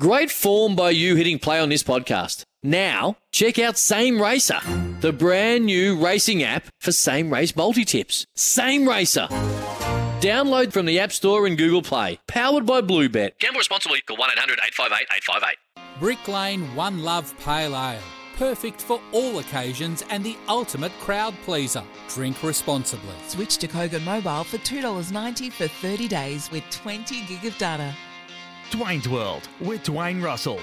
Great form by you hitting play on this podcast. Now, check out Same Racer, the brand new racing app for same race multi tips. Same Racer. Download from the App Store and Google Play. Powered by Bluebet. Gamble responsibly. Call 1 800 858 858. Brick Lane One Love Pale Ale. Perfect for all occasions and the ultimate crowd pleaser. Drink responsibly. Switch to Kogan Mobile for $2.90 for 30 days with 20 gig of data. Dwayne's World with Dwayne Russell.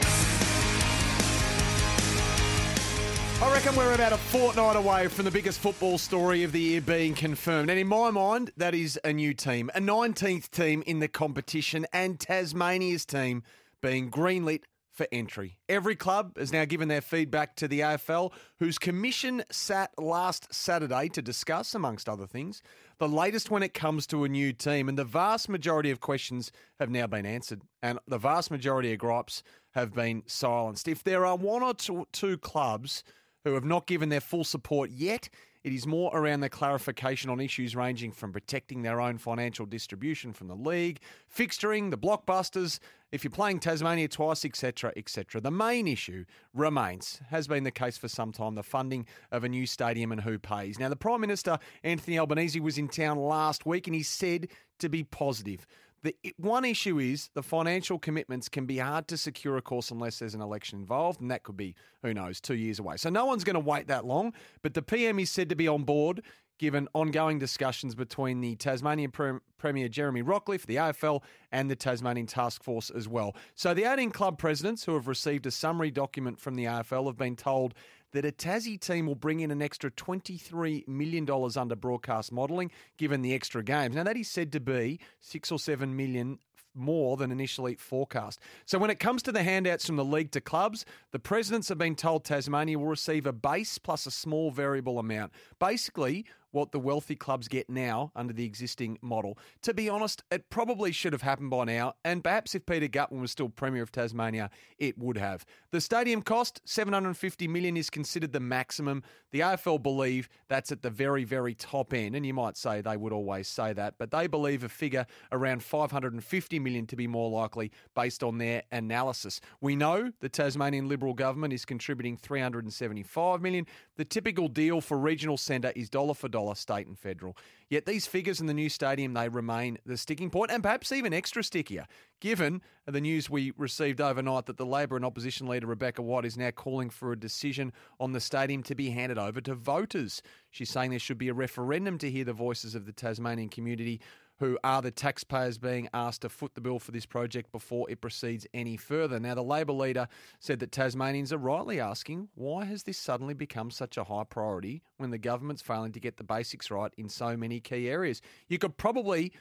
I reckon we're about a fortnight away from the biggest football story of the year being confirmed. And in my mind, that is a new team, a 19th team in the competition, and Tasmania's team being greenlit for entry. Every club has now given their feedback to the AFL, whose commission sat last Saturday to discuss, amongst other things, the latest when it comes to a new team. And the vast majority of questions have now been answered, and the vast majority of gripes have been silenced. If there are one or two, two clubs who have not given their full support yet. It is more around the clarification on issues ranging from protecting their own financial distribution from the league, fixturing, the blockbusters, if you're playing Tasmania twice, etc., etc. The main issue remains, has been the case for some time, the funding of a new stadium and who pays. Now, the Prime Minister, Anthony Albanese, was in town last week and he said to be positive. The one issue is the financial commitments can be hard to secure, of course, unless there's an election involved, and that could be, who knows, two years away. So no one's going to wait that long. But the PM is said to be on board, given ongoing discussions between the Tasmanian Premier Jeremy Rockliff, the AFL, and the Tasmanian Task Force as well. So the 18 club presidents who have received a summary document from the AFL have been told that a Tassie team will bring in an extra $23 million under broadcast modelling, given the extra games. Now, that is said to be six or seven million more than initially forecast. So when it comes to the handouts from the league to clubs, the presidents have been told Tasmania will receive a base plus a small variable amount. Basically, what the wealthy clubs get now under the existing model. To be honest, it probably should have happened by now, and perhaps if Peter Gutwein was still Premier of Tasmania, it would have. The stadium cost, 750 million is considered the maximum. The AFL believe that's at the very, very top end, and you might say they would always say that, but they believe a figure around 550 million to be more likely based on their analysis. We know the Tasmanian Liberal government is contributing 375 million. The typical deal for regional centre is dollar for dollar state and federal. Yet these figures in the new stadium, they remain the sticking point and perhaps even extra stickier, given the news we received overnight that the Labor and opposition leader Rebecca White is now calling for a decision on the stadium to be handed over to voters. She's saying there should be a referendum to hear the voices of the Tasmanian community who are the taxpayers being asked to foot the bill for this project before it proceeds any further. Now, the Labor leader said that Tasmanians are rightly asking why has this suddenly become such a high priority when the government's failing to get the basics right in so many key areas? You could probably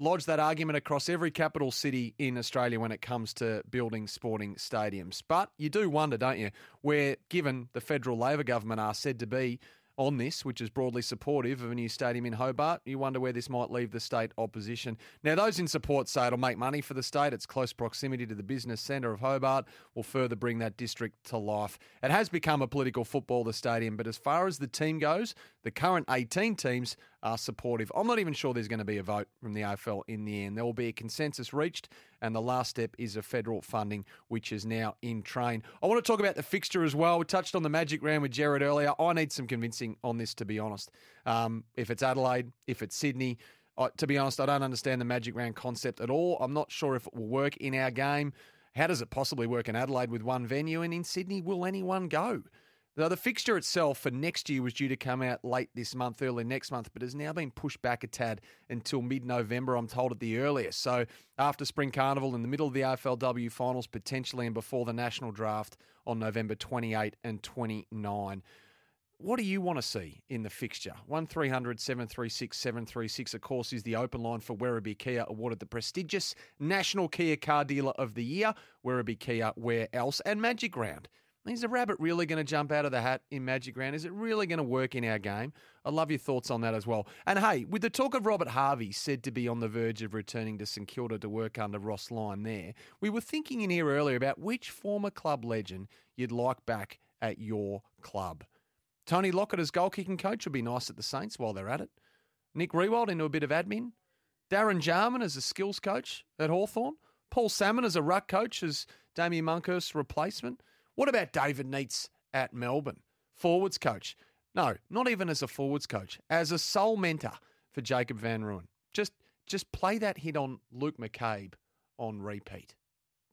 lodge that argument across every capital city in Australia when it comes to building sporting stadiums. But you do wonder, don't you, where given the federal Labor government are said to be on this, which is broadly supportive of a new stadium in Hobart. You wonder where this might leave the state opposition. Now, those in support say it'll make money for the state. Its close proximity to the business centre of Hobart will further bring that district to life. It has become a political football, the stadium, but as far as the team goes, the current 18 teams are supportive. I'm not even sure there's going to be a vote from the AFL in the end. There will be a consensus reached, and the last step is a federal funding, which is now in train. I want to talk about the fixture as well. We touched on the Magic Round with Jared earlier. I need some convincing on this, to be honest. Um, if it's Adelaide, if it's Sydney, I, to be honest, I don't understand the Magic Round concept at all. I'm not sure if it will work in our game. How does it possibly work in Adelaide with one venue? And in Sydney, will anyone go? Now, the fixture itself for next year was due to come out late this month, early next month, but has now been pushed back a tad until mid November, I'm told, at the earliest. So, after Spring Carnival in the middle of the AFLW finals, potentially, and before the national draft on November 28 and 29. What do you want to see in the fixture? 1300 736 736, of course, is the open line for Werribee Kia, awarded the prestigious National Kia Car Dealer of the Year. Werribee Kia, where else? And Magic Round. Is the rabbit really going to jump out of the hat in Magic Round? Is it really going to work in our game? I love your thoughts on that as well. And hey, with the talk of Robert Harvey said to be on the verge of returning to St Kilda to work under Ross Lyon there, we were thinking in here earlier about which former club legend you'd like back at your club. Tony Lockett as goal kicking coach would be nice at the Saints while they're at it. Nick Riewoldt into a bit of admin. Darren Jarman as a skills coach at Hawthorn. Paul Salmon as a ruck coach as Damian Monkhorst replacement? What about David Neitz at Melbourne? Forwards coach. No, not even as a forwards coach, as a sole mentor for Jacob Van Rooyen. Just just play that hit on Luke McCabe on repeat.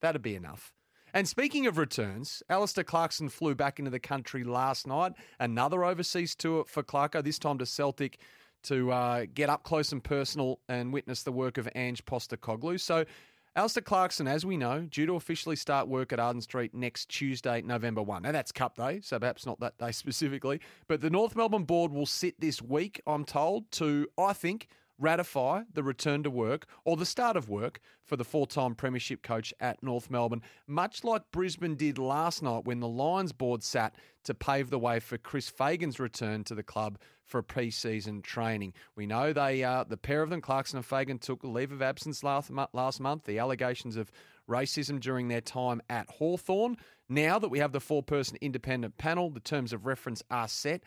That'd be enough. And speaking of returns, Alastair Clarkson flew back into the country last night. Another overseas tour for Clarko, this time to Celtic to uh, get up close and personal and witness the work of Ange Postecoglou. So Alastair Clarkson, as we know, due to officially start work at Arden Street next Tuesday, November 1. Now, that's Cup Day, so perhaps not that day specifically. But the North Melbourne board will sit this week, I'm told, to, I think, ratify the return to work or the start of work for the four time Premiership coach at North Melbourne, much like Brisbane did last night when the Lions board sat to pave the way for Chris Fagan's return to the club for pre season training. We know they, uh, the pair of them, Clarkson and Fagan, took leave of absence last, last month. The allegations of racism during their time at Hawthorn. Now that we have the four person independent panel, the terms of reference are set.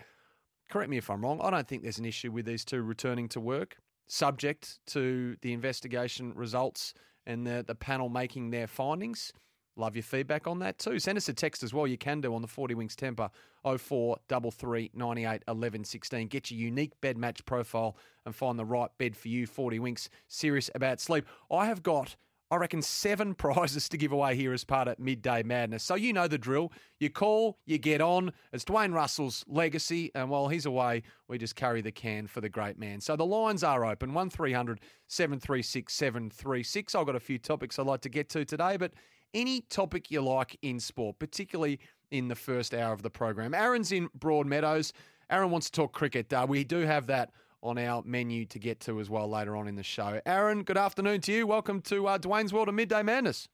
Correct me if I'm wrong. I don't think there's an issue with these two returning to work subject to the investigation results and the, the panel making their findings. Love your feedback on that too. Send us a text as well. You can do on the 40 Winks Tempur 0433 98 11 16. Get your unique bed match profile and find the right bed for you. 40 Winks, serious about sleep. I have got I reckon, seven prizes to give away here as part of Midday Madness. So you know the drill. You call, you get on. It's Dwayne Russell's legacy, and while he's away, we just carry the can for the great man. So the lines are open 1300 736 736. I've got a few topics I'd like to get to today, but any topic you like in sport, particularly in the first hour of the program. Aaron's in Broadmeadows. Aaron wants to talk cricket. Uh, we do have that on our menu to get to as well later on in the show. Aaron, good afternoon to you. Welcome to uh, Dwayne's World of Midday Madness.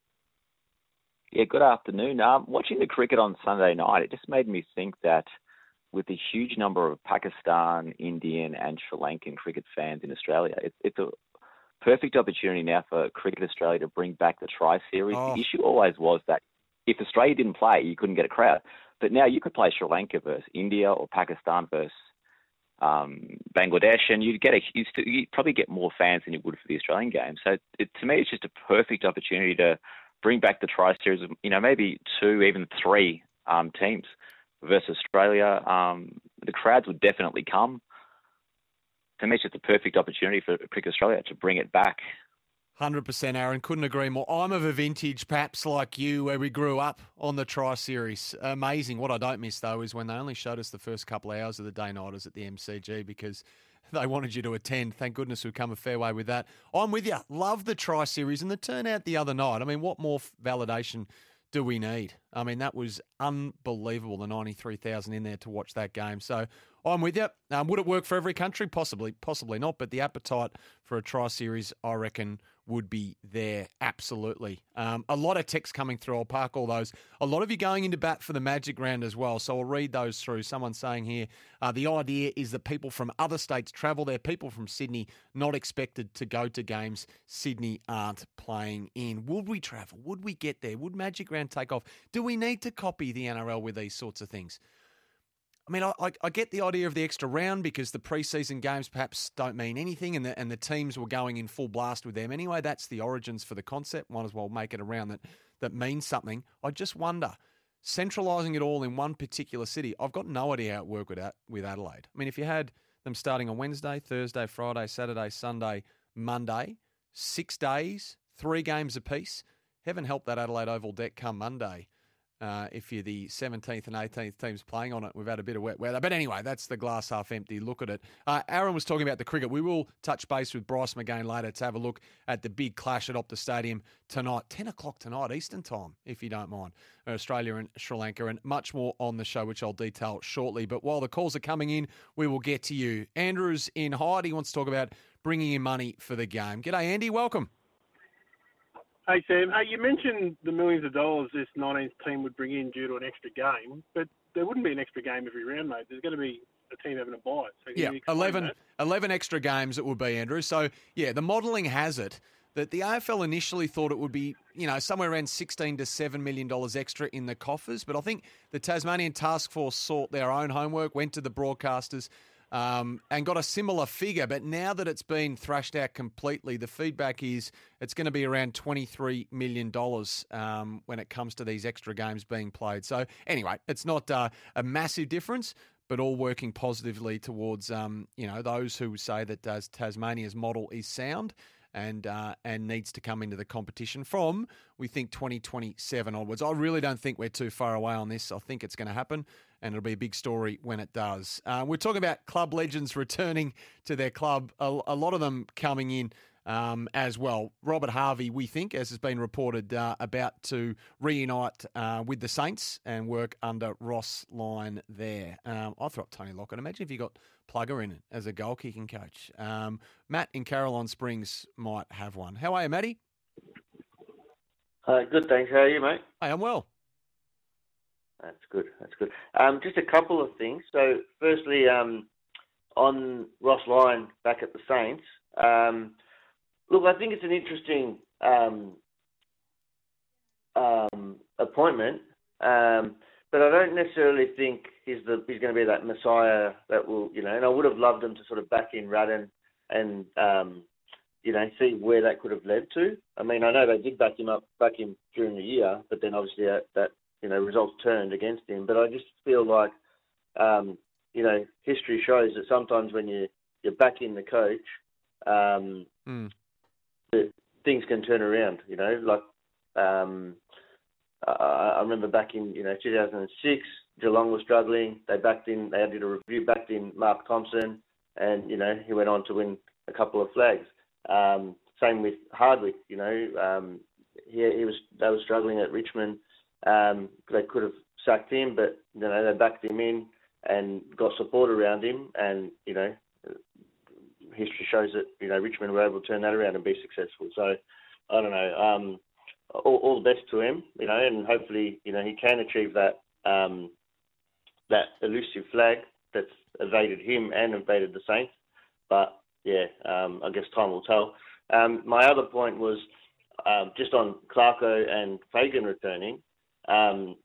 Yeah, good afternoon. Um, watching the cricket on Sunday night, it just made me think that with the huge number of Pakistan, Indian, and Sri Lankan cricket fans in Australia, it, it's a perfect opportunity now for Cricket Australia to bring back the Tri Series. Oh. The issue always was that if Australia didn't play, you couldn't get a crowd. But now you could play Sri Lanka versus India or Pakistan versus um, Bangladesh, and you'd get a you'd, you'd, probably get more fans than you would for the Australian game. So it, to me, it's just a perfect opportunity to bring back the Tri Series. You know, maybe two, even three um, teams versus Australia. Um, the crowds would definitely come. To me, it's just a perfect opportunity for Cricket Australia to bring it back. Hundred percent, Aaron. Couldn't agree more. I'm of a vintage, perhaps like you, where we grew up on the Tri Series. Amazing. What I don't miss though is when they only showed us the first couple of hours of the day nighters at the MCG because they wanted you to attend. Thank goodness we've come a fair way with that. I'm with you. Love the Tri Series and the turnout the other night. I mean, what more validation do we need? I mean, that was unbelievable. The ninety-three thousand in there to watch that game. So I'm with you. Um, would it work for every country? Possibly, possibly not. But the appetite for a Tri Series, I reckon, would be there. Absolutely. Um, a lot of texts coming through. I'll park all those. A lot of you going into bat for the Magic Round as well. So I'll read those through. Someone saying here uh, the idea is that people from other states travel there. People from Sydney not expected to go to games. Sydney aren't playing in. Would we travel? Would we get there? Would Magic Round take off? Do we need to copy the NRL with these sorts of things? I mean, I, I, get the idea of the extra round because the preseason games perhaps don't mean anything, and the and the teams were going in full blast with them anyway. That's the origins for the concept. Might as well make it a round that that means something. I just wonder, centralising it all in one particular city. I've got no idea how it worked with with Adelaide. I mean, if you had them starting on Wednesday, Thursday, Friday, Saturday, Sunday, Monday, six days, three games apiece. Heaven help that Adelaide Oval deck come Monday uh, if you're the 17th and 18th teams playing on it, we've had a bit of wet weather. But anyway, that's the glass half empty look at it. Uh, Aaron was talking about the cricket. We will touch base with Bryce McGain later to have a look at the big clash at Optus Stadium tonight, 10 o'clock tonight, Eastern time, if you don't mind. Australia and Sri Lanka, and much more on the show, which I'll detail shortly. But while the calls are coming in, we will get to you. Andrew's in Hyde. He wants to talk about bringing in money for the game. G'day, Andy. Welcome. Hey Sam, hey, you mentioned the millions of dollars this 19th team would bring in due to an extra game, but there wouldn't be an extra game every round, mate. There's going to be a team having a bye. So yeah, 11, 11 extra games it would be, Andrew. So yeah, the modelling has it that the AFL initially thought it would be, you know, somewhere around 16 to 7 million dollars extra in the coffers, but I think the Tasmanian task force sought their own homework, went to the broadcasters, um, and got a similar figure. But now that it's been thrashed out completely, the feedback is it's going to be around $23 million um, when it comes to these extra games being played. So, anyway, it's not uh, a massive difference. But all working positively towards, um, you know, those who say that uh, Tasmania's model is sound and uh, and needs to come into the competition from we think 2027 onwards. I really don't think we're too far away on this. I think it's going to happen, and it'll be a big story when it does. Uh, we're talking about club legends returning to their club. A, a lot of them coming in um, as well. Robert Harvey, we think, as has been reported, uh, about to reunite uh, with the Saints and work under Ross Lyon there. Um, I thought Tony Lockett. Imagine if you got Plugger in it as a goal kicking coach. Um, Matt in Caroline Springs might have one. How are you, Matty? Uh, good, thanks. How are you, mate? Hey, I'm well. That's good. That's good. Um, just a couple of things. So, firstly, um, on Ross Lyon back at the Saints. Um, Look, I think it's an interesting um, um, appointment, um, but I don't necessarily think he's the he's going to be that messiah that will, you know. And I would have loved him to sort of back in Ratten and you know see where that could have led to. I mean, I know they did back him up, back him during the year, but then obviously that, that you know results turned against him. But I just feel like um, you know history shows that sometimes when you you're backing the coach. Um, mm things can turn around. You know, like um, I, I remember back in you know 2006, Geelong was struggling. They backed in. They did a review, backed in Mark Thompson, and you know he went on to win a couple of flags. Um, same with Hardwick. You know, um, he, he was they were struggling at Richmond. Um, they could have sacked him, but you know they backed him in and got support around him, and you know history shows that you know Richmond were able to turn that around and be successful. So I don't know. Um, all, all, the best to him, you know, and hopefully you know he can achieve that um, that elusive flag that's evaded him and evaded the Saints. But yeah, um, I guess time will tell. Um, my other point was um, just on Clarko and Fagan returning. Um,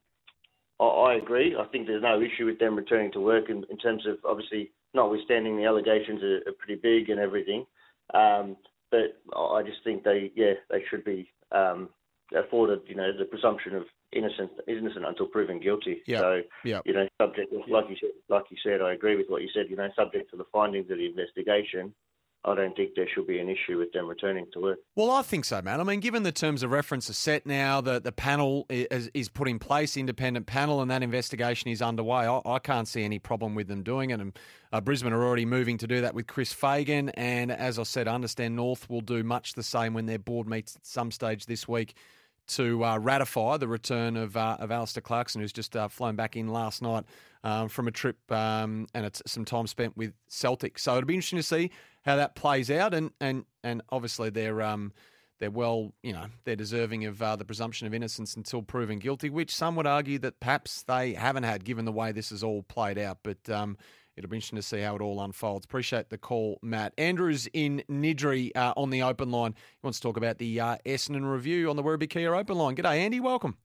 I, I, agree. I think there's no issue with them returning to work in, in terms of obviously notwithstanding the allegations are, are pretty big and everything. Um, but I just think they, yeah, they should be um, afforded, you know, the presumption of innocent, innocent until proven guilty. Yep. So, yep. you know, subject, like you said, like you said, I agree with what you said. You know, subject to the findings of the investigation, I don't think there should be an issue with them returning to work. Well, I think so, man. I mean, given the terms of reference are set now, the, the panel is, is put in place, independent panel, and that investigation is underway, I, I can't see any problem with them doing it. And uh, Brisbane are already moving to do that with Chris Fagan. And as I said, I understand North will do much the same when their board meets at some stage this week to uh, ratify the return of uh, of Alastair Clarkson, who's just uh, flown back in last night um, from a trip um, and it's some time spent with Celtic. So it'll be interesting to see how that plays out, and and and obviously they're um, they're well, you know, they're deserving of uh, the presumption of innocence until proven guilty, which some would argue that perhaps they haven't had, given the way this has all played out. But um, it'll be interesting to see how it all unfolds. Appreciate the call, Matt. Andrew's in Niddrie uh, on the open line. He wants to talk about the uh, Essendon review on the Werribee Kia open line. G'day, Andy. Welcome.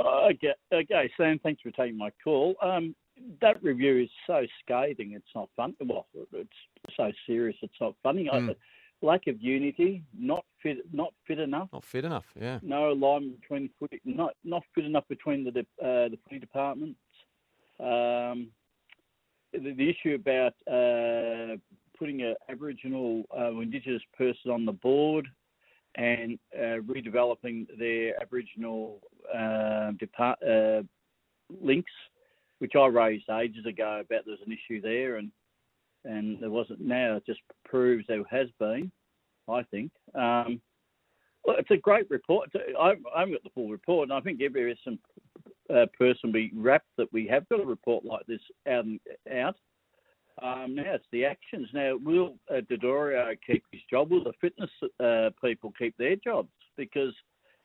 Okay, okay, Sam. Thanks for taking my call. Um, that review is so scathing. It's not fun. Well, it's so serious. It's not funny. Mm. lack of unity, not fit, not fit enough. Not fit enough. Yeah. No alignment between footy, not not fit enough between the uh, the footy departments. Um, the, the, issue about uh, putting an Aboriginal uh, Indigenous person on the board and uh, redeveloping their Aboriginal uh, depart, uh, links which I raised ages ago about there's an issue there, and and there wasn't. Now it just proves there has been. I think. Um, well, it's a great report. I, I haven't got the full report, and I think every some uh, person be wrapped that we have got a report like this out. And out. Um, now it's the actions. Now, will uh, Dodoro keep his job? Will the fitness uh, people keep their jobs? Because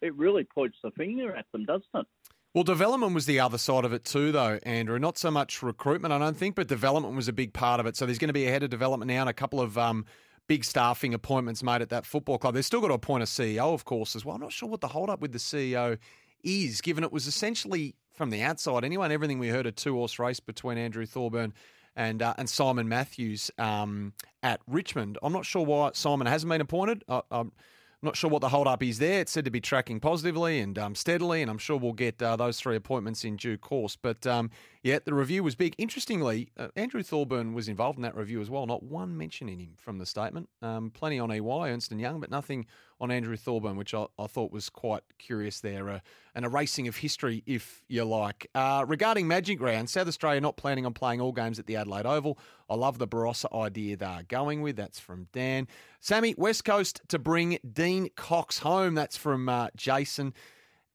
it really points the finger at them, doesn't it? Well, development was the other side of it too, though, Andrew. Not so much recruitment, I don't think, but development was a big part of it. So there's going to be a head of development now and a couple of um, big staffing appointments made at that football club. They've still got to appoint a CEO, of course, as well. I'm not sure what the hold up with the CEO is, given it was essentially from the outside anyway, and everything we heard a two horse race between Andrew Thorburn and uh, and Simon Matthews um, at Richmond. I'm not sure why Simon hasn't been appointed. I, I'm not sure what the hold up is there. It's said to be tracking positively and um, steadily, and I'm sure we'll get uh, those three appointments in due course. But um, yeah, the review was big. Interestingly, uh, Andrew Thorburn was involved in that review as well. Not one mention in him from the statement. Um, plenty on EY, Ernst and Young, but nothing on Andrew Thorburn, which I, I thought was quite curious there. Uh, an erasing of history, if you like. Uh, regarding Magic Round, South Australia not planning on playing all games at the Adelaide Oval. I love the Barossa idea they're going with. That's from Dan. Sammy, West Coast to bring Dean Cox home. That's from uh, Jason.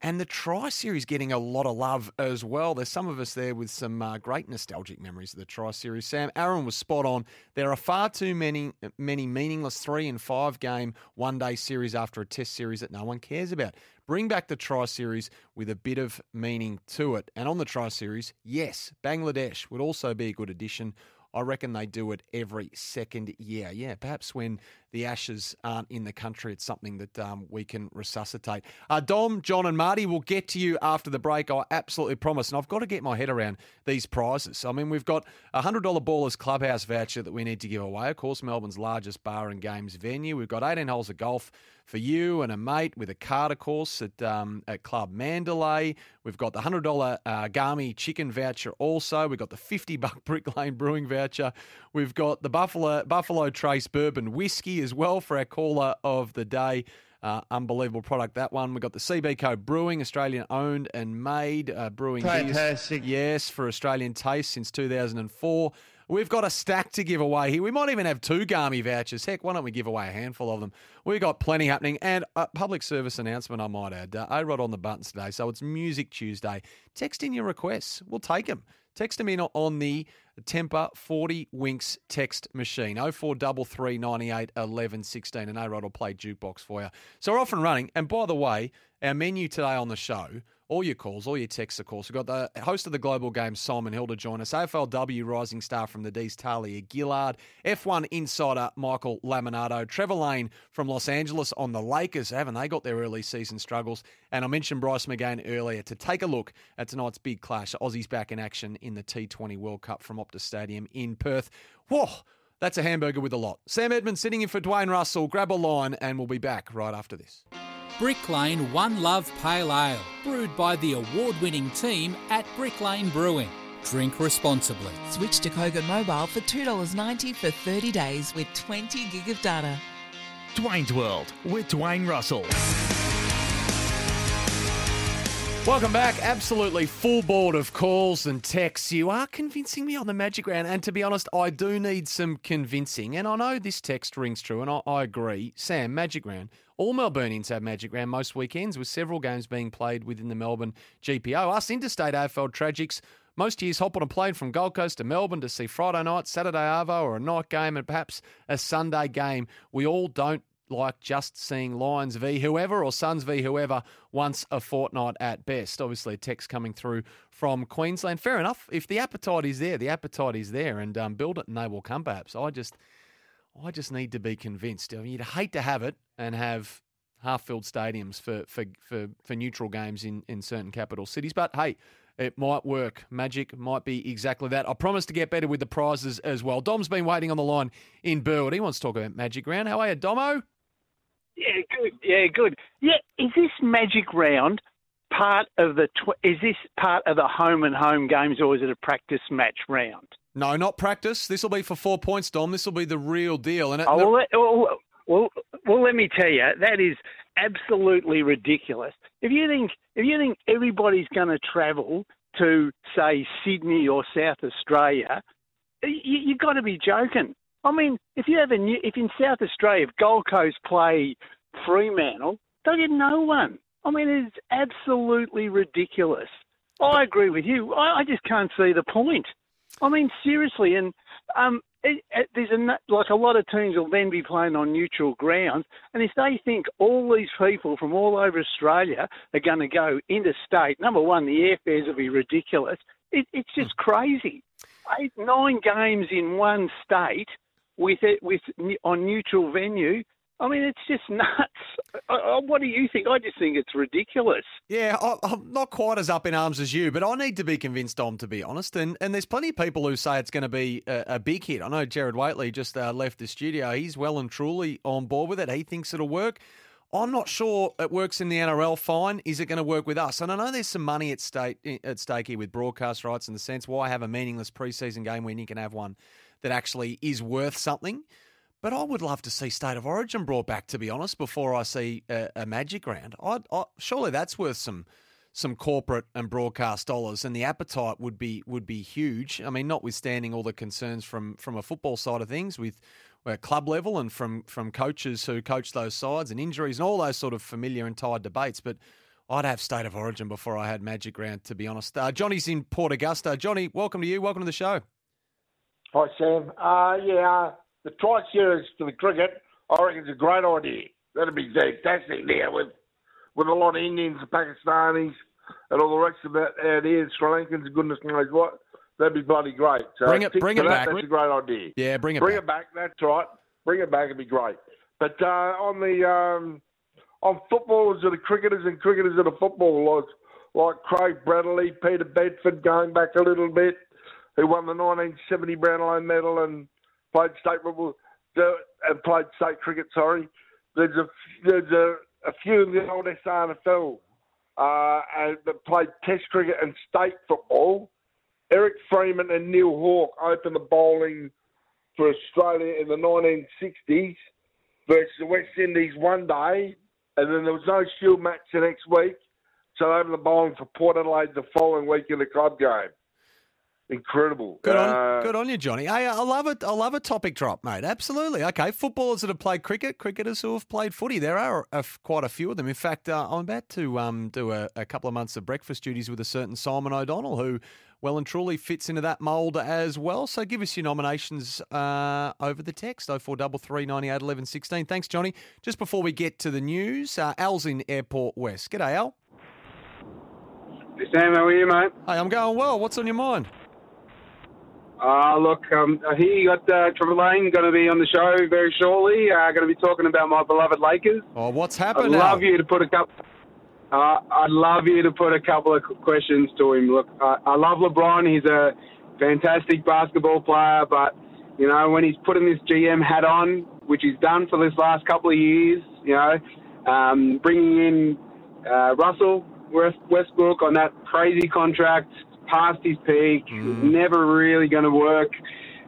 And the Tri Series getting a lot of love as well. There's some of us there with some uh, great nostalgic memories of the Tri Series. Sam Aaron was spot on. There are far too many many meaningless three and five game one day series after a Test series that no one cares about. Bring back the Tri Series with a bit of meaning to it. And on the Tri Series, yes, Bangladesh would also be a good addition. I reckon they do it every second year. Yeah, perhaps when the Ashes aren't in the country, it's something that um, we can resuscitate. Uh, Dom, John, and Marty will get to you after the break. I absolutely promise. And I've got to get my head around these prizes. I mean, we've got a $100 Ballers Clubhouse voucher that we need to give away. Of course, Melbourne's largest bar and games venue. We've got 18 holes of golf for you and a mate with a card, of course, at, um, at Club Mandalay. We've got the $100 uh, Gami chicken voucher also. We've got the 50 buck Brick Lane Brewing voucher. We've got the Buffalo, Buffalo Trace Bourbon Whiskey as well for our caller of the day. Uh, unbelievable product, that one. We've got the CB Co Brewing, Australian owned and made uh, brewing. Fantastic. Beers. Yes, for Australian taste since 2004. We've got a stack to give away here. We might even have two Gami vouchers. Heck, why don't we give away a handful of them? We've got plenty happening. And a public service announcement, I might add. Uh, A-Rod on the buttons today. So it's Music Tuesday. Text in your requests. We'll take them. Text them in on the Tempur 40 Winks text machine. 0433 98 11 16. And A-Rod will play jukebox for you. So we're off and running. And by the way, our menu today on the show all your calls, all your texts, of course. We've got the host of the Global Game, Simon Hill, to join us. AFLW rising star from the D's, Tahlia Gillard. F1 insider, Michael Lamonato. Trevor Lane from Los Angeles on the Lakers. Haven't they got their early season struggles? And I mentioned Bryce McGain earlier to take a look at tonight's big clash. Aussies back in action in the T20 World Cup from Optus Stadium in Perth. Whoa! That's a hamburger with a lot. Sam Edmonds sitting in for Dwayne Russell. Grab a line, and we'll be back right after this. Brick Lane One Love Pale Ale, brewed by the award winning team at Brick Lane Brewing. Drink responsibly. Switch to Kogan Mobile for $2.90 for 30 days with 20 gig of data. Dwayne's World with Dwayne Russell. Welcome back. Absolutely full board of calls and texts. You are convincing me on the Magic Round. And to be honest, I do need some convincing. And I know this text rings true, and I, I agree. Sam, Magic Round. All Melburnians have Magic Round most weekends, with several games being played within the Melbourne GPO. Us interstate AFL tragics most years hop on a plane from Gold Coast to Melbourne to see Friday night, Saturday Arvo, or a night game, and perhaps a Sunday game. We all don't like just seeing Lions v whoever or Suns v whoever once a fortnight at best. Obviously, text coming through from Queensland. Fair enough. If the appetite is there, the appetite is there, and um, build it and they will come. Perhaps I just, I just need to be convinced. I mean, you'd hate to have it and have half-filled stadiums for for for, for neutral games in in certain capital cities, but hey. It might work. Magic might be exactly that. I promise to get better with the prizes as well. Dom's been waiting on the line in Burwood. He wants to talk about Magic Round. How are you, Domo? Yeah, good. Yeah, good. Yeah, is this Magic Round part of the? Tw- is this part of the home and home games, or is it a practice match round? No, not practice. This will be for four points, Dom. This will be the real deal. And it, oh, well, let, well, well, well, let me tell you, that is absolutely ridiculous. If you think if you think everybody's going to travel to say Sydney or South Australia, you, you've got to be joking. I mean, if you have a new, if in South Australia, if Gold Coast play Fremantle, they'll get no one. I mean, it's absolutely ridiculous. I agree with you. I, I just can't see the point. I mean, seriously, and um, it, it, there's a, like a lot of teams will then be playing on neutral grounds, and if they think all these people from all over Australia are going to go interstate, number one, the airfares will be ridiculous. It, it's just crazy. Eight, nine games in one state with it with on neutral venue. I mean, it's just nuts. I, I, what do you think? I just think it's ridiculous. Yeah, I, I'm not quite as up in arms as you, but I need to be convinced, Dom, to be honest. And and there's plenty of people who say it's going to be a, a big hit. I know Jared Waitley just uh, left the studio. He's well and truly on board with it. He thinks it'll work. I'm not sure it works in the NRL fine. Is it going to work with us? And I know there's some money at stake at stake here with broadcast rights in the sense why have a meaningless preseason game when you can have one that actually is worth something. But I would love to see State of Origin brought back, to be honest, before I see a, a Magic Round. I, I, surely that's worth some some corporate and broadcast dollars, and the appetite would be would be huge. I mean, notwithstanding all the concerns from from a football side of things with uh, club level and from from coaches who coach those sides and injuries and all those sort of familiar and tired debates, but. I'd have State of Origin before I had Magic Round, to be honest. Uh, Johnny's in Port Augusta. Johnny, welcome to you. Welcome to the show. Hi, Sam. Uh, yeah, the Tri Series for the cricket, I reckon it's a great idea. That'd be fantastic now with with a lot of Indians, and Pakistanis, and all the rest of it out here, Sri Lankans, goodness knows what. That'd be bloody great. So bring it, bring it that, back. That's a great idea. Yeah, bring it bring back. it back. That's right. Bring it back. It'd be great. But uh, on the um, on footballers that are cricketers and cricketers that are footballers, like Craig Bradley, Peter Bedford, going back a little bit, who won the 1970 Brownlow medal and played state football, and played state cricket. Sorry, there's a there's a, a few of the old SANFL uh, and that played Test cricket and state football. Eric Freeman and Neil Hawke opened the bowling for Australia in the 1960s versus the West Indies one day, and then there was no Shield match the next week. So they opened the bowling for Port Adelaide the following week in the club game incredible. Good on, Uh, good on you, Johnny. Hey, I love it. I love a topic drop, mate. Absolutely. Okay, footballers that have played cricket, cricketers who have played footy. There are a, quite a few of them. In fact, uh, I'm about to um, do a, a couple of months of breakfast duties with a certain Simon O'Donnell, who well and truly fits into that mould as well. So give us your nominations uh, over the text 0433 98 11 16. Thanks, Johnny. Just before we get to the news, uh, Al's in Airport West. G'day, Al. Hey, Sam, how are you, mate? Hey, I'm going well. What's on your mind? Uh, look, um, you got uh, Trevor Lane going to be on the show very shortly. Uh, going to be talking about my beloved Lakers. Oh, what's happened? I'd happened? love you to put a couple. Uh, I'd love you to put a couple of questions to him. Look, I, I love LeBron. He's a fantastic basketball player, but you know when he's putting this GM hat on, which he's done for this last couple of years, you know, um, bringing in uh, Russell Westbrook on that crazy contract past his peak, never really going to work.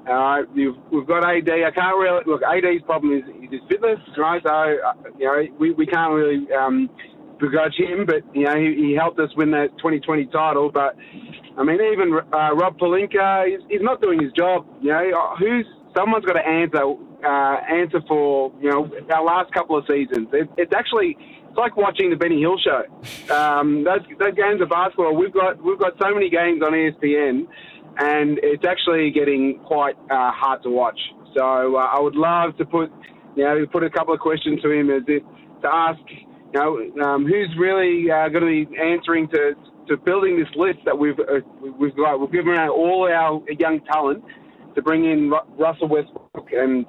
Uh, we've got AD. I can't really look. AD's problem is, is his fitness, right? So uh, you know we, we can't really um, begrudge him, but you know he, he helped us win that 2020 title. But I mean, even uh, Rob Pelinka, he's, he's not doing his job. You know, Uh, who's someone's got to answer uh, answer for you know our last couple of seasons. It, it's actually it's like watching the Benny Hill show. Um, those those games of basketball, we've got we've got so many games on ESPN, and it's actually getting quite uh, hard to watch. So uh, I would love to put you know put a couple of questions to him as it to ask you know um, who's really uh, going to be answering to to building this list that we've uh, we've got. We've given out all our young talent to bring in Russell Westbrook, and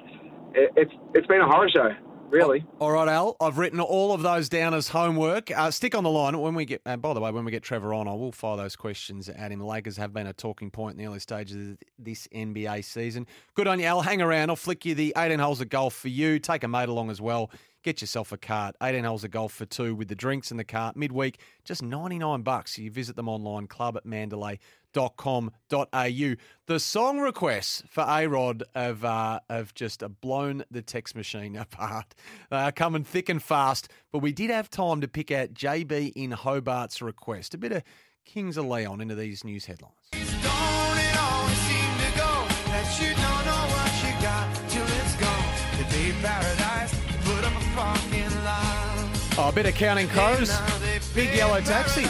it, it's it's been a horror show, really. All right, Al. I've written all of those down as homework. Uh, stick on the line when we get. And by the way, when we get Trevor on, I will fire those questions at him. Lakers have been a talking point in the early stages of this NBA season. Good on you, Al. Hang around. I'll flick you the 18 holes of golf for you. Take a mate along as well. Get yourself a cart. 18 holes of golf for two with the drinks in the cart midweek. Just 99 bucks. You visit them online, club at mandalay.com.au. The song requests for A Rod have, uh, have just blown the text machine apart. They are coming thick and fast, but we did have time to pick out JB in Hobart's request. A bit of Kings of Leon into these news headlines. Oh, a bit of Counting Crows. Big Yellow Taxi.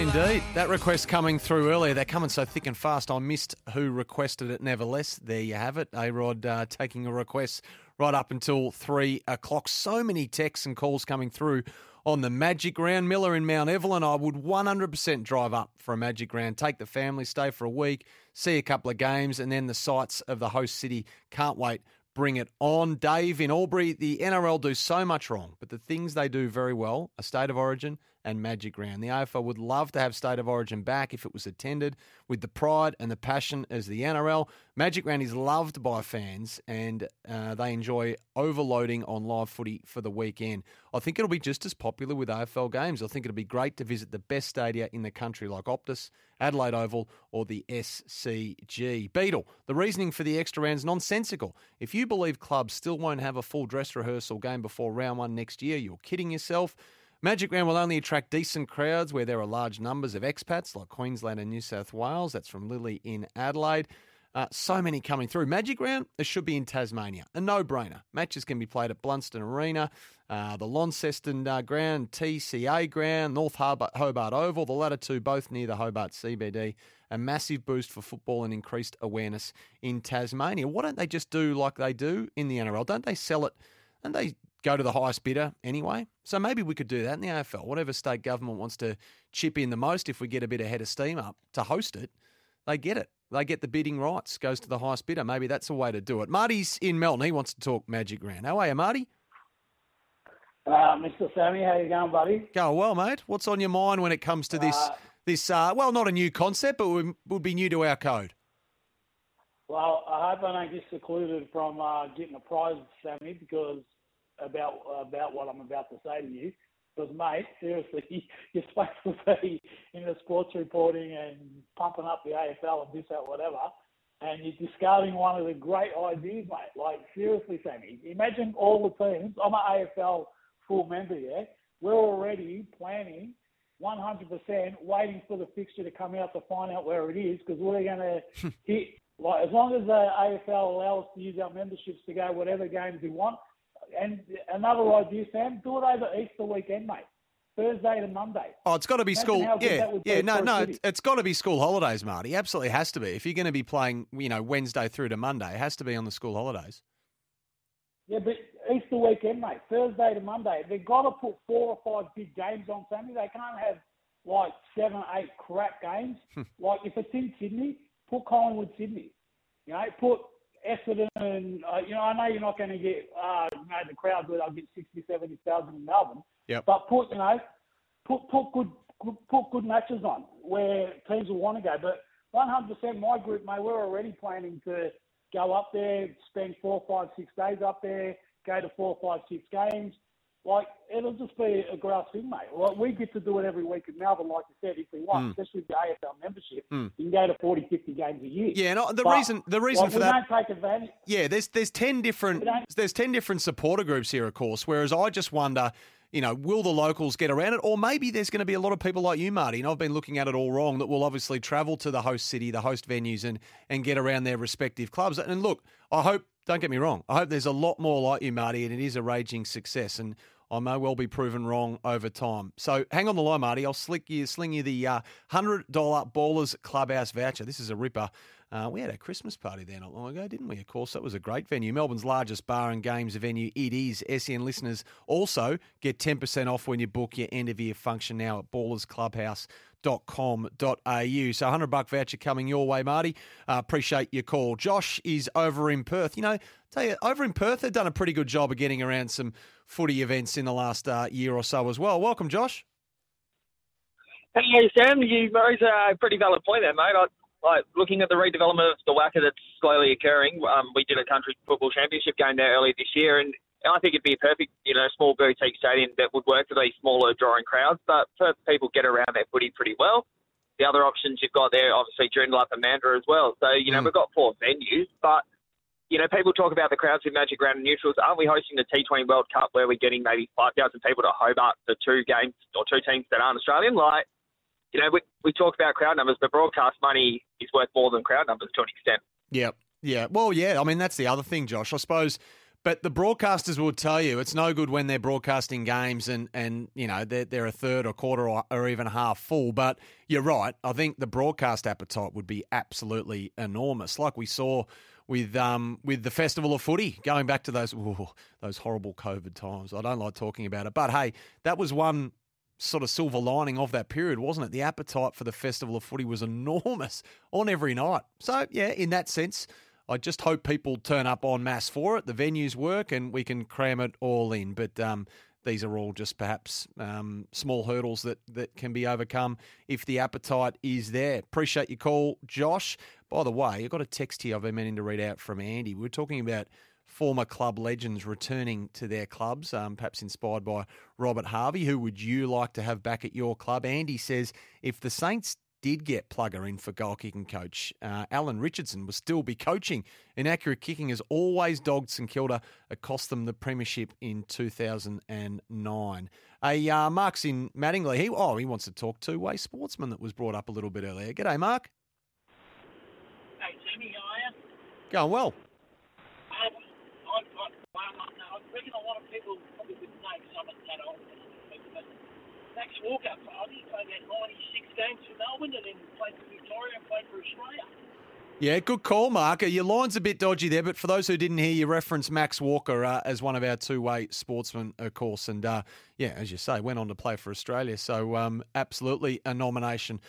Indeed. That request coming through earlier. They're coming so thick and fast. I missed who requested it, nevertheless. There you have it. A Rod uh, taking a request right up until three o'clock. So many texts and calls coming through on the Magic Round. Miller in Mount Evelyn. I would 100% drive up for a Magic Round. Take the family, stay for a week, see a couple of games, and then the sights of the host city. Can't wait. Bring it on. Dave in Albury, the NRL do so much wrong, but the things they do very well are State of Origin and Magic Round. The AFL would love to have State of Origin back if it was attended with the pride and the passion as the NRL. Magic Round is loved by fans and uh, they enjoy overloading on live footy for the weekend. I think it'll be just as popular with AFL games. I think it'll be great to visit the best stadia in the country like Optus, Adelaide Oval, or the SCG. Beetle, the reasoning for the extra round is nonsensical. If you believe clubs still won't have a full dress rehearsal game before round one next year, you're kidding yourself. Magic Round will only attract decent crowds where there are large numbers of expats like Queensland and New South Wales. That's from Lily in Adelaide. Uh, so many coming through. Magic Round, it should be in Tasmania. A no brainer. Matches can be played at Blundstone Arena, uh, the Launceston uh, Ground, TCA Ground, North Hobart, Hobart Oval, the latter two both near the Hobart CBD. A massive boost for football and increased awareness in Tasmania. Why don't they just do like they do in the NRL? Don't they sell it? Don't they go to the highest bidder anyway. So maybe we could do that in the AFL. Whatever state government wants to chip in the most, if we get a bit ahead of steam up to host it, they get it. They get the bidding rights, goes to the highest bidder. Maybe that's a way to do it. Marty's in Melton. He wants to talk Magic Round. How are you, Marty? Uh, Mr. Sammy, how you going, buddy? Going well, mate. What's on your mind when it comes to this? Uh, this uh, well, not a new concept, but would, would be new to our code. Well, I hope I don't get secluded from uh, getting a prize, Sammy, because about about what I'm about to say to you. Because, mate, seriously, you're supposed to be in the sports reporting and pumping up the AFL and this, that, whatever, and you're discarding one of the great ideas, mate. Like, seriously, Sammy, imagine all the teams. I'm an AFL full member, yeah? We're already planning 100% waiting for the fixture to come out to find out where it is because we're going to hit, like, as long as the AFL allows us to use our memberships to go whatever games we want, and another idea, Sam, do it over Easter weekend, mate. Thursday to Monday. Oh, it's got to be Imagine school. Yeah, yeah. No, no. city. It's, got to be school holidays, Marty. Absolutely has to be. If you're going to be playing, you know, Wednesday through to Monday, it has to be on the school holidays. Yeah, but Easter weekend, mate. Thursday to Monday. They've got to put four or five big games on Sammy. They can't have like seven, eight crap games. Hmm. like if it's in Sydney, put Collingwood Sydney. You know, put Essendon. And, uh, you know, I know you're not going to get uh, you know the crowd where they'll get 60, 70,000 in Melbourne. Yep. But put you know, put put good good- put good matches on where teams will want to go. But 100%, my group, mate, we're already planning to go up there, spend four, five, six days up there, go to four, five, six games. Like it'll just be a grass thing, mate. Like we get to do it every week in Melbourne, like you said, if we want, Mm. especially with the AFL membership. Mm. You can go to 40, 50 games a year. Yeah, no, the But, reason- the reason like, for we that- don't take advantage. Yeah, there's there's ten different there's ten different supporter groups here, of course. Whereas I just wonder, you know, will the locals get around it, or maybe there's going to be a lot of people like you, Marty, and I've been looking at it all wrong. That will obviously travel to the host city, the host venues, and and get around their respective clubs. And look, I hope. Don't get me wrong. I hope there's a lot more like you, Marty, and it is a raging success. And I may well be proven wrong over time. So hang on the line, Marty. I'll you, sling you the uh, hundred dollar Ballers Clubhouse voucher. This is a ripper. Uh, we had a Christmas party there not long ago, didn't we? Of course, that was a great venue. Melbourne's largest bar and games venue. It is. SEN listeners also get 10% off when you book your end of year function now at ballersclubhouse.com.au. So 100 buck voucher coming your way, Marty. Uh, appreciate your call. Josh is over in Perth. You know, tell you, over in Perth, they've done a pretty good job of getting around some footy events in the last uh, year or so as well. Welcome, Josh. Hey Sam, you raise a pretty valid point there, mate. I, like looking at the redevelopment of the WACA that's slowly occurring. Um, we did a country football championship game there earlier this year, and I think it'd be a perfect, you know, small boutique stadium that would work for these smaller drawing crowds. But people get around their footy pretty well. The other options you've got there, obviously, Joondalup and Mandurah as well. So you know mm. we've got four venues, but you know, people talk about the crowds with Magic Round and Neutrals. Aren't we hosting the T20 World Cup where we're getting maybe 5,000 people to Hobart for two games or two teams that aren't Australian? Like, you know, we, we talk about crowd numbers, but broadcast money is worth more than crowd numbers to an extent. Yeah, yeah. Well, yeah. I mean, that's the other thing, Josh. I suppose. But the broadcasters will tell you it's no good when they're broadcasting games and, and you know they're, they're a third or quarter or, or even half full. But you're right. I think the broadcast appetite would be absolutely enormous, like we saw with um with the festival of footy going back to those ooh, those horrible COVID times. I don't like talking about it, but hey, that was one sort of silver lining of that period, wasn't it? The appetite for the festival of footy was enormous on every night. So yeah, in that sense, I just hope people turn up en masse for it. The venues work, and we can cram it all in. But um, these are all just perhaps um, small hurdles that, that can be overcome if the appetite is there. Appreciate your call, Josh. By the way, I've got a text here I've been meaning to read out from Andy. We are talking about former club legends returning to their clubs, um, perhaps inspired by Robert Harvey. Who would you like to have back at your club? Andy says if the Saints did get Plugger in for goal kicking coach, uh, Alan Richardson will still be coaching. Inaccurate kicking has always dogged St Kilda. It cost them the premiership in 2009. A uh, Mark's in Mattingley. He oh he wants to talk two way sportsman that was brought up a little bit earlier. G'day, Mark. Hey, Timmy, how are you? Going well. Um, I, I, reckon a lot of people probably wouldn't know because I'm not that old. But Max Walker, he played about 96 games for Melbourne and then played for Victoria and played for Australia. Yeah, good call, Mark. Your line's a bit dodgy there, but for those who didn't hear you reference Max Walker uh, as one of our two-way sportsmen, of course, and uh, yeah, as you say, went on to play for Australia. So um, absolutely a nomination.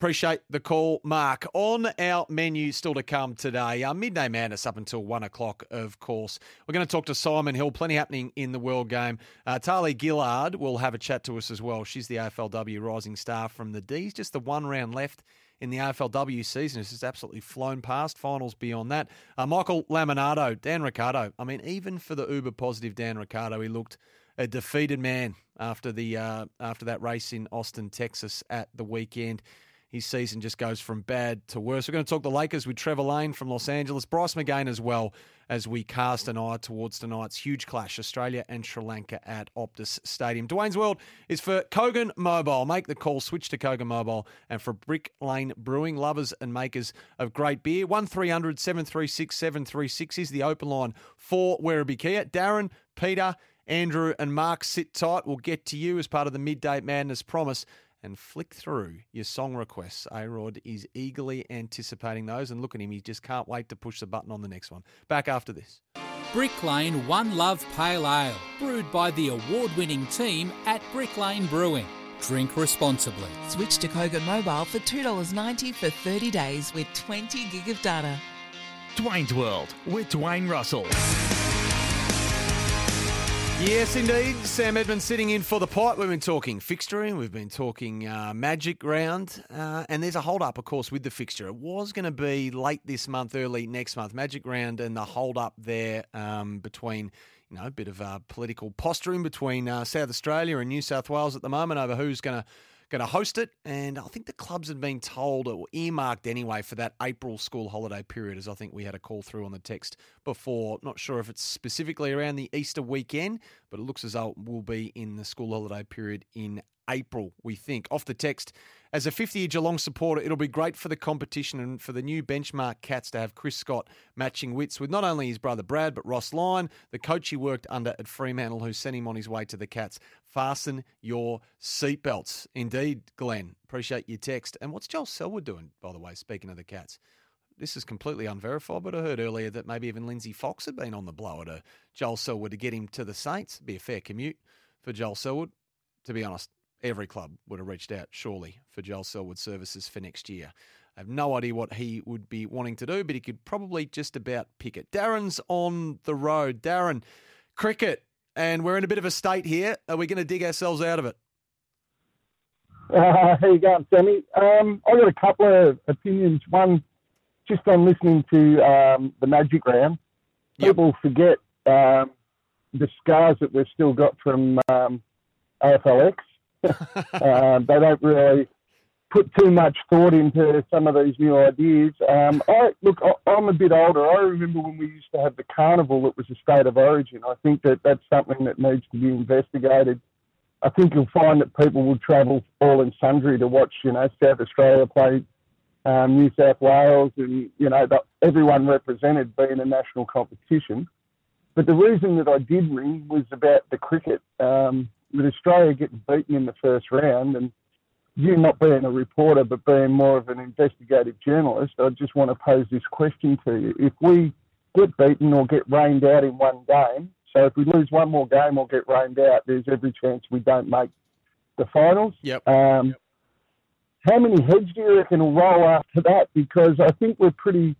Appreciate the call, Mark. On our menu still to come today, our midday madness up until one o'clock, of course. We're going to talk to Simon Hill. Plenty happening in the world game. Uh, Tahlia Gillard will have a chat to us as well. She's the AFLW rising star from the D's. Just the one round left in the AFLW season. It's just absolutely flown past. Finals beyond that. Uh, Michael Lamonato, Dan Ricciardo. I mean, even for the uber positive Dan Ricciardo, he looked a defeated man after the uh, after that race in Austin, Texas at the weekend. His season just goes from bad to worse. We're going to talk the Lakers with Trevor Lane from Los Angeles, Bryce McGain as well as we cast an eye towards tonight's huge clash, Australia and Sri Lanka at Optus Stadium. Dwayne's World is for Kogan Mobile. Make the call, switch to Kogan Mobile, and for Brick Lane Brewing, lovers and makers of great beer. 1300 736 736 is the open line for Werribee Kia. Darren, Peter, Andrew, and Mark sit tight. We'll get to you as part of the Midday Madness promise and flick through your song requests. A Rod is eagerly anticipating those, and look at him, he just can't wait to push the button on the next one. Back after this. Brick Lane One Love Pale Ale, brewed by the award winning team at Brick Lane Brewing. Drink responsibly. Switch to Kogan Mobile for $2.90 for 30 days with 20 gig of data. Dwayne's World with Dwayne Russell. Yes, indeed. Sam Edmonds sitting in for the pipe. We've been talking fixturing, we've been talking uh, magic round, uh, and there's a hold up, of course, with the fixture. It was going to be late this month, early next month, magic round, and the hold up there um, between. You know, a bit of uh, political posturing between uh, South Australia and New South Wales at the moment over who's going to going to host it. And I think the clubs had been told or earmarked anyway for that April school holiday period, as I think we had a call through on the text before. Not sure if it's specifically around the Easter weekend, but it looks as though it will be in the school holiday period in April, we think. Off the text, as a 50 year Geelong supporter, it'll be great for the competition and for the new benchmark Cats to have Chris Scott matching wits with not only his brother Brad, but Ross Lyon, the coach he worked under at Fremantle, who sent him on his way to the Cats. Fasten your seatbelts. Indeed, Glenn. Appreciate your text. And what's Joel Selwood doing, by the way, speaking of the Cats? This is completely unverified, but I heard earlier that maybe even Lindsay Fox had been on the blower to Joel Selwood to get him to the Saints. It'd be a fair commute for Joel Selwood. To be honest, every club would have reached out, surely, for Joel Selwood services for next year. I have no idea what he would be wanting to do, but he could probably just about pick it. Darren's on the road. Darren, cricket, and we're in a bit of a state here. Are we going to dig ourselves out of it? Uh, how you going, Sammy? Um, I've got a couple of opinions. One, just on listening to um, the Magic Round, people forget um, the scars that we've still got from um, AFLX. uh, they don't really put too much thought into some of these new ideas. Um, I look, I, I'm a bit older. I remember when we used to have the carnival. that was a state of origin. I think that that's something that needs to be investigated. I think you'll find that people will travel all in sundry to watch, you know, South Australia play um, New South Wales, and you know, the, everyone represented being a national competition. But the reason that I did ring was about the cricket. Um, with Australia getting beaten in the first round, and you not being a reporter but being more of an investigative journalist, I just want to pose this question to you: If we get beaten or get rained out in one game, so if we lose one more game or get rained out, there's every chance we don't make the finals. Yep. Um, yep. How many heads do you reckon will roll after that? Because I think we're pretty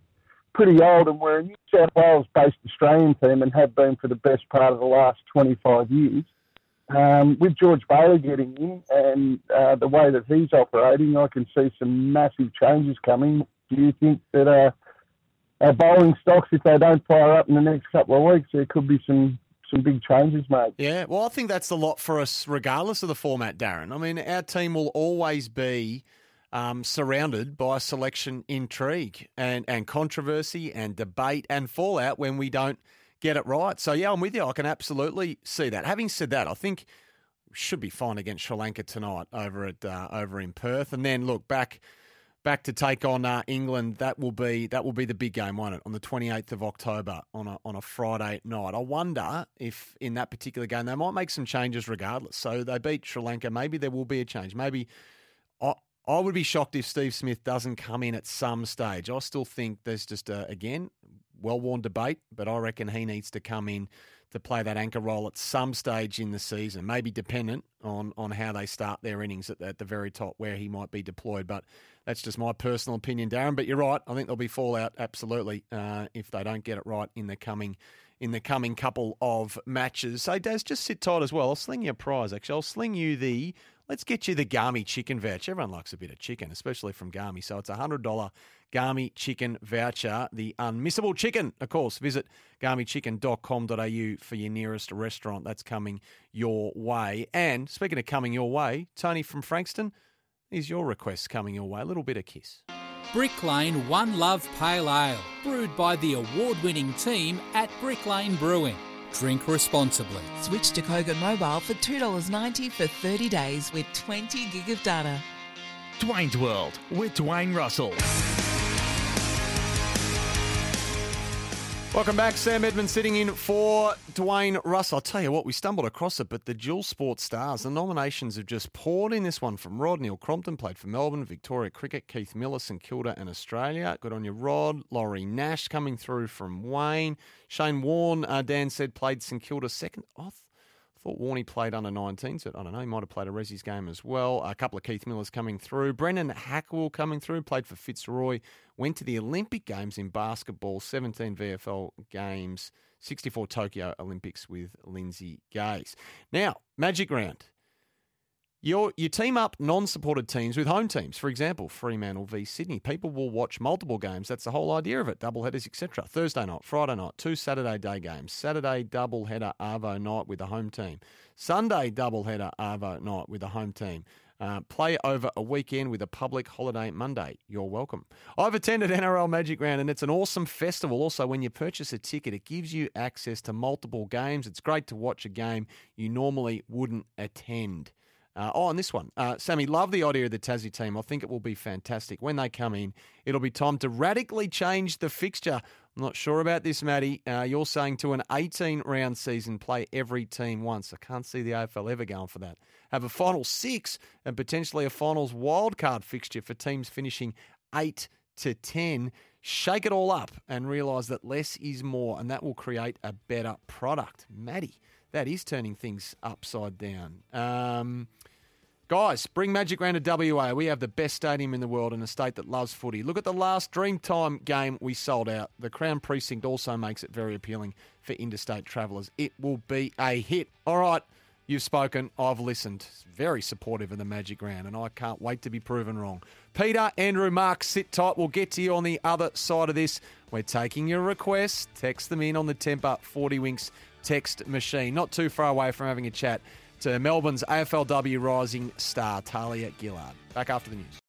pretty old, and we're a New South Wales-based Australian team and have been for the best part of the last 25 years. Um, with George Bailey getting in and uh, the way that he's operating, I can see some massive changes coming. Do you think that uh, our bowling stocks, if they don't fire up in the next couple of weeks, there could be some some big changes made? Yeah, well, I think that's the lot for us, regardless of the format, Darren. I mean, our team will always be um, surrounded by selection intrigue and, and controversy and debate and fallout when we don't get it right. So, yeah, I'm with you. I can absolutely see that. Having said that, I think should be fine against Sri Lanka tonight over at uh, over in Perth. And then, look, back back to take on uh, England. That will be that will be the big game, won't it? On the 28th of October on a on a Friday night. I wonder if in that particular game they might make some changes regardless. So they beat Sri Lanka. Maybe there will be a change. Maybe I, would be shocked if Steve Smith doesn't come in at some stage. I still think there's just a, again well worn debate, but I reckon he needs to come in to play that anchor role at some stage in the season, maybe dependent on on how they start their innings at the, at the very top where he might be deployed. But that's just my personal opinion, Darren. But you're right. I think there'll be fallout absolutely uh, if they don't get it right in the coming in the coming couple of matches. So, Daz, just sit tight as well. I'll sling you a prize. Actually, I'll sling you the Let's get you the Gami chicken voucher. Everyone likes a bit of chicken, especially from Gami. So it's a $100 Gami chicken voucher, the unmissable chicken. Of course, visit gamichicken.com.au for your nearest restaurant. That's coming your way. And speaking of coming your way, Tony from Frankston, is your request coming your way? A little bit of kiss. Brick Lane One Love Pale Ale, brewed by the award winning team at Brick Lane Brewing. Drink responsibly. Switch to Kogan Mobile for $2.90 for 30 days with 20 gig of data. Dwayne's World with Dwayne Russell. Welcome back. Sam Edmund sitting in for Dwayne Russ. I'll tell you what, we stumbled across it, but the dual sports stars, the nominations have just poured in this one from Rod. Neil Crompton played for Melbourne, Victoria Cricket, Keith Miller, St Kilda and Australia. Good on your Rod. Laurie Nash coming through from Wayne. Shane Warne, uh, Dan said, played St Kilda second. I thought Warney played under 19, so I don't know. He might have played a Resi's game as well. A couple of Keith Millers coming through. Brendan Hackwill coming through, played for Fitzroy. Went to the Olympic Games in basketball, 17 VFL games, 64 Tokyo Olympics with Lindsay Gaze. Now, Magic Round. Your, you team up non supported teams with home teams. For example, Fremantle v Sydney. People will watch multiple games. That's the whole idea of it. Double headers, etc. Thursday night, Friday night, two Saturday day games. Saturday double header Arvo night with the home team. Sunday double header Arvo night with the home team. Uh, play over a weekend with a public holiday Monday. You're welcome. I've attended NRL Magic Round and it's an awesome festival. Also, when you purchase a ticket, it gives you access to multiple games. It's great to watch a game you normally wouldn't attend. Uh, oh, and this one. Uh, Sammy, love the idea of the Tassie team. I think it will be fantastic. When they come in, it'll be time to radically change the fixture. I'm not sure about this, Matty. Uh, you're saying to an 18 round season, play every team once. I can't see the AFL ever going for that. Have a final six and potentially a finals wildcard fixture for teams finishing 8 to 10. Shake it all up and realise that less is more, and that will create a better product. Matty, that is turning things upside down. Um, Guys, bring Magic Round to WA. We have the best stadium in the world in a state that loves footy. Look at the last Dreamtime game we sold out. The Crown Precinct also makes it very appealing for interstate travellers. It will be a hit. All right, you've spoken. I've listened. Very supportive of the Magic Round, and I can't wait to be proven wrong. Peter, Andrew, Mark, sit tight. We'll get to you on the other side of this. We're taking your requests. Text them in on the Tempur 40 Winks text machine. Not too far away from having a chat to Melbourne's AFLW rising star, Tahlia Gillard. Back after the news.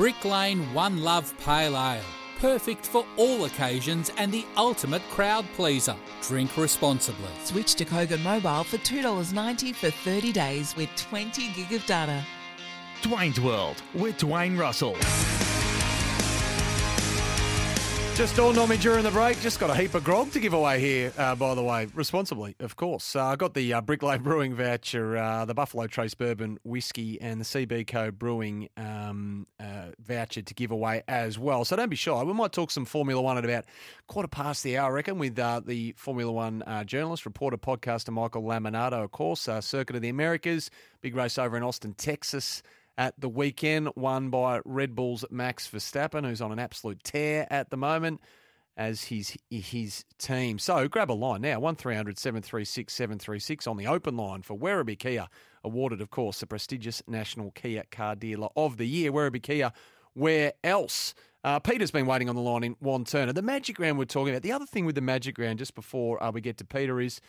Brick Lane One Love Pale Ale. Perfect for all occasions and the ultimate crowd pleaser. Drink responsibly. Switch to Kogan Mobile for $2.90 for 30 days with 20 gig of data. Dwayne's World with Dwayne Russell. Just dawned on me during the break. Just got a heap of grog to give away here, uh, by the way, responsibly, of course. Uh, I got the uh, Brewing voucher, uh, the Buffalo Trace Bourbon Whiskey, and the CB Co Brewing um, uh, voucher to give away as well. So don't be shy. We might talk some Formula One at about quarter past the hour, I reckon, with uh, the Formula One journalist, reporter, podcaster Michael Lamonato, of course. Circuit of the Americas, big race over in Austin, Texas at the weekend, won by Red Bull's Max Verstappen, who's on an absolute tear at the moment as his his team. So grab a line now, 1300 736 736 on the open line for Werribee Kia, awarded, of course, the prestigious National Kia Car Dealer of the Year. Werribee Kia, where else? Uh, Peter's been waiting on the line in Wantirna. The Magic Round we're talking about. The other thing with the Magic Round, just before uh, we get to Peter, is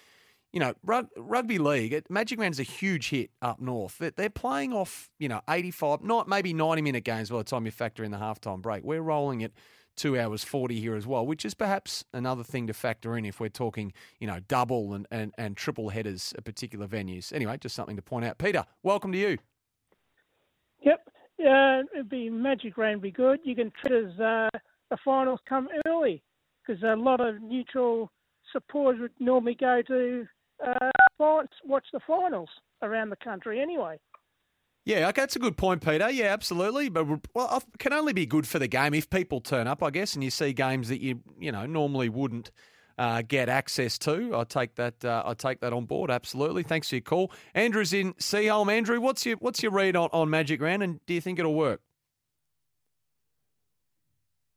you know, rugby league, Magic Round's a huge hit up north. They're playing off, you know, 85, not maybe 90 minute games by the time you factor in the halftime break. We're rolling it two hours 40 here as well, which is perhaps another thing to factor in if we're talking, you know, double and, and, and triple headers at particular venues. Anyway, just something to point out. Peter, welcome to you. Yep. Uh, it'd be Magic Round be good. You can treat as uh, the finals come early because a lot of neutral supporters would normally go to uh, watch the finals around the country anyway. Yeah, okay, that's a good point, Peter. Yeah, absolutely. But well, it can only be good for the game if people turn up, I guess, and you see games that you you know normally wouldn't uh, get access to. I take that. Uh, I take that on board. Absolutely. Thanks for your call, Andrew's in Seaholme. Andrew, what's your what's your read on, on Magic Round, and do you think it'll work?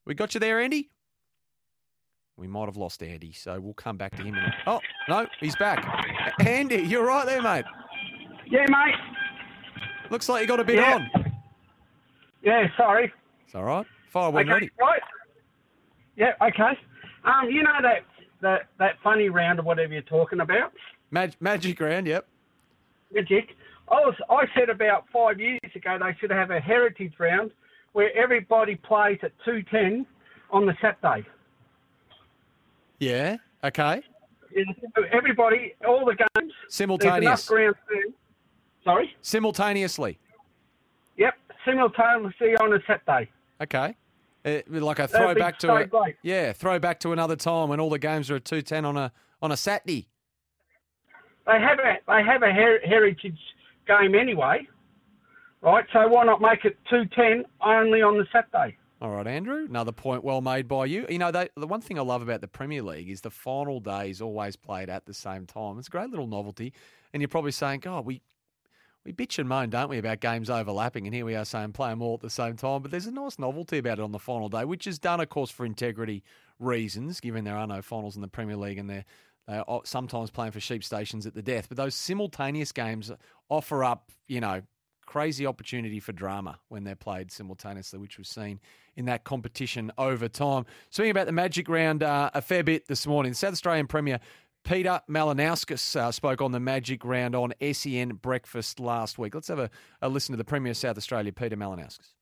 We got you there, Andy. We might have lost Andy, so we'll come back to him. In a... Oh, no, he's back. Andy, you're right there, mate. Yeah, mate. Looks like you got a bit yeah. on. Yeah, sorry. It's all right. Fire when okay, ready. Right. Yeah, okay. Um, you know that, that that funny round or whatever you're talking about? Mag- magic round, yep. Magic. I was I said about five years ago they should have a heritage round where everybody plays at two ten on the Saturday. Yeah. Okay. Everybody, all the games. Simultaneous. Sorry. Simultaneously. Yep, simultaneously on a Saturday. Okay. Uh, like a throwback to a great. yeah, throwback to another time when all the games are at two ten on a on a Saturday. They have a they have a her- heritage game anyway, right? So why not make it two ten only on the Saturday? All right, Andrew. Another point well made by you. You know, they, the one thing I love about the Premier League is the final day is always played at the same time. It's a great little novelty. And you're probably saying, God, we we bitch and moan, don't we, about games overlapping? And here we are saying play them all at the same time. But there's a nice novelty about it on the final day, which is done, of course, for integrity reasons, given there are no finals in the Premier League and they're, they're sometimes playing for sheep stations at the death. But those simultaneous games offer up, you know, crazy opportunity for drama when they're played simultaneously, which was seen in that competition over time. Speaking about the Magic Round uh, a fair bit this morning, South Australian Premier Peter Malinauskas uh, spoke on the Magic Round on SEN Breakfast last week. Let's have a, a listen to the Premier of South Australia, Peter Malinauskas.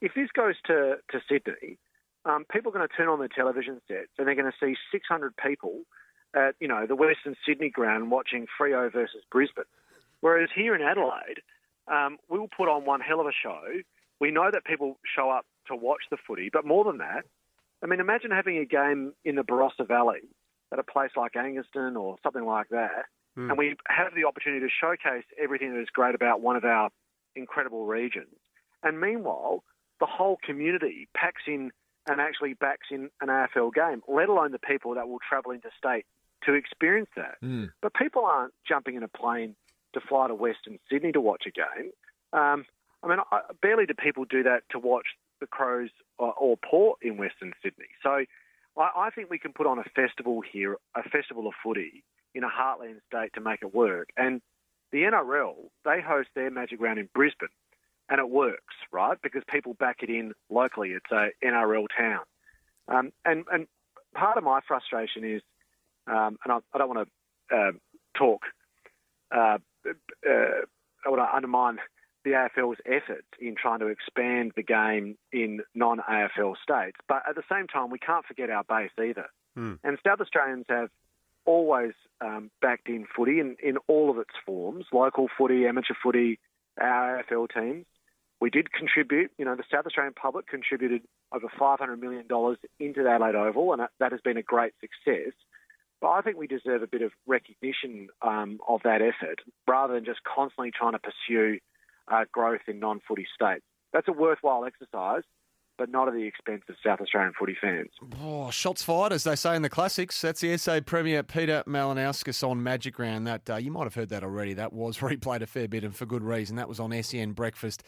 If this goes to, to Sydney, um, people are going to turn on their television sets and they're going to see 600 people at, you know, the Western Sydney ground watching Freo versus Brisbane. Whereas here in Adelaide, um, we'll put on one hell of a show. We know that people show up to watch the footy, but more than that, I mean, imagine having a game in the Barossa Valley at a place like Angaston or something like that, Hmm. and we have the opportunity to showcase everything that is great about one of our incredible regions. And meanwhile, the whole community packs in and actually backs in an AFL game, let alone the people that will travel interstate to experience that. But people aren't jumping in a plane to fly to Western Sydney to watch a game. Um, I mean, I, barely do people do that to watch the Crows or, or Port in Western Sydney. So I, I think we can put on a festival here, a festival of footy in a heartland state to make it work. And the NRL, they host their Magic Round in Brisbane, and it works, right? Because people back it in locally. It's a NRL town. Um, and, and part of my frustration is, um, and I, I don't want to uh, talk, uh, uh, I to undermine the AFL's efforts in trying to expand the game in non-AFL states. But at the same time, we can't forget our base either. Hmm. And South Australians have always um, backed in footy in, in all of its forms, local footy, amateur footy, our AFL teams. We did contribute, you know, the South Australian public contributed over $500 million into the Adelaide Oval, and that has been a great success. But I think we deserve a bit of recognition um, of that effort rather than just constantly trying to pursue uh, growth in non footy states. That's a worthwhile exercise, but not at the expense of South Australian footy fans. Oh, shots fired, as they say in the classics. That's the SA Premier Peter Malinauskas on Magic Round that day. You might have heard that already. That was replayed a fair bit and for good reason. That was on SEN Breakfast.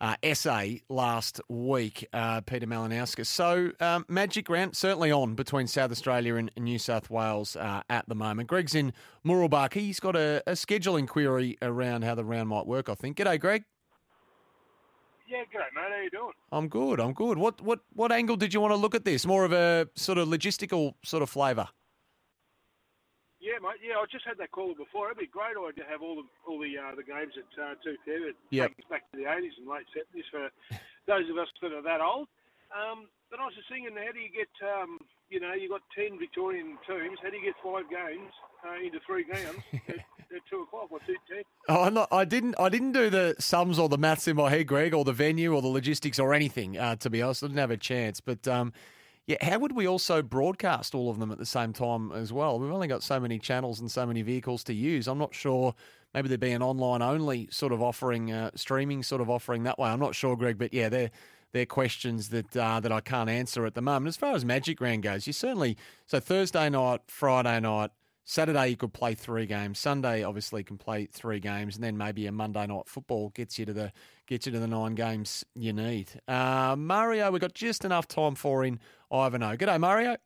Uh, SA last week, uh, Peter Malinauskas. So, um, Magic Round certainly on between South Australia and New South Wales uh, at the moment. Greg's in Mooroolbark. He's got a, a scheduling query around how the round might work, I think. G'day, Greg. Yeah, great, mate. How you doing? I'm good. I'm good. What what what angle did you want to look at this? More of a sort of logistical sort of flavour. Yeah, mate. Yeah, I just had that caller before. It'd be a great idea to have all the all the uh, the games at uh, two thirty. Us back to the eighties and late seventies for those of us that are that old. Um, but I was just thinking, how do you get? Um, you know, you got ten Victorian teams. How do you get five games uh, into three games? at, at two o'clock or two ten? Oh, I'm not, I didn't. I didn't do the sums or the maths in my head, Greg, or the venue or the logistics or anything. Uh, to be honest, I didn't have a chance. But um, yeah, how would we also broadcast all of them at the same time as well? We've only got so many channels and so many vehicles to use. I'm not sure. Maybe there'd be an online only sort of offering, uh, streaming sort of offering that way. I'm not sure, Greg. But yeah, they're they're questions that uh, that I can't answer at the moment. As far as Magic Round goes, you certainly so Thursday night, Friday night. Saturday you could play three games. Sunday obviously can play three games, and then maybe a Monday night football gets you to the gets you to the nine games you need. Uh, Mario, we've got just enough time for in Ivanhoe. G'day, Mario.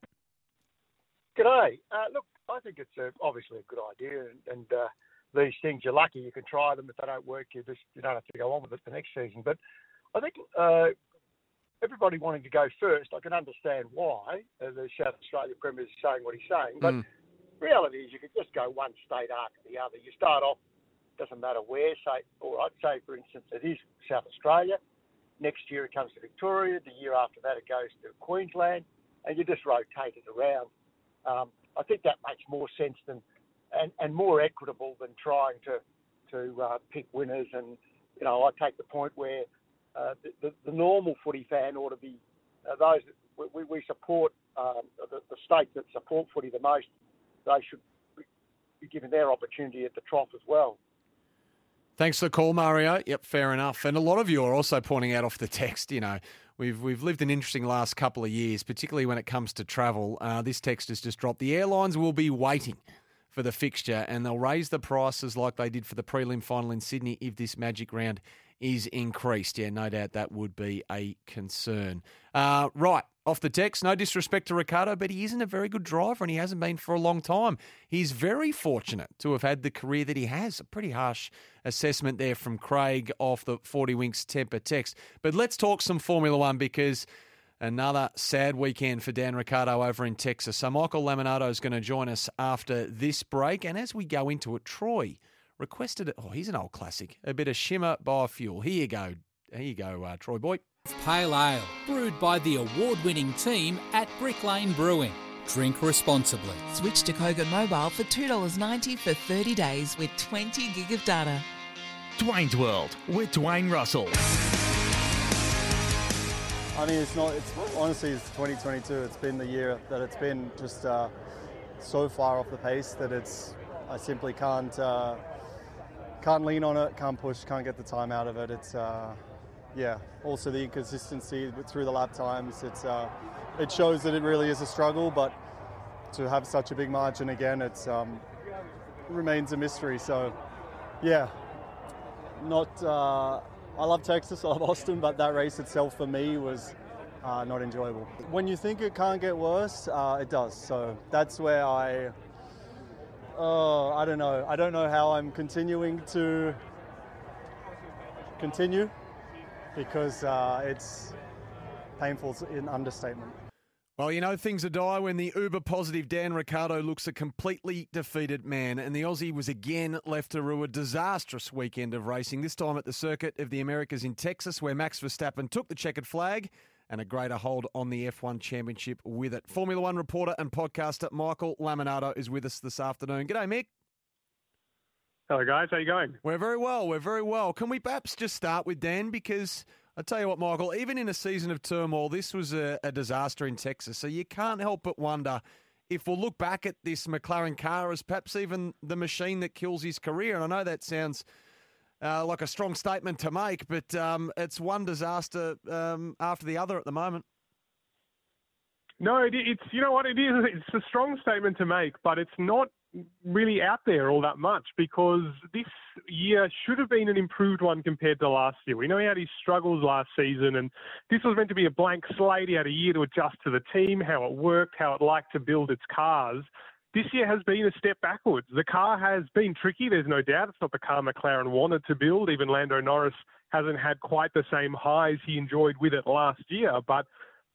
G'day. Uh, look, I think it's a, obviously a good idea, and, and uh, these things you're lucky you can try them. If they don't work, you just you don't have to go on with it the next season. But I think uh, everybody wanting to go first, I can understand why uh, the South Australian Premier is saying what he's saying. But Mm. reality is you could just go one state after the other. You start off, doesn't matter where, say, or I'd say, for instance, it is South Australia. Next year it comes to Victoria. The year after that it goes to Queensland, and you just rotate it around. Um, I think that makes more sense than and, and more equitable than trying to to uh, pick winners. And you know, I take the point where uh, the, the, the normal footy fan ought to be uh, those that we, we support um, the, the states that support footy the most. They should be given their opportunity at the trough as well. Thanks for the call, Mario. Yep, fair enough. And a lot of you are also pointing out off the text, you know, we've we've lived an interesting last couple of years, particularly when it comes to travel. Uh, this text has just dropped. The airlines will be waiting for the fixture and they'll raise the prices like they did for the prelim final in Sydney if this magic round is increased. Yeah, no doubt that would be a concern. Uh, right, off the text, no disrespect to Ricciardo, but he isn't a very good driver and he hasn't been for a long time. He's very fortunate to have had the career that he has. A pretty harsh assessment there from Craig off the 40 Winks Tempur text. But let's talk some Formula One because another sad weekend for Dan Ricciardo over in Texas. So Michael Lamonato is going to join us after this break. And as we go into it, Troy requested, oh, he's an old classic, a bit of Shimmer by Fuel. Here you go. Here you go, uh, Troy Boy. Pale Ale, brewed by the award winning team at Brick Lane Brewing. Drink responsibly. Switch to Kogan Mobile for $2.90 for 30 days with 20 gig of data. Dwayne's World with Dwayne Russell. I mean, it's not. It's honestly, it's 2022. It's been the year that it's been just uh, so far off the pace that it's. I simply can't uh, can't lean on it. Can't push. Can't get the time out of it. It's uh, yeah. Also the inconsistency through the lap times. It's uh, it shows that it really is a struggle. But to have such a big margin again, it's um, remains a mystery. So yeah, not. Uh, I love Texas, I love Austin, but that race itself for me was uh, not enjoyable. When you think it can't get worse, uh, it does. So that's where I. Oh, I don't know. I don't know how I'm continuing to continue because uh, it's painful in understatement. Well, you know, things are dire when the uber positive Dan Ricciardo looks a completely defeated man, and the Aussie was again left to rue a disastrous weekend of racing, this time at the Circuit of the Americas in Texas, where Max Verstappen took the checkered flag and a greater hold on the F1 Championship with it. Formula One reporter and podcaster Michael Lamonato is with us this afternoon. G'day, Mick. Hello, guys. How you going? We're very well. We're very well. Can we perhaps just start with Dan? Because I tell you what, Michael, even in a season of turmoil, this was a, a, disaster in Texas. So you can't help but wonder if we'll look back at this McLaren car as perhaps even the machine that kills his career. And I know that sounds uh, like a strong statement to make, but um, it's one disaster um, after the other at the moment. No, it, it's you know what it is. It's a strong statement to make, but it's not really out there all that much because this year should have been an improved one compared to last year. We know he had his struggles last season, and this was meant to be a blank slate. He had a year to adjust to the team, how it worked, how it liked to build its cars. This year has been a step backwards. The car has been tricky, there's no doubt. It's not the car McLaren wanted to build. Even Lando Norris hasn't had quite the same highs he enjoyed with it last year, but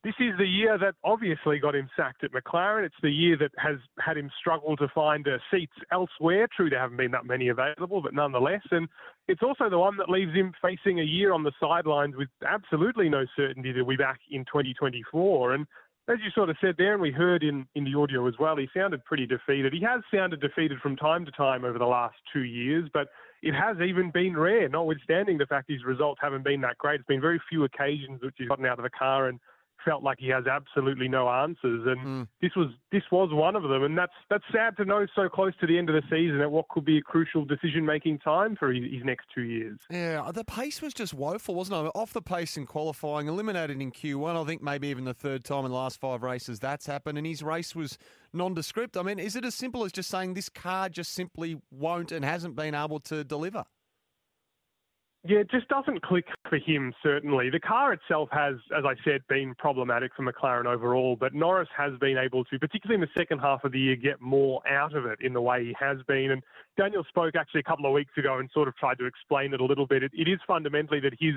this is the year that obviously got him sacked at McLaren. It's the year that has had him struggle to find uh, seats elsewhere. True, there haven't been that many available, but nonetheless. And it's also the one that leaves him facing a year on the sidelines with absolutely no certainty that we'll be back in 2024. And as you sort of said there, and we heard in, in the audio as well, he sounded pretty defeated. He has sounded defeated from time to time over the last two years, but it has even been rare, notwithstanding the fact his results haven't been that great. It's been very few occasions which he's gotten out of the car and felt like he has absolutely no answers, and mm. this was this was one of them, and that's that's sad to know so close to the end of the season at what could be a crucial decision making time for his, his, next two years. Yeah, the pace was just woeful, wasn't it? Off the pace in qualifying, eliminated in Q1. I think maybe even the third time in the last five races that's happened, and his race was nondescript. I mean, is it as simple as just saying this car just simply won't and hasn't been able to deliver? Yeah, it just doesn't click for him, certainly. The car itself has, as I said, been problematic for McLaren overall, but Norris has been able to, particularly in the second half of the year, get more out of it in the way he has been. And Daniel spoke actually a couple of weeks ago and sort of tried to explain it a little bit. it, it is fundamentally that his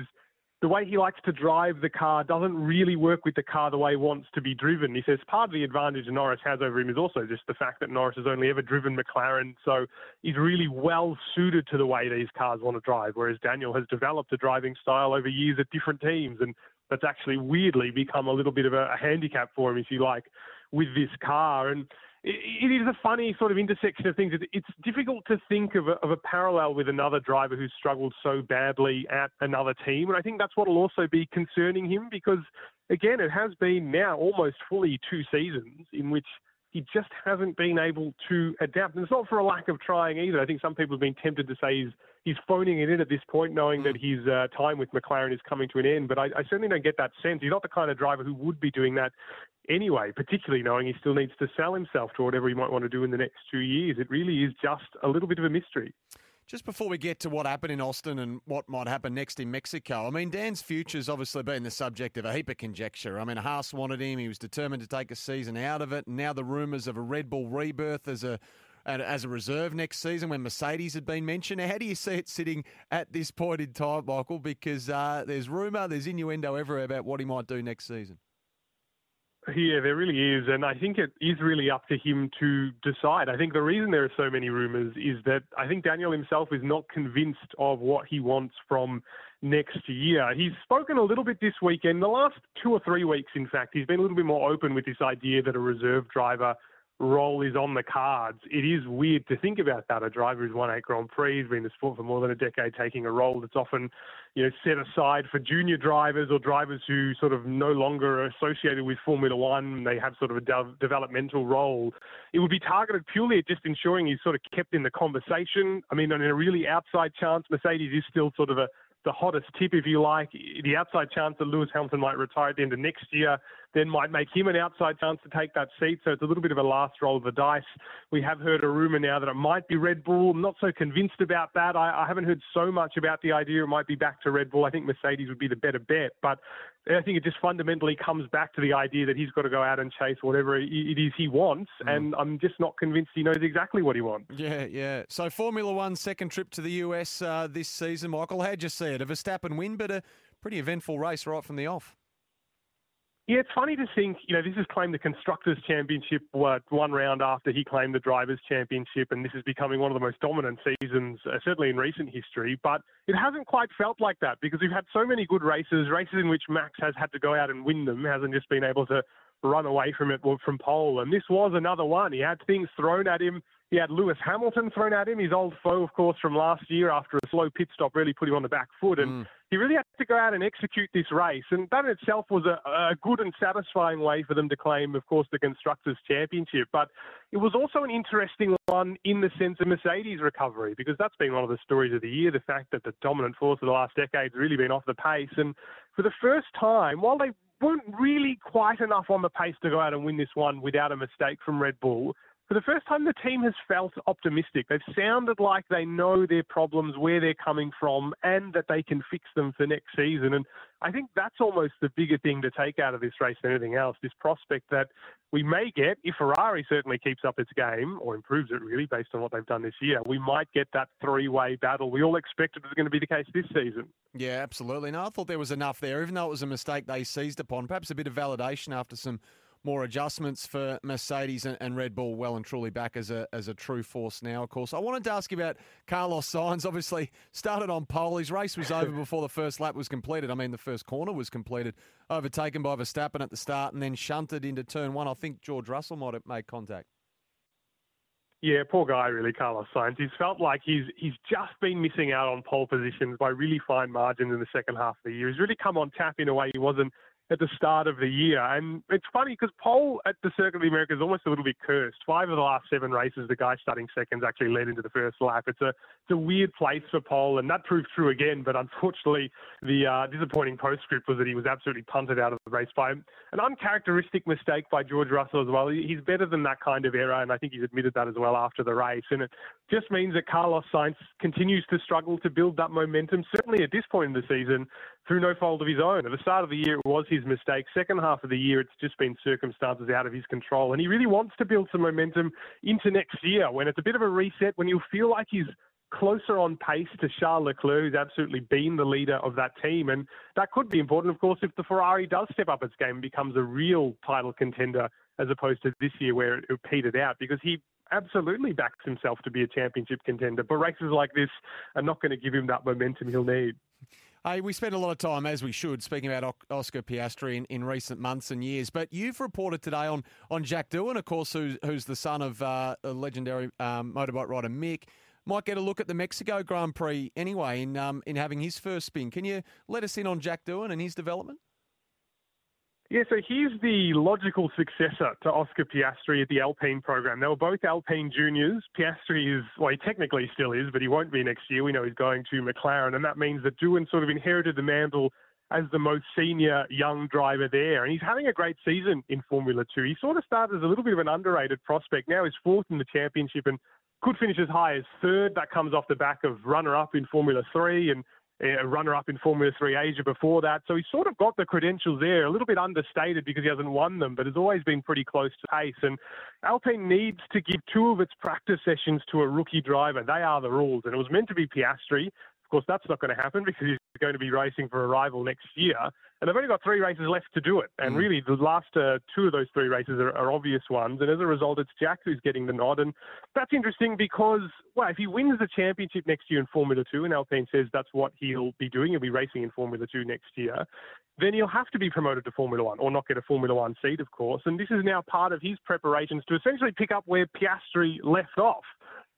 the way he likes to drive the car doesn't really work with the car the way he wants to be driven. He says part of the advantage Norris has over him is also just the fact that Norris has only ever driven McLaren, so he's really well suited to the way these cars want to drive, whereas Daniel has developed a driving style over years at different teams, and that's actually weirdly become a little bit of a, a handicap for him, if you like, with this car. And it is a funny sort of intersection of things. It's difficult to think of a, of a, parallel with another driver who's struggled so badly at another team. And I think that's what will also be concerning him because, again, it has been now almost fully two seasons in which he just hasn't been able to adapt. And it's not for a lack of trying either. I think some people have been tempted to say he's he's phoning it in at this point, knowing that his uh, time with McLaren is coming to an end. But I, I certainly don't get that sense. He's not the kind of driver who would be doing that anyway, particularly knowing he still needs to sell himself to whatever he might want to do in the next two years. It really is just a little bit of a mystery. Just before we get to what happened in Austin and what might happen next in Mexico, I mean, Dan's future's obviously been the subject of a heap of conjecture. I mean, Haas wanted him; he was determined to take a season out of it. And now the rumours of a Red Bull rebirth as a as a reserve next season when Mercedes had been mentioned. How do you see it sitting at this point in time, Michael? Because uh, there's rumour, there's innuendo everywhere about what he might do next season. Yeah, there really is. And I think it is really up to him to decide. I think the reason there are so many rumours is that I think Daniel himself is not convinced of what he wants from next year. He's spoken a little bit this weekend. The last two or three weeks, in fact, he's been a little bit more open with this idea that a reserve driver role is on the cards. It is weird to think about that. A driver who's won eight Grand Prix, been in the sport for more than a decade, taking a role that's often, you know, set aside for junior drivers or drivers who sort of no longer are associated with Formula One. They have sort of a de- developmental role. It would be targeted purely at just ensuring he's sort of kept in the conversation. I mean, on a really outside chance, Mercedes is still sort of a the hottest tip, if you like. The outside chance that Lewis Hamilton might retire at the end of next year then might make him an outside chance to take that seat. So it's a little bit of a last roll of the dice. We have heard a rumour now that it might be Red Bull. I'm not so convinced about that. I, I haven't heard so much about the idea it might be back to Red Bull. I think Mercedes would be the better bet. But I think it just fundamentally comes back to the idea that he's got to go out and chase whatever it is he wants. Mm. And I'm just not convinced he knows exactly what he wants. Yeah, yeah. So Formula One second trip to the US uh, this season, Michael. How'd you see it? A Verstappen win, but a pretty eventful race right from the off. Yeah, it's funny to think, you know, this has claimed the Constructors' Championship one round after he claimed the Drivers' Championship, and this is becoming one of the most dominant seasons, uh, certainly in recent history. But it hasn't quite felt like that because we've had so many good races, races in which Max has had to go out and win them, hasn't just been able to run away from it from pole. And this was another one. He had things thrown at him. He had Lewis Hamilton thrown at him, his old foe, of course, from last year after a slow pit stop really put him on the back foot. And mm. he really had to go out and execute this race. And that in itself was a, a good and satisfying way for them to claim, of course, the Constructors' Championship. But it was also an interesting one in the sense of Mercedes' recovery, because that's been one of the stories of the year the fact that the dominant force of the last decade has really been off the pace. And for the first time, while they weren't really quite enough on the pace to go out and win this one without a mistake from Red Bull, for the first time, the team has felt optimistic. They've sounded like they know their problems, where they're coming from, and that they can fix them for next season. And I think that's almost the bigger thing to take out of this race than anything else this prospect that we may get, if Ferrari certainly keeps up its game, or improves it really based on what they've done this year, we might get that three way battle we all expected was going to be the case this season. Yeah, absolutely. No, I thought there was enough there, even though it was a mistake they seized upon. Perhaps a bit of validation after some more adjustments for Mercedes and, Red Bull well and truly back as a as a true force now. Of course, I wanted to ask you about Carlos Sainz. Obviously, started on pole. His race was over before the first lap was completed. I mean, the first corner was completed, overtaken by Verstappen at the start, and then shunted into turn one. I think George Russell might have made contact. Yeah, poor guy, really, Carlos Sainz. He's felt like he's he's just been missing out on pole positions by really fine margins in the second half of the year. He's really come on tap in a way he wasn't at the start of the year. And it's funny because pole at the Circuit of the Americas is almost a little bit cursed. Five of the last seven races, the guy starting seconds actually led into the first lap. It's a it's a weird place for pole, and that proved true again. But unfortunately, the uh, disappointing postscript was that he was absolutely punted out of the race by an uncharacteristic mistake by George Russell as well. He's better than that kind of error, and I think he's admitted that as well after the race. And it just means that Carlos Sainz continues to struggle to build that momentum. Certainly at this point in the season, through no fault of his own. At the start of the year, it was his mistake. Second half of the year, it's just been circumstances out of his control. And he really wants to build some momentum into next year when it's a bit of a reset, when you'll feel like he's closer on pace to Charles Leclerc, who's absolutely been the leader of that team. And that could be important, of course, if the Ferrari does step up its game and becomes a real title contender as opposed to this year where it petered out because he absolutely backs himself to be a championship contender. But races like this are not going to give him that momentum he'll need. Hey, we spent a lot of time, as we should, speaking about Oscar Piastri in, in recent months and years. But you've reported today on, on Jack Doohan, of course, who's, who's the son of uh, a legendary um, motorbike rider Mick. Might get a look at the Mexico Grand Prix anyway in um, in having his first spin. Can you let us in on Jack Doohan and his development? Yeah, so he's the logical successor to Oscar Piastri at the Alpine program. They were both Alpine juniors. Piastri is, well, he technically still is, but he won't be next year. We know he's going to McLaren, and that means that Doohan sort of inherited the mantle as the most senior young driver there. And he's having a great season in Formula 2. He sort of started as a little bit of an underrated prospect. Now he's fourth in the championship and could finish as high as third. That comes off the back of runner up in Formula 3 and a runner-up in Formula 3 Asia before that. So he's sort of got the credentials there, a little bit understated because he hasn't won them, but has always been pretty close to pace. And Alpine needs to give two of its practice sessions to a rookie driver. They are the rules. And it was meant to be Piastri. Of course, that's not going to happen because he's going to be racing for a rival next year and they've only got three races left to do it. And mm. really, the last uh, two of those three races are, are, obvious ones. And as a result, it's Jack who's getting the nod. And that's interesting because, well, if he wins the championship next year in Formula 2, and Alpine says that's what he'll be doing, he'll be racing in Formula 2 next year, then he'll have to be promoted to Formula 1 or not get a Formula 1 seat, of course. And this is now part of his preparations to essentially pick up where Piastri left off.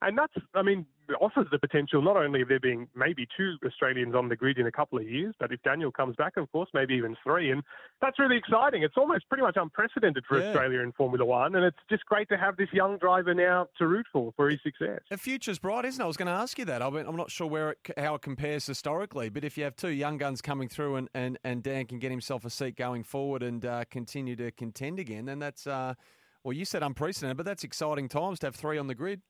And that's, I mean, offers the potential not only of there being maybe two Australians on the grid in a couple of years, but if Daniel comes back, of course, maybe even three. And that's really exciting. It's almost pretty much unprecedented for yeah. Australia in Formula One. And it's just great to have this young driver now to root for for his success. The future's bright, isn't it? I was going to ask you that. I mean, I'm not sure where it, how it compares historically, but if you have two young guns coming through and, and, and Dan can get himself a seat going forward and uh, continue to contend again, then that's, uh, well, you said unprecedented, but that's exciting times to have three on the grid.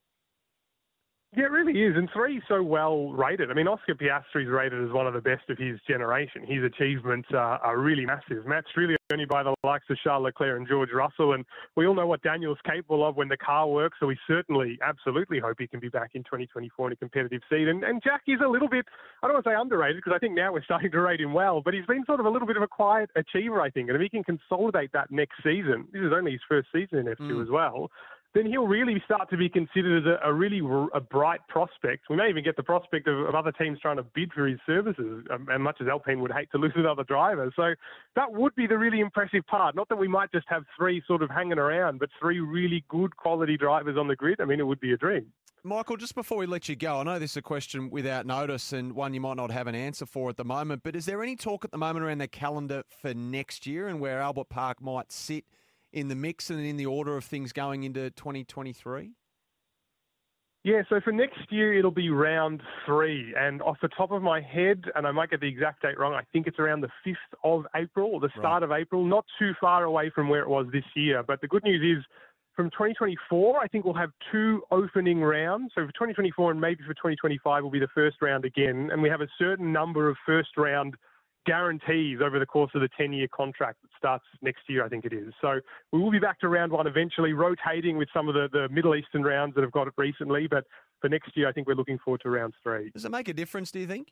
Yeah, it really is. And three so well rated. I mean, Oscar Piastri is rated as one of the best of his generation. His achievements are, are really massive, matched really only by the likes of Charles Leclerc and George Russell. And we all know what Daniel's capable of when the car works. So we certainly, absolutely hope he can be back in 2024 in a competitive seat. And, and Jack is a little bit, I don't want to say underrated because I think now we're starting to rate him well, but he's been sort of a little bit of a quiet achiever, I think. And if he can consolidate that next season, this is only his first season in F2 Mm. as well then he'll really start to be considered as a, a really r- a bright prospect. We may even get the prospect of, of other teams trying to bid for his services, um, as much as Alpine would hate to lose another driver. So that would be the really impressive part. Not that we might just have three sort of hanging around, but three really good quality drivers on the grid. I mean, it would be a dream. Michael, just before we let you go, I know this is a question without notice and one you might not have an answer for at the moment, but is there any talk at the moment around the calendar for next year and where Albert Park might sit in the mix and in the order of things going into 2023? Yeah, so for next year, it'll be round three. And off the top of my head, and I might get the exact date wrong, I think it's around the 5th of April or the start of April, not too far away from where it was this year. But the good news is from 2024, I think we'll have two opening rounds. So for 2024 and maybe for 2025 will be the first round again. And we have a certain number of first round guarantees over the course of the 10 year contract that starts next year, I think it is. So we will be back to round one eventually, rotating with some of the, the Middle Eastern rounds that have got it recently. But for next year, I think we're looking forward to round three. Does it make a difference, do you think?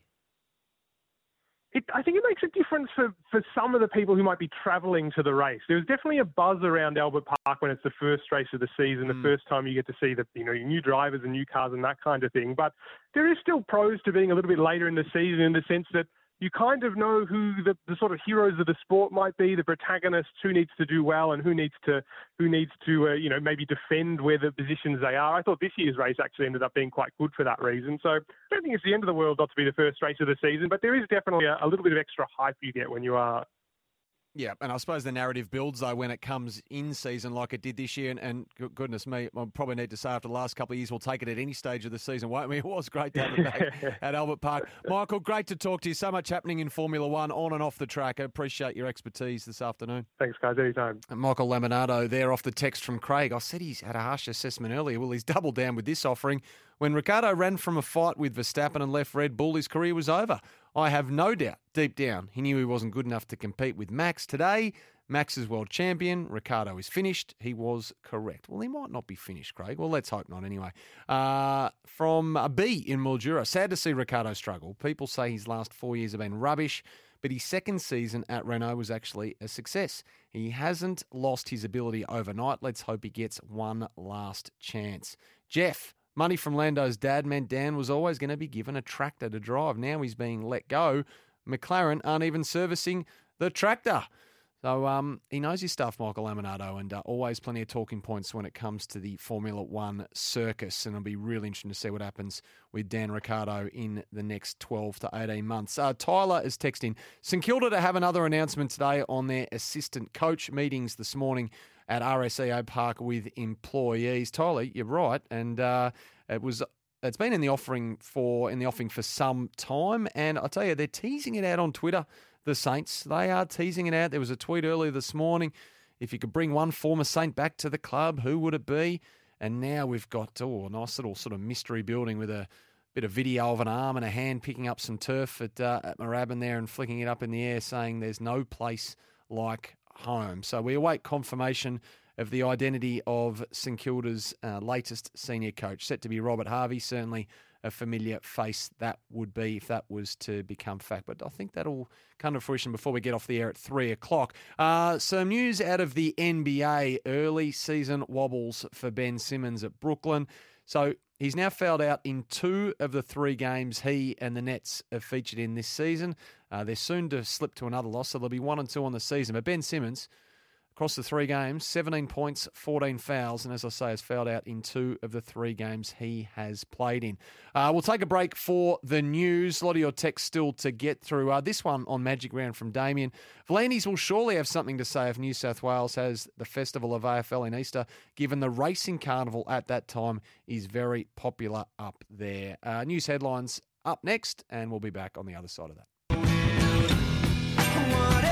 It, I think it makes a difference for, for some of the people who might be travelling to the race. There's definitely a buzz around Albert Park when it's the first race of the season, the mm. first time you get to see the you know new drivers and new cars and that kind of thing. But there is still pros to being a little bit later in the season in the sense that you kind of know who the, the sort of heroes of the sport might be, the protagonists, who needs to do well and who needs to who needs to uh, you know maybe defend where the positions they are. I thought this year's race actually ended up being quite good for that reason. So I don't think it's the end of the world not to be the first race of the season, but there is definitely a, a little bit of extra hype you get when you are Yeah, and I suppose the narrative builds though when it comes in season like it did this year. And, and goodness me, I probably need to say after the last couple of years, we'll take it at any stage of the season, won't we? It was great to have it back at Albert Park. Michael, great to talk to you. So much happening in Formula One on and off the track. I appreciate your expertise this afternoon. Thanks, guys. Anytime. And Michael Lamonato there off the text from Craig. I said he's had a harsh assessment earlier. Well, he's doubled down with this offering. When Ricciardo ran from a fight with Verstappen and left Red Bull, his career was over. I have no doubt, deep down, he knew he wasn't good enough to compete with Max. Today, Max is world champion. Ricciardo is finished. He was correct. Well, he might not be finished, Craig. Well, let's hope not anyway. Uh, from a B in Mildura. Sad to see Ricciardo struggle. People say his last four years have been rubbish, but his second season at Renault was actually a success. He hasn't lost his ability overnight. Let's hope he gets one last chance. Jeff, money from Lando's dad meant Dan was always going to be given a tractor to drive. Now he's being let go. McLaren aren't even servicing the tractor. So um, he knows his stuff, Michael Lamonato, and uh, always plenty of talking points when it comes to the Formula One circus. And it'll be really interesting to see what happens with Dan Ricciardo in the next 12 to 18 months. Uh, Tyler is texting St Kilda to have another announcement today on their assistant coach meetings this morning at RSEA Park with employees. Tyler, you're right, and uh, it was. It's been in the offering for in the offing for some time, and I tell you, they're teasing it out on Twitter the Saints. They are teasing it out. There was a tweet earlier this morning. If you could bring one former Saint back to the club, who would it be? And now we've got oh, a nice little sort of mystery building with a bit of video of an arm and a hand picking up some turf at, uh, at there and flicking it up in the air, saying there's no place like home. So we await confirmation of the identity of St Kilda's uh, latest senior coach, set to be Robert Harvey. Certainly a familiar face that would be if that was to become fact. But I think that'll come to fruition before we get off the air at three o'clock. Uh, some news out of the NBA early season wobbles for Ben Simmons at Brooklyn. So he's now fouled out in two of the three games he and the Nets have featured in this season. Uh, they're soon to slip to another loss, so there'll be one and two on the season. But Ben Simmons across the three games, 17 points, 14 fouls, and as I say, has fouled out in two of the three games he has played in. Uh, we'll take a break for the news. A lot of your text still to get through. Uh, this one on Magic Round from Damien. V'landys will surely have something to say if New South Wales has the Festival of AFL in Easter, given the racing carnival at that time is very popular up there. Uh, news headlines up next, and we'll be back on the other side of that what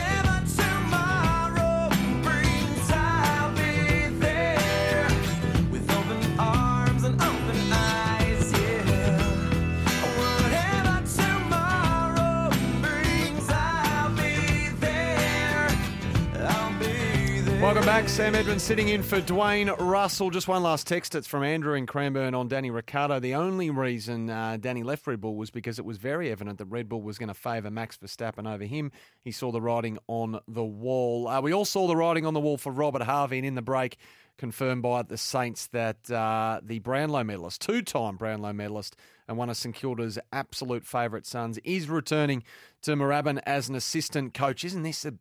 Welcome back. Sam Edmonds sitting in for Dwayne Russell. Just one last text. It's from Andrew in Cranbourne on Danny Ricciardo. The only reason uh, Danny left Red Bull was because it was very evident that Red Bull was going to favour Max Verstappen over him. He saw the writing on the wall. Uh, we all saw the writing on the wall for Robert Harvey, and in the break, confirmed by the Saints that uh, the Brownlow medalist, two time Brownlow medalist, and one of St Kilda's absolute favourite sons, is returning to Moorabbin as an assistant coach. Isn't this a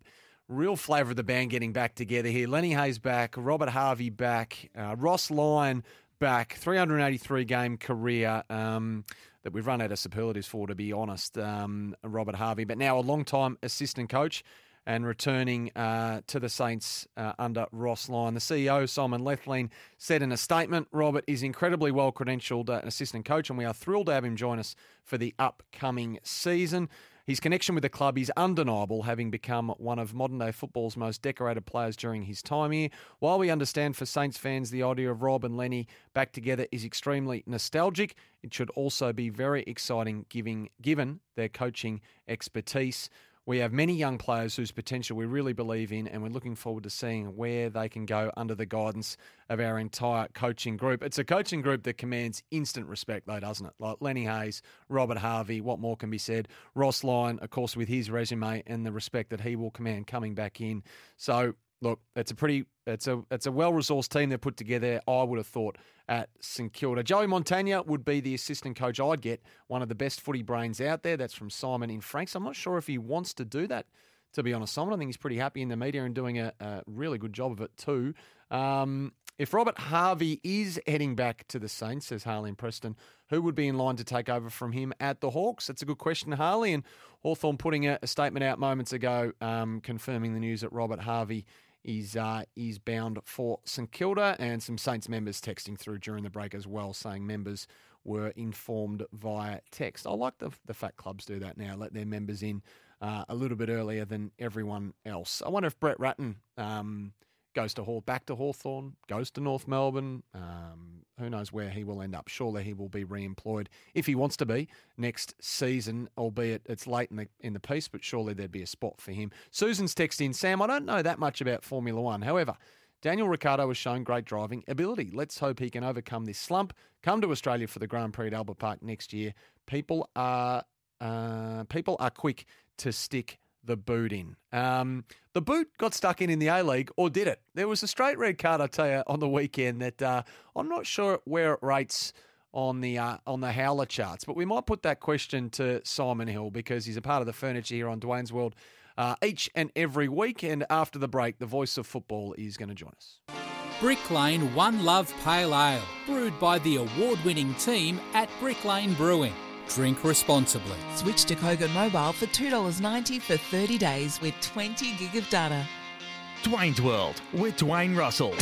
real flavour of the band getting back together here? Lenny Hayes back, Robert Harvey back, uh, Ross Lyon back, 383 game career. Um, that we've run out of superlatives for, to be honest, um, Robert Harvey, but now a long time assistant coach and returning uh, to the Saints uh, under Ross Lyon. The CEO, Simon Lethlean, said in a statement Robert is incredibly well credentialed uh, assistant coach, and we are thrilled to have him join us for the upcoming season. His connection with the club is undeniable, having become one of modern day football's most decorated players during his time here. While we understand for Saints fans the idea of Rob and Lenny back together is extremely nostalgic, it should also be very exciting given their coaching expertise. We have many young players whose potential we really believe in, and we're looking forward to seeing where they can go under the guidance of our entire coaching group. It's a coaching group that commands instant respect, though, doesn't it? Like Lenny Hayes, Robert Harvey, what more can be said? Ross Lyon, of course, with his resume and the respect that he will command coming back in. So look, it's a pretty, it's a, it's a well resourced team they've put together. I would have thought at St Kilda. Joey Montagna would be the assistant coach I'd get, one of the best footy brains out there. That's from Simon in Franks. I'm not sure if he wants to do that. To be honest, Simon, I think he's pretty happy in the media and doing a, a really good job of it too. Um, if Robert Harvey is heading back to the Saints, says Harley and Preston, who would be in line to take over from him at the Hawks? That's a good question, Harley. And Hawthorn putting a, a statement out moments ago um, confirming the news that Robert Harvey is uh, is bound for St Kilda, and some Saints members texting through during the break as well, saying members were informed via text. I like the the fact clubs do that now, let their members in uh, a little bit earlier than everyone else. I wonder if Brett Ratten. Um, goes to Hall, back to Hawthorn, goes to North Melbourne. Um, who knows where he will end up? Surely he will be re-employed if he wants to be next season, albeit it's late in the in the piece. But surely there'd be a spot for him. Susan's texting Sam. I don't know that much about Formula One. However. Daniel Ricciardo has shown great driving ability. Let's hope he can overcome this slump. Come to Australia for the Grand Prix at Albert Park next year. People are uh, people are quick to stick the boot in. Um, the boot got stuck in in the A League, or did it? There was a straight red card, I tell you, on the weekend that uh, I'm not sure where it rates on the uh, on the howler charts, but we might put that question to Simon Hill because he's a part of the furniture here on Dwayne's World uh, each and every week. And after the break, the voice of football is going to join us. Brick Lane One Love Pale Ale, brewed by the award winning team at Brick Lane Brewing. Drink responsibly. Switch to Kogan Mobile for $2.90 for 30 days with 20 gig of data. Dwayne's World with Dwayne Russell.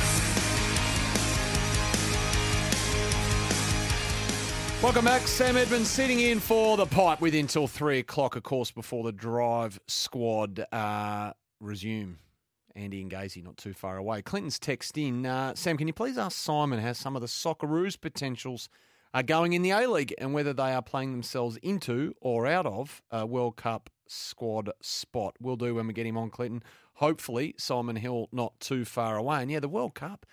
Welcome back. Sam Edmonds sitting in for the pipe with until three o'clock, of course, before the drive squad uh, resume. Andy and Gazy not too far away. Clinton's text in. Uh, Sam, can you please ask Simon how some of the Socceroos potentials are going in the A League and whether they are playing themselves into or out of a World Cup squad spot? We'll do when we get him on, Clinton. Hopefully, Simon Hill not too far away. And yeah, the World Cup.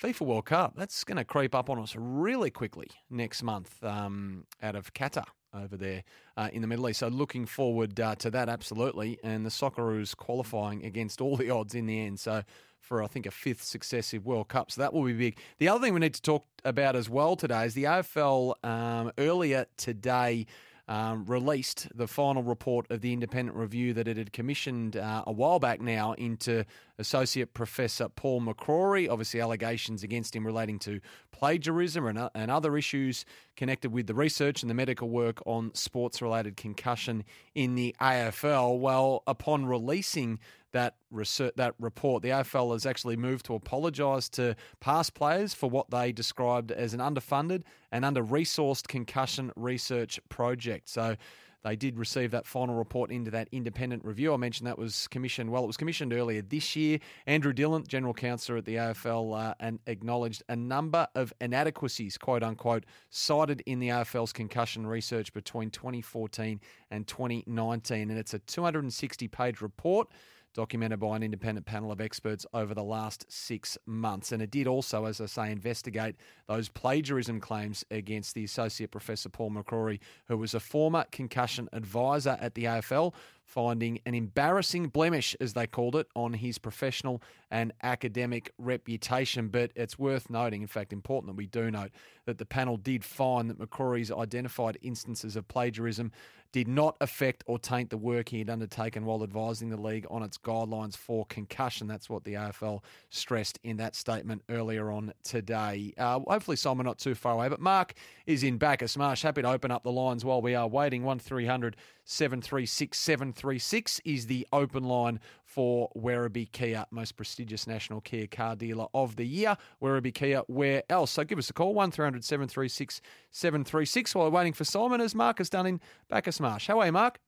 FIFA World Cup, that's going to creep up on us really quickly next month um, out of Qatar over there uh, in the Middle East. So looking forward uh, to that, absolutely. And the Socceroos qualifying against all the odds in the end. So for, I think, a fifth successive World Cup. So that will be big. The other thing we need to talk about as well today is the AFL um, earlier today um, released the final report of the independent review that it had commissioned uh, a while back now into Associate Professor Paul McCrory. Obviously, allegations against him relating to plagiarism and, and other issues connected with the research and the medical work on sports related concussion in the AFL. Well, upon releasing that research, that report, the AFL has actually moved to apologise to past players for what they described as an underfunded and under resourced concussion research project. So they did receive that final report into that independent review. I mentioned that was commissioned, well, it was commissioned earlier this year. Andrew Dillon, General Counsel at the AFL, uh, and acknowledged a number of inadequacies, quote unquote, cited in the AFL's concussion research between 2014 and 2019. And it's a 260 page report documented by an independent panel of experts over the last six months. And it did also, as I say, investigate those plagiarism claims against the Associate Professor Paul McCrory, who was a former concussion advisor at the AFL, finding an embarrassing blemish, as they called it, on his professional and academic reputation. But it's worth noting, in fact, important that we do note, that the panel did find that McCrory's identified instances of plagiarism did not affect or taint the work he had undertaken while advising the league on its guidelines for concussion. That's what the AFL stressed in that statement earlier on today. Uh, hopefully, Simon, not too far away, but Mark is in back Bacchus Marsh. Happy to open up the lines while we are waiting. 1300 736 736 is the open line for Werribee Kia, most prestigious national Kia car dealer of the year. Werribee Kia, where else? So give us a call, 1300 736 736, while we're waiting for Simon, as Mark has done in Bacchus Marsh. How are you, Mark?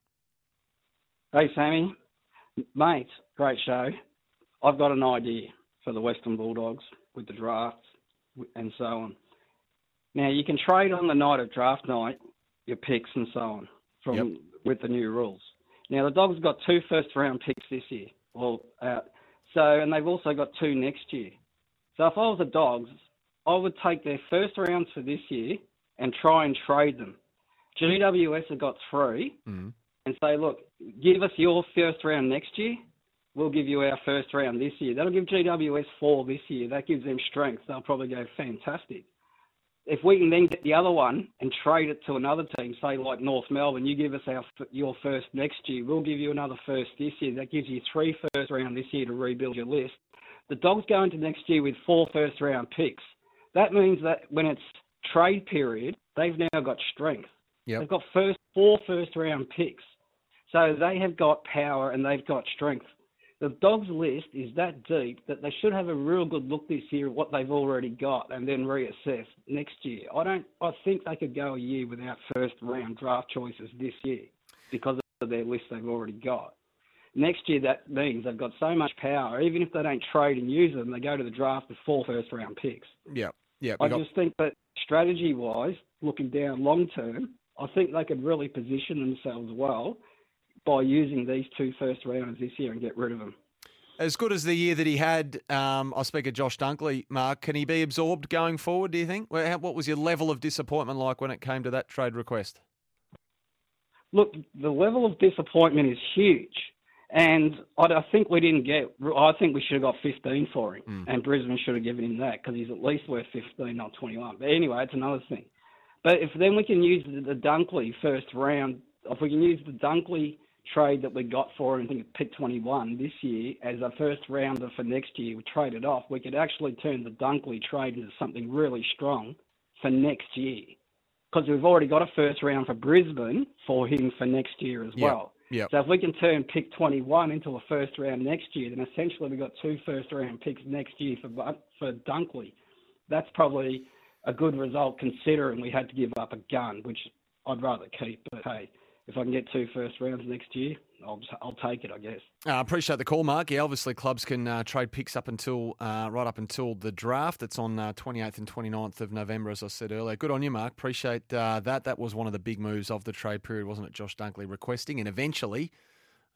Hey, Sammy. Mate, great show. I've got an idea for the Western Bulldogs with the drafts and so on. Now, you can trade on the night of draft night your picks and so on from Yep. With the new rules. Now, the Dogs got two first round picks this year. Well, uh, so and they've also got two next year. So if I was the Dogs, I would take their first rounds for this year and try and trade them. GWS have got three Mm. and say, look, give us your first round next year. We'll give you our first round this year. That'll give GWS four this year. That gives them strength. They'll probably go fantastic. If we can then get the other one and trade it to another team, say like North Melbourne, you give us our your first next year. We'll give you another first this year. That gives you three first round this year to rebuild your list. The Dogs go into next year with four first round picks. That means that when it's trade period, they've now got strength. Yep. They've got first four first round picks. So they have got power and they've got strength. The Dogs list is that deep that they should have a real good look this year at what they've already got and then reassess next year. I don't I think they could go a year without first round draft choices this year because of their list they've already got. Next year that means they've got so much power, even if they don't trade and use them, they go to the draft with four first round picks. Yeah, yeah. I got- just think that strategy wise, looking down long term, I think they could really position themselves well by using these two first rounders this year and get rid of them. As good as the year that he had, um, I speak of Josh Dunkley, Mark, can he be absorbed going forward, do you think? What was your level of disappointment like when it came to that trade request? Look, the level of disappointment is huge. And I, I think we didn't get. I think we should have got 15 for him, and Brisbane should have given him that because he's at least worth 15, not 21. But anyway, it's another thing. But if then we can use the, the Dunkley first round, if we can use the Dunkley trade that we got for him, I think pick 21 this year as a first rounder for next year, we traded off. We could actually turn the Dunkley trade into something really strong for next year because we've already got a first round for Brisbane for him for next year as Yeah, well. yeah. So if we can turn pick 21 into a first round next year, then essentially we've got two first round picks next year for for Dunkley. That's probably a good result considering we had to give up a gun, which I'd rather keep. But hey, if I can get two first rounds next year, I'll I'll take it, I guess. I uh, appreciate the call, Mark. Yeah, obviously clubs can uh, trade picks up until uh, right up until the draft. It's on uh, 28th and 29th of November, as I said earlier. Good on you, Mark. Appreciate uh, that. That was one of the big moves of the trade period, wasn't it? Josh Dunkley requesting, and eventually,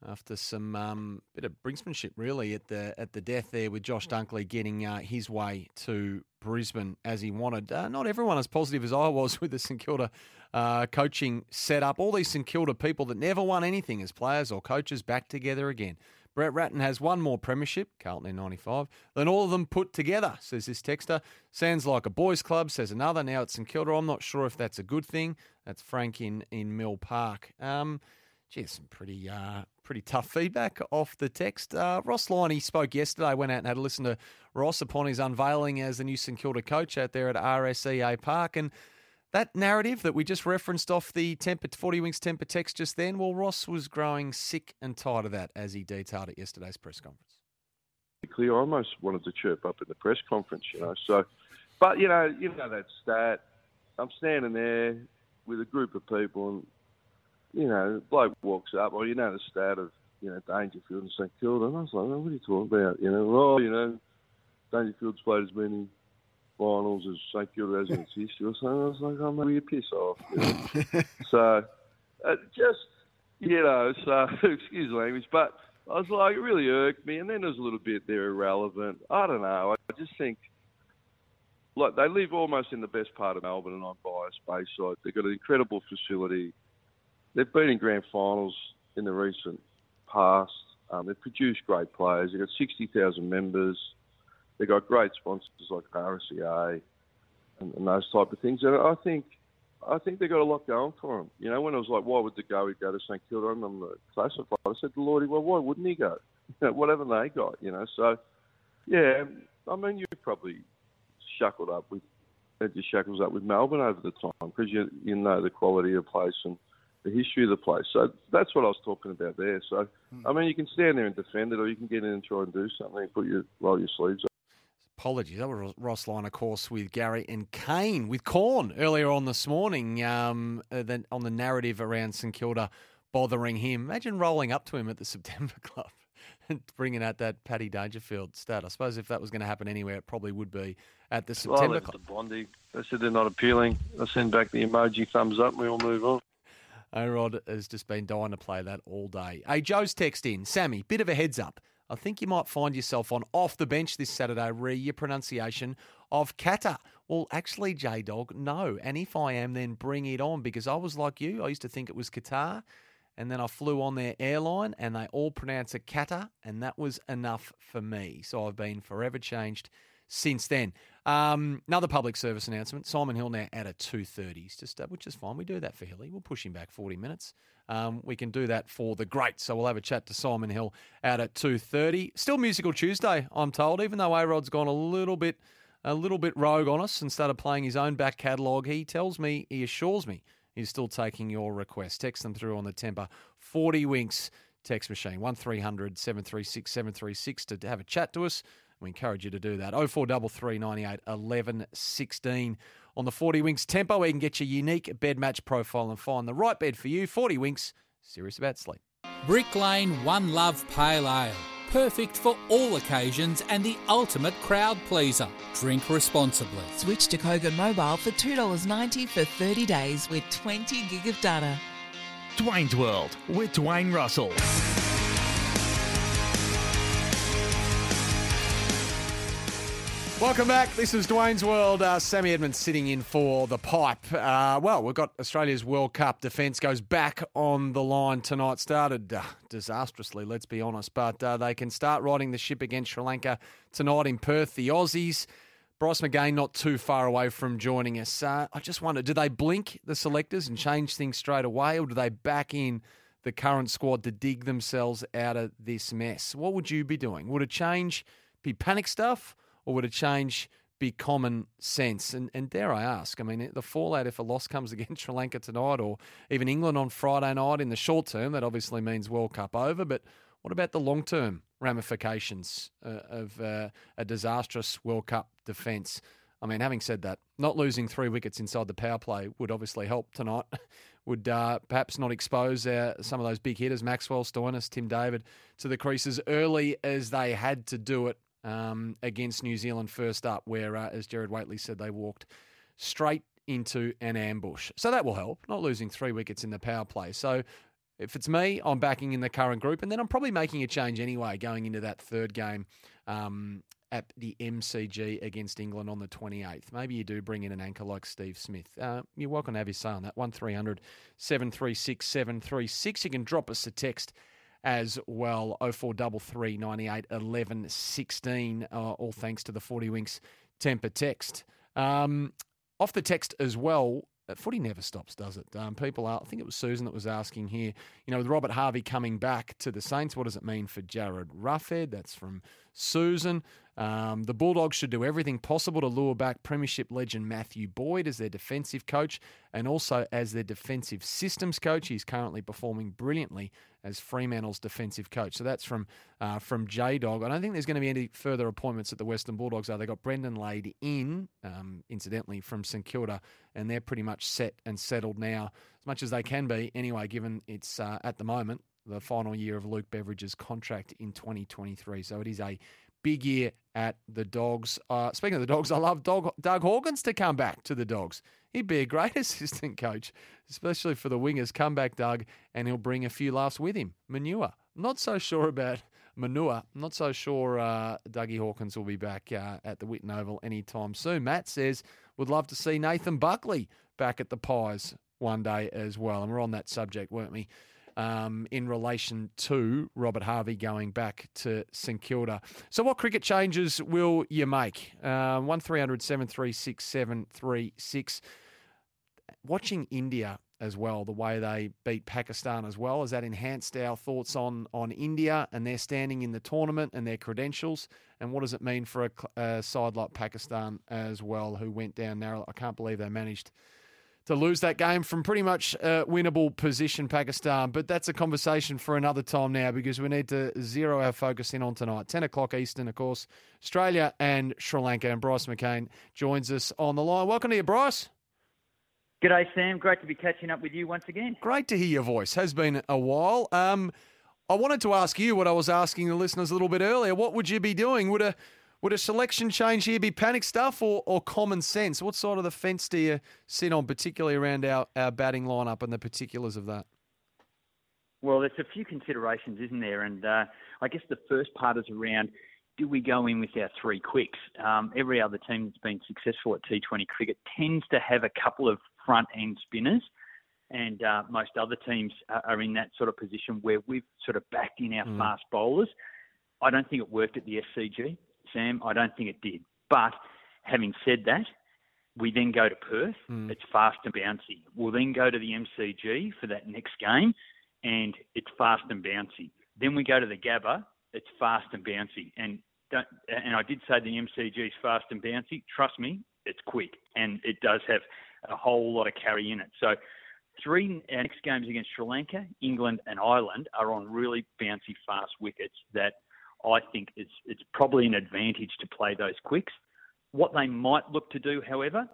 after some um, bit of brinksmanship, really at the at the death there with Josh Dunkley getting uh, his way to Brisbane as he wanted. Uh, not everyone as positive as I was with the St Kilda uh, coaching setup. All these St Kilda people that never won anything as players or coaches back together again. Brett Ratten has one more premiership, Carlton in 95, than all of them put together, says this texter. Sounds like a boys' club, says another. Now it's St Kilda. I'm not sure if that's a good thing. That's Frank in, in Mill Park. Um, Geez, some pretty uh, pretty tough feedback off the text. Uh, Ross Lyon spoke yesterday, went out and had a listen to Ross upon his unveiling as the new St Kilda coach out there at RSEA Park. And that narrative that we just referenced off the Tempur, 40 Winks Tempur text just then, well, Ross was growing sick and tired of that as he detailed at yesterday's press conference. I almost wanted to chirp up at the press conference, you know. So, but you know, you know that stat. I'm standing there with a group of people, and you know, the bloke walks up. Well, you know the stat of you know Dangerfield and St Kilda, and I was like, oh, what are you talking about? You know, oh, you know, Dangerfield's played as many finals as St Kilda has in its history or something. I was like, oh, maybe you piss off. You know? so, uh, just you know, so excuse the language, but I was like, it really irked me. And then there's a little bit they're irrelevant. I don't know. I just think, like, they live almost in the best part of Melbourne, and I'm biased, Bayside. They've got an incredible facility. They've been in grand finals in the recent past. Um, they've produced great players. They've got 60,000 members. They've got great sponsors like RSEA and, and those type of things. And I think I think they've got a lot going for them. You know, when I was like, why would the go go to St Kilda? I remember the classified. I said to Lordy, well, why wouldn't he go? You know, whatever they got, you know. So, yeah, I mean, you've probably shackled up with had your shackles up with Melbourne over the time because you you know the quality of place and the history of the place. So that's what I was talking about there. So, I mean, you can stand there and defend it, or you can get in and try and do something, and put your roll your sleeves up. Apologies. That was Ross Lyon, of course, with Gary and Kane, with Corn earlier on this morning um, uh, then on the narrative around St Kilda bothering him. Imagine rolling up to him at the September Club and bringing out that Paddy Dangerfield stat. I suppose if that was going to happen anywhere, it probably would be at the Well, I September Club. the Bondi. They said they're not appealing. I send back the emoji thumbs up and we all move on. A-Rod has just been dying to play that all day. Hey, Joe's text in. Sammy, bit of a heads up. I think you might find yourself on off the bench this Saturday, re your pronunciation of Qatar. Well, actually, J Dog, no. And if I am, then bring it on because I was like you. I used to think it was Qatar. And then I flew on their airline and they all pronounce it Qatar. And that was enough for me. So I've been forever changed since then. Um, another public service announcement. Simon Hill now at 2.30s, just, uh, which is fine. We do that for Hilly. We'll push him back 40 minutes. Um, we can do that for the great. So we'll have a chat to Simon Hill out at 2.30. Still Musical Tuesday, I'm told, even though A-Rod's gone a little bit a little bit rogue on us and started playing his own back catalogue. He tells me, he assures me, he's still taking your requests. Text them through on the Tempur. 40 winks text machine, 1300 736 736 to have a chat to us. We encourage you to do that. 0433 98 11 16 on the 40 Winks Tempur, where you can get your unique bed match profile and find the right bed for you. 40 Winks, serious about sleep. Brick Lane One Love Pale Ale. Perfect for all occasions and the ultimate crowd pleaser. Drink responsibly. Switch to Kogan Mobile for $2.90 for 30 days with 20 gig of data. Dwayne's World with Dwayne Russell. Welcome back. This is Dwayne's World. Uh, Sammy Edmonds sitting in for the pipe. Uh, well, we've got Australia's World Cup defence goes back on the line tonight. Started uh, disastrously, let's be honest, but uh, they can start riding the ship against Sri Lanka tonight in Perth. The Aussies. Bryce McGain not too far away from joining us. Uh, I just wonder, do they blink the selectors and change things straight away, or do they back in the current squad to dig themselves out of this mess? What would you be doing? Would a change be panic stuff, or would a change be common sense? And, and dare I ask, I mean, the fallout if a loss comes against Sri Lanka tonight, or even England on Friday night in the short term, that obviously means World Cup over. But what about the long term ramifications uh, of uh, a disastrous World Cup defence? I mean, having said that, not losing three wickets inside the power play would obviously help tonight. would uh, perhaps not expose uh, some of those big hitters, Maxwell, Stoinis, Tim David, to the creases early as they had to do it um, against New Zealand first up, where, uh, as Gerard Whateley said, they walked straight into an ambush. So that will help, not losing three wickets in the power play. So if it's me, I'm backing in the current group, and then I'm probably making a change anyway going into that third game um, at the MCG against England on the 28th. Maybe you do bring in an anchor like Steve Smith. Uh, you're welcome to have your say on that. 1300 736 736. You can drop us a text as well 0433 98 11 16. Uh, all thanks to the 40 Winks Tempur text. Um, off the text as well, uh, footy never stops, does it? Um, people are, I think it was Susan that was asking here, you know, with Robert Harvey coming back to the Saints, what does it mean for Jarryd Roughead? That's from Susan. Um, the Bulldogs should do everything possible to lure back Premiership legend Matthew Boyd as their defensive coach and also as their defensive systems coach. He's currently performing brilliantly as Fremantle's defensive coach. So that's from uh, from J Dog. I don't think there's going to be any further appointments at the Western Bulldogs. Though they got Brendan Lade in, um, incidentally from St Kilda, and they're pretty much set and settled now, as much as they can be. Anyway, given it's uh, at the moment the final year of Luke Beveridge's contract in 2023, so it is a big year at the Dogs. Uh, speaking of the Dogs, I love Doug, Doug Hawkins to come back to the Dogs. He'd be a great assistant coach, especially for the wingers. Come back, Doug, and he'll bring a few laughs with him. Manure Not so sure about Manua. Not so sure uh, Dougie Hawkins will be back uh, at the Whitten Oval anytime soon. Matt says would love to see Nathan Buckley back at the Pies one day as well. And we're on that subject, weren't we? Um, in relation to Robert Harvey going back to St Kilda. So, what cricket changes will you make? Uh, one 736 736. Watching India as well, the way they beat Pakistan as well, has that enhanced our thoughts on on India and their standing in the tournament and their credentials? And what does it mean for a, a side like Pakistan as well, who went down narrow? I can't believe they managed to lose that game from pretty much a winnable position, Pakistan. But that's a conversation for another time now because we need to zero our focus in on tonight. 10 o'clock Eastern, of course, Australia and Sri Lanka. And Bryce McGain joins us on the line. Welcome to you, Bryce. G'day, Sam. Great to be catching up with you once again. Great to hear your voice. Has been a while. Um, I wanted to ask you what I was asking the listeners a little bit earlier. What would you be doing? Would a would a selection change here be panic stuff or, or common sense? What side of the fence do you sit on, particularly around our, our batting lineup and the particulars of that? Well, there's a few considerations, isn't there? And uh, I guess the first part is around do we go in with our three quicks? Um, every other team that's been successful at T20 cricket tends to have a couple of front end spinners, and uh, most other teams are in that sort of position where we've sort of backed in our mm. fast bowlers. I don't think it worked at the SCG. Sam. I don't think it did. But having said that, we then go to Perth. Mm. It's fast and bouncy. We'll then go to the MCG for that next game, and it's fast and bouncy. Then we go to the Gabba. It's fast and bouncy. And don't, and I did say the MCG is fast and bouncy. Trust me, it's quick, and it does have a whole lot of carry in it. So three our next games against Sri Lanka, England, and Ireland are on really bouncy, fast wickets that I think it's it's probably an advantage to play those quicks. What they might look to do, however,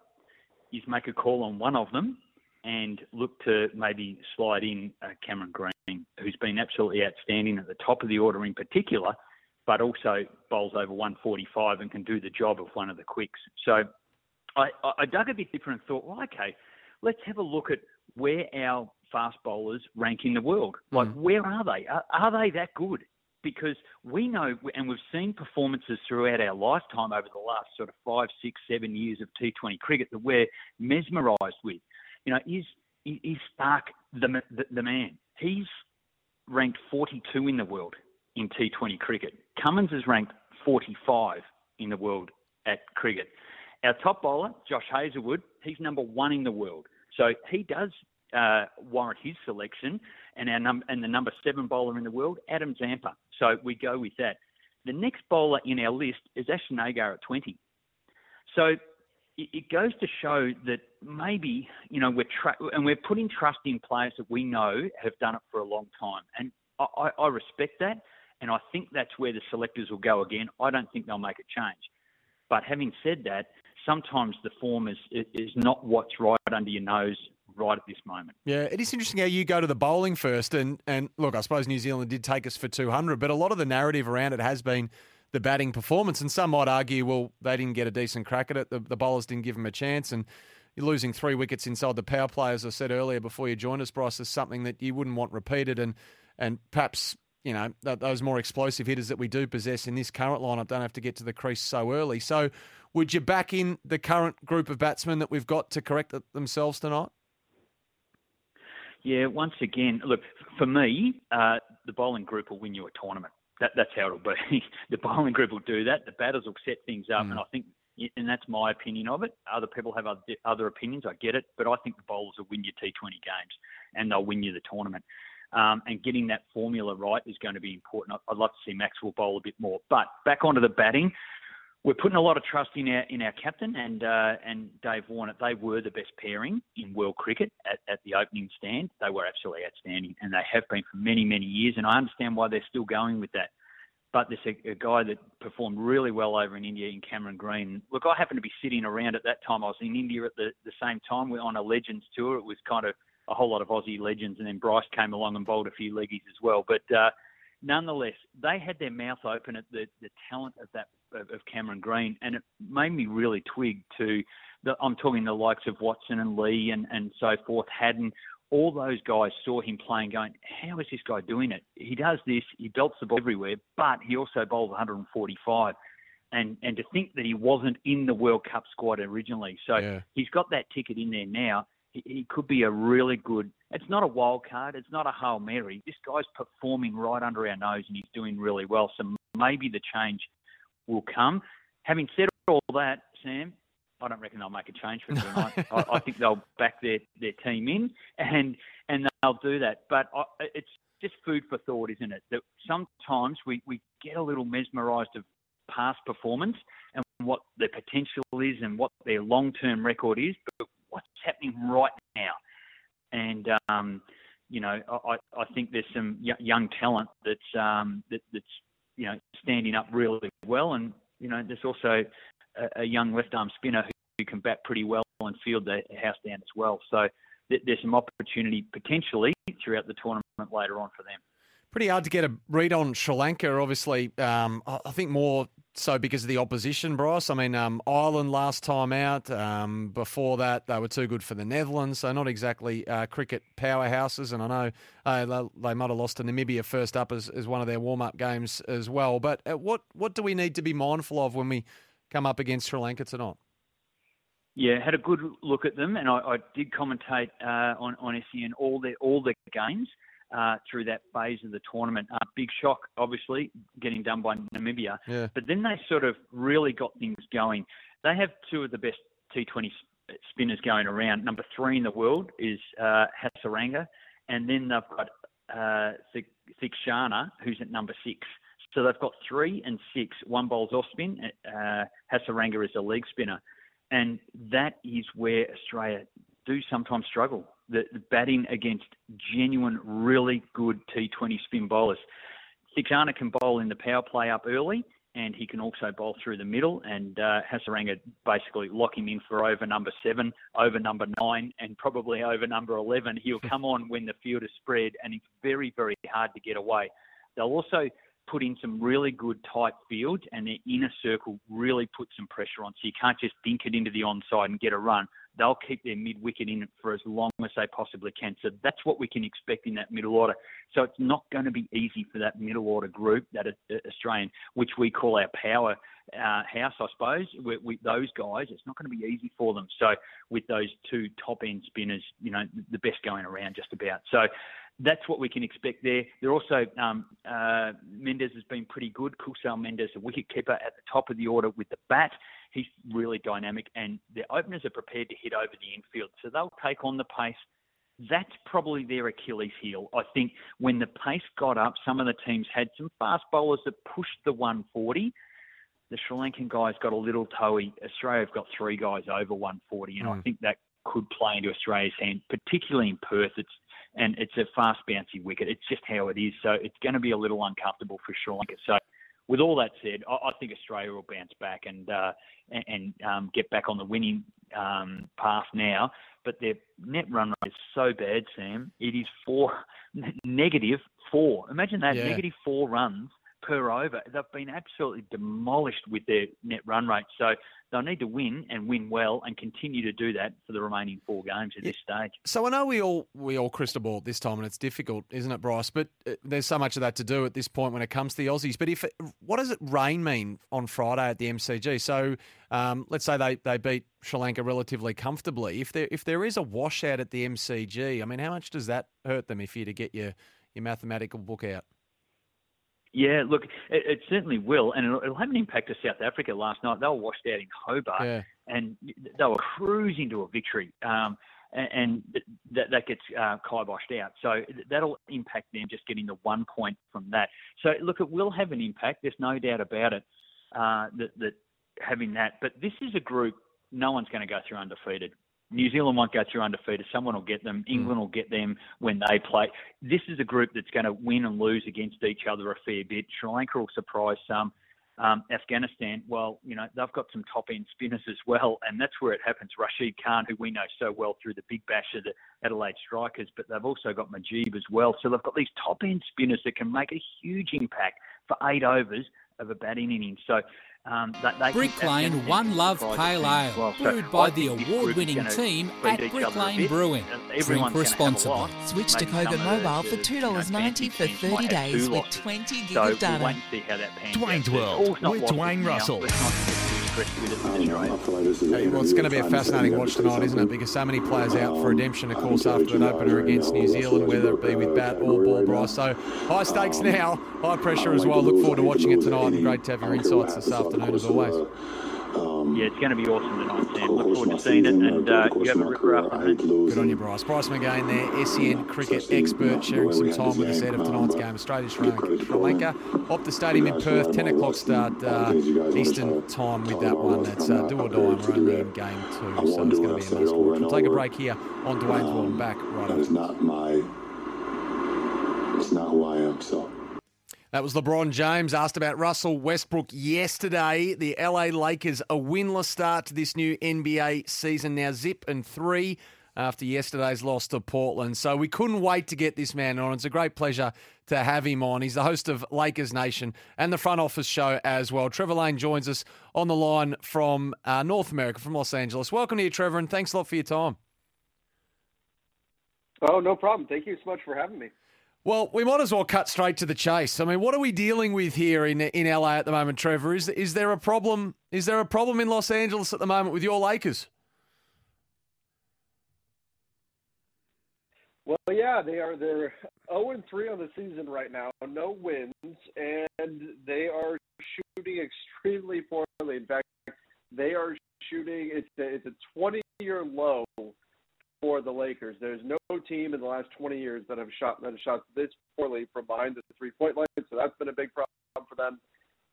is make a call on one of them and look to maybe slide in uh, Cameron Green, who's been absolutely outstanding at the top of the order in particular, but also bowls over 145 and can do the job of one of the quicks. So I, I dug a bit different and thought, well, okay, let's have a look at where our fast bowlers rank in the world. Like, mm. where are they? Are, are they that good? Because we know, and we've seen performances throughout our lifetime over the last sort of five, six, seven years of T20 cricket that we're mesmerised with. You know, is is Stark the, the, the man? He's ranked 42 in the world in T20 cricket. Cummins is ranked 45 in the world at cricket. Our top bowler, Josh Hazlewood, he's number one in the world. So he does uh, warrant his selection. And our num- and the number seven bowler in the world, Adam Zampa. So we go with that. The next bowler in our list is Ashton Agar at 20. So it goes to show that maybe you know we're tra- and we're putting trust in players that we know have done it for a long time, and I, I respect that, and I think that's where the selectors will go again. I don't think they'll make a change, but having said that, sometimes the form is is not what's right under your nose right at this moment. Yeah, it is interesting how you go to the bowling first, and and look, I suppose New Zealand did take us for two hundred, but a lot of the narrative around it has been the batting performance, and some might argue, well, they didn't get a decent crack at it. The, the bowlers didn't give them a chance, and you're losing three wickets inside the power play, as I said earlier before you joined us, Bryce, is something that you wouldn't want repeated, and and perhaps. You know, those more explosive hitters that we do possess in this current lineup don't have to get to the crease so early. So, would you back in the current group of batsmen that we've got to correct themselves tonight? Yeah, once again, look, for me, uh, the bowling group will win you a tournament. That, that's how it'll be. the bowling group will do that. The batters will set things up, mm. and I think, and that's my opinion of it. Other people have other, other opinions. I get it, but I think the bowlers will win you T20 games, and they'll win you the tournament. Um, and getting that formula right is going to be important. I'd love to see Maxwell bowl a bit more. But back onto the batting, we're putting a lot of trust in our in our captain and uh, and Dave Warner. They were the best pairing in world cricket at, at the opening stand. They were absolutely outstanding, and they have been for many many years. And I understand why they're still going with that. But there's a, a guy that performed really well over in India in Cameron Green. Look, I happened to be sitting around at that time. I was in India at the, the same time. We're on a Legends tour. It was kind of a whole lot of Aussie legends, and then Bryce came along and bowled a few leggies as well. But uh, nonetheless, they had their mouth open at the, the talent of that of Cameron Green, and it made me really twig to the, I'm talking the likes of Watson and Lee and, and so forth, Haddin, all those guys saw him playing, going, "How is this guy doing it? He does this. He belts the ball everywhere, but he also bowls 145." And and to think that he wasn't in the World Cup squad originally, so Yeah. he's got that ticket in there now. He, he could be a really good. It's not a wild card. It's not a hail mary. This guy's performing right under our nose, and he's doing really well. So maybe the change will come. Having said all that, Sam, I don't reckon they'll make a change for tonight. I, I think they'll back their, their team in, and and they'll do that. But I, it's just food for thought, isn't it? That sometimes we, we get a little mesmerised of past performance and what their potential is and what their long term record is, but what's happening right now. And um, you know, I, I think there's some young talent that's um, that, that's you know standing up really well, and you know, there's also a, a young left arm spinner who, who can bat pretty well and field the house down as well. So th- there's some opportunity potentially throughout the tournament later on for them. Pretty hard to get a read on Sri Lanka, obviously. Um, I I think more so because of the opposition, Bryce. I mean, um, Ireland last time out. Um, before that, they were too good for the Netherlands, so not exactly uh, cricket powerhouses. And I know uh, they, might have lost to Namibia first up as, as one of their warm up games as well. But uh, what what do we need to be mindful of when we come up against Sri Lanka tonight? Yeah, had a good look at them, and I, I did commentate uh, on on SEN all their all the games uh, through that phase of the tournament. Uh, big shock, obviously, getting done by Namibia. Yeah. But then they sort of really got things going. They have two of the best T20 spinners going around. Number three in the world is uh, Hasaranga, and then they've got uh, Thik- Theekshana, who's at number six. So they've got three and six. One bowls off spin. Uh, Hasaranga is a leg spinner. And that is where Australia do sometimes struggle. The, the batting against genuine, really good T20 spin bowlers. Theekshana can bowl in the power play up early, and he can also bowl through the middle. And uh, Hasaranga basically lock him in for over number seven, over number nine, and probably over number 11. He'll come on when the field is spread, and it's very, very hard to get away. They'll also put in some really good tight fields, and their inner circle really put some pressure on. So you can't just dink it into the onside and get a run. They'll keep their mid wicket in for as long as they possibly can. So that's what we can expect in that middle order. So it's not going to be easy for that middle order group, that Australian, which we call our power uh, house, I suppose. with, we, those guys, it's not going to be easy for them. So with those two top end spinners, you know, the best going around just about. So that's what we can expect there. They're also um, uh, Mendis has been pretty good. Kusal Mendis, a wicket keeper at the top of the order with the bat. He's really dynamic, and the openers are prepared to hit over the infield, so they'll take on the pace. That's probably their Achilles heel. I think when the pace got up, some of the teams had some fast bowlers that pushed the 140. The Sri Lankan guys got a little toey. Australia have got three guys over 140, and I Mm. think that could play into Australia's hand, particularly in Perth. It's and it's a fast bouncy wicket. It's just how it is. So it's going to be a little uncomfortable for Sri Lanka. So with all that said, I, I think Australia will bounce back and uh, and, um, get back on the winning um, path now. But their net run rate is so bad, Sam. It is four negative four. Imagine that Yeah. negative four runs per over. They've been absolutely demolished with their net run rate. So they'll need to win and win well and continue to do that for the remaining four games at this stage. So I know we all we all crystal ball at this time, and it's difficult, isn't it, Bryce? But uh, there's so much of that to do at this point when it comes to the Aussies. But if what does it rain mean on Friday at the MCG? So um, let's say they, they beat Sri Lanka relatively comfortably. If there if there is a washout at the MCG, I mean, how much does that hurt them if you to get your your mathematical book out? Yeah, look, it, it certainly will, and it'll, it'll have an impact to South Africa. Last night they were washed out in Hobart, Yeah. and they were cruising to a victory, um, and, and that, that gets uh, kiboshed out. So that'll impact them just getting the one point from that. So look, it will have an impact. There's no doubt about it. Uh, that, that having that, but this is a group. No one's going to go through undefeated. New Zealand won't go through undefeated. Someone will get them. England will get them when they play. This is a group that's going to win and lose against each other a fair bit. Sri Lanka will surprise some. Um, Afghanistan, well, you know, they've got some top end spinners as well, and that's where it happens. Rashid Khan, who we know so well through the big bash of the Adelaide Strikers, but they've also got Mujeeb as well. So they've got these top end spinners that can make a huge impact for eight overs of a batting innings. So Um, they, they Brick can- Lane Afghanistan One Love surprise Pale the team as Ale, well. So brewed by the think this group is award-winning team at Brick Lane. Brewing. Drink everyone's gonna have a responsibly. lot. Switch to Maybe Kogan Mobile for $2.90 you know, fancy for 30 days with 20 gig so of data. We'll wait and see how that pans out. Dwayne's World with lost Dwayne. Russell. Let's not get too stressed with it in Australia. Hey, well, it's going to be a fascinating watch tonight, isn't it? Because so many players out for redemption, of course, after an opener against New Zealand, whether it be with bat or ball, Bryce. So high stakes now, high pressure as well. Look forward to watching it tonight, and great to have your insights this afternoon as always. Yeah, it's going to be awesome tonight, Sam. Look forward to seeing it, and uh, you have a ripper afternoon. Good on you, Bryce. Bryce McGain there, SEN cricket expert, sharing some time with us ahead of tonight's game. Australia, Sri Lanka, the Stadium in Perth, 10 o'clock start uh, Eastern time with that one. That's uh, do or die, we're only in game two, so it's going to be a must watch. We'll take a break here on Dwayne's World and back right That is after. not my. It's not who I am. So. That was LeBron James asked about Russell Westbrook yesterday. The LA Lakers a winless start to this new NBA season now, zip and three after yesterday's loss to Portland. So we couldn't wait to get this man on. It's a great pleasure to have him on. He's the host of Lakers Nation and the front office show as well. Trevor Lane joins us on the line from uh, North America, from Los Angeles. Welcome to you, Trevor, and thanks a lot for your time. Oh, no problem. Thank you so much for having me. Well, we might as well cut straight to the chase. I mean, what are we dealing with here in in LA at the moment, Trevor? Is is there a problem? Is there a problem in Los Angeles at the moment with your Lakers? Well, yeah, they are. They're 0 and 3 on the season right now. No wins, and they are shooting extremely poorly. In fact, they are shooting. It's a, it's a 20 year low for the Lakers. There's no team in the last 20 years that have shot that have shot this poorly from behind the three point line. So that's been a big problem for them.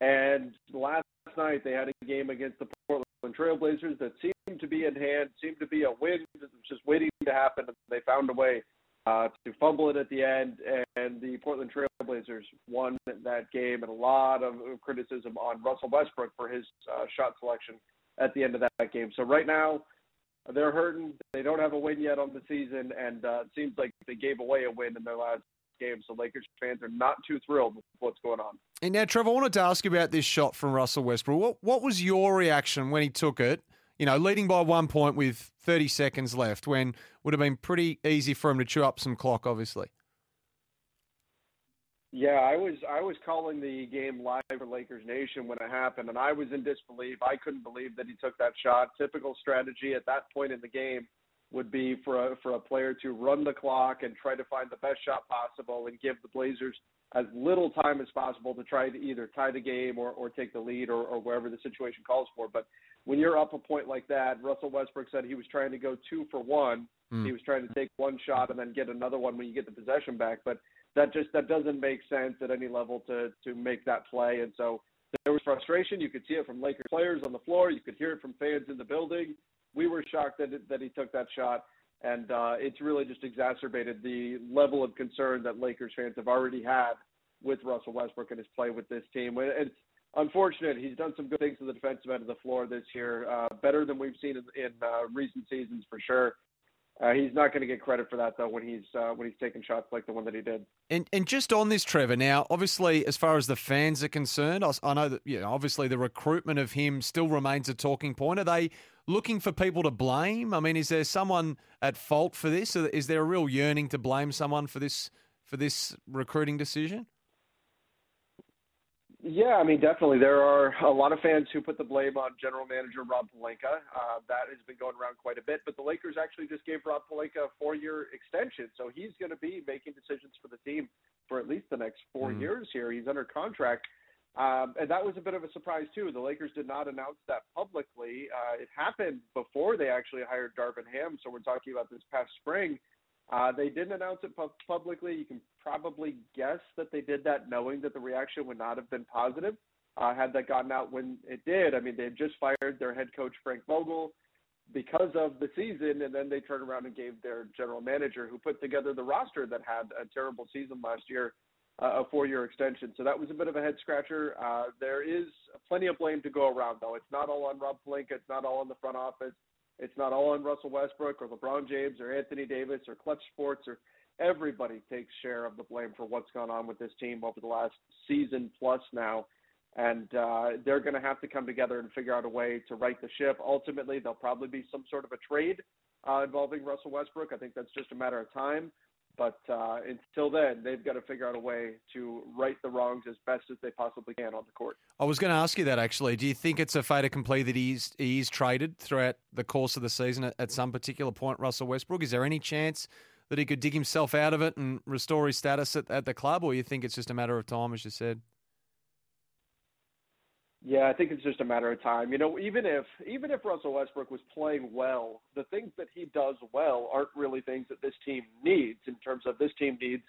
And last night they had a game against the Portland Trailblazers that seemed to be in hand, seemed to be a win, just waiting to happen. And they found a way uh, to fumble it at the end, and the Portland Trailblazers won that game. And a lot of criticism on Russell Westbrook for his uh, shot selection at the end of that game. So right now they're hurting. They don't have a win yet on the season, and uh, it seems like they gave away a win in their last game. So Lakers fans are not too thrilled with what's going on. And now, Trevor, I wanted to ask you about this shot from Russell Westbrook. What what was your reaction when he took it? You know, leading by one point with 30 seconds left, when would have been pretty easy for him to chew up some clock, obviously. Yeah, I was I was calling the game live for Lakers Nation when it happened, and I was in disbelief. I couldn't believe that he took that shot. Typical strategy at that point in the game would be for a, for a player to run the clock and try to find the best shot possible and give the Blazers as little time as possible to try to either tie the game or, or take the lead or, or wherever the situation calls for. But when you're up a point like that, Russell Westbrook said he was trying to go two for one. Mm. He was trying to take one shot and then get another one when you get the possession back. But that just that doesn't make sense at any level to to make that play. And so there was frustration. You could see it from Lakers players on the floor. You could hear it from fans in the building. We were shocked that that he took that shot, and uh, it's really just exacerbated the level of concern that Lakers fans have already had with Russell Westbrook and his play with this team. It's unfortunate. He's done some good things to the defensive end of the floor this year, uh, better than we've seen in, in uh, recent seasons for sure. Uh, he's not going to get credit for that though when he's uh, when he's taking shots like the one that he did. And and just on this, Trevor. Now, obviously, as far as the fans are concerned, I, I know that you know obviously the recruitment of him still remains a talking point. Are they looking for people to blame? I mean, is there someone at fault for this? Is there a real yearning to blame someone for this for this recruiting decision? Yeah, I mean, definitely. There are a lot of fans who put the blame on general manager Rob Pelinka. Uh, that has been going around quite a bit. But the Lakers actually just gave Rob Pelinka a four-year extension, so he's going to be making decisions for the team for at least the next four Mm. years here. He's under contract. Um, and that was a bit of a surprise, too. The Lakers did not announce that publicly. Uh, it happened before they actually hired Darvin Ham, so we're talking about this past spring. Uh, they didn't announce it pu- publicly. You can probably guess that they did that knowing that the reaction would not have been positive uh, had that gotten out when it did. I mean, they had just fired their head coach, Frank Vogel, because of the season, and then they turned around and gave their general manager, who put together the roster that had a terrible season last year, uh, a four-year extension. So that was a bit of a head scratcher. Uh, there is plenty of blame to go around, though. It's not all on Rob Pelinka. It's not all on the front office. It's not all on Russell Westbrook or LeBron James or Anthony Davis or Clutch Sports or everybody takes share of the blame for what's gone on with this team over the last season plus now. and uh, they're going to have to come together and figure out a way to right the ship. Ultimately, there'll probably be some sort of a trade uh, involving Russell Westbrook. I think that's just a matter of time. But uh, until then, they've got to figure out a way to right the wrongs as best as they possibly can on the court. I was going to ask you that actually. Do you think it's a fait accompli that he's he's traded throughout the course of the season at, at some particular point, Russell Westbrook? Is there any chance that he could dig himself out of it and restore his status at, at the club, or you think it's just a matter of time, as you said? Yeah, I think it's just a matter of time. You know, even if even if Russell Westbrook was playing well, the things that he does well aren't really things that this team needs in terms of this team needs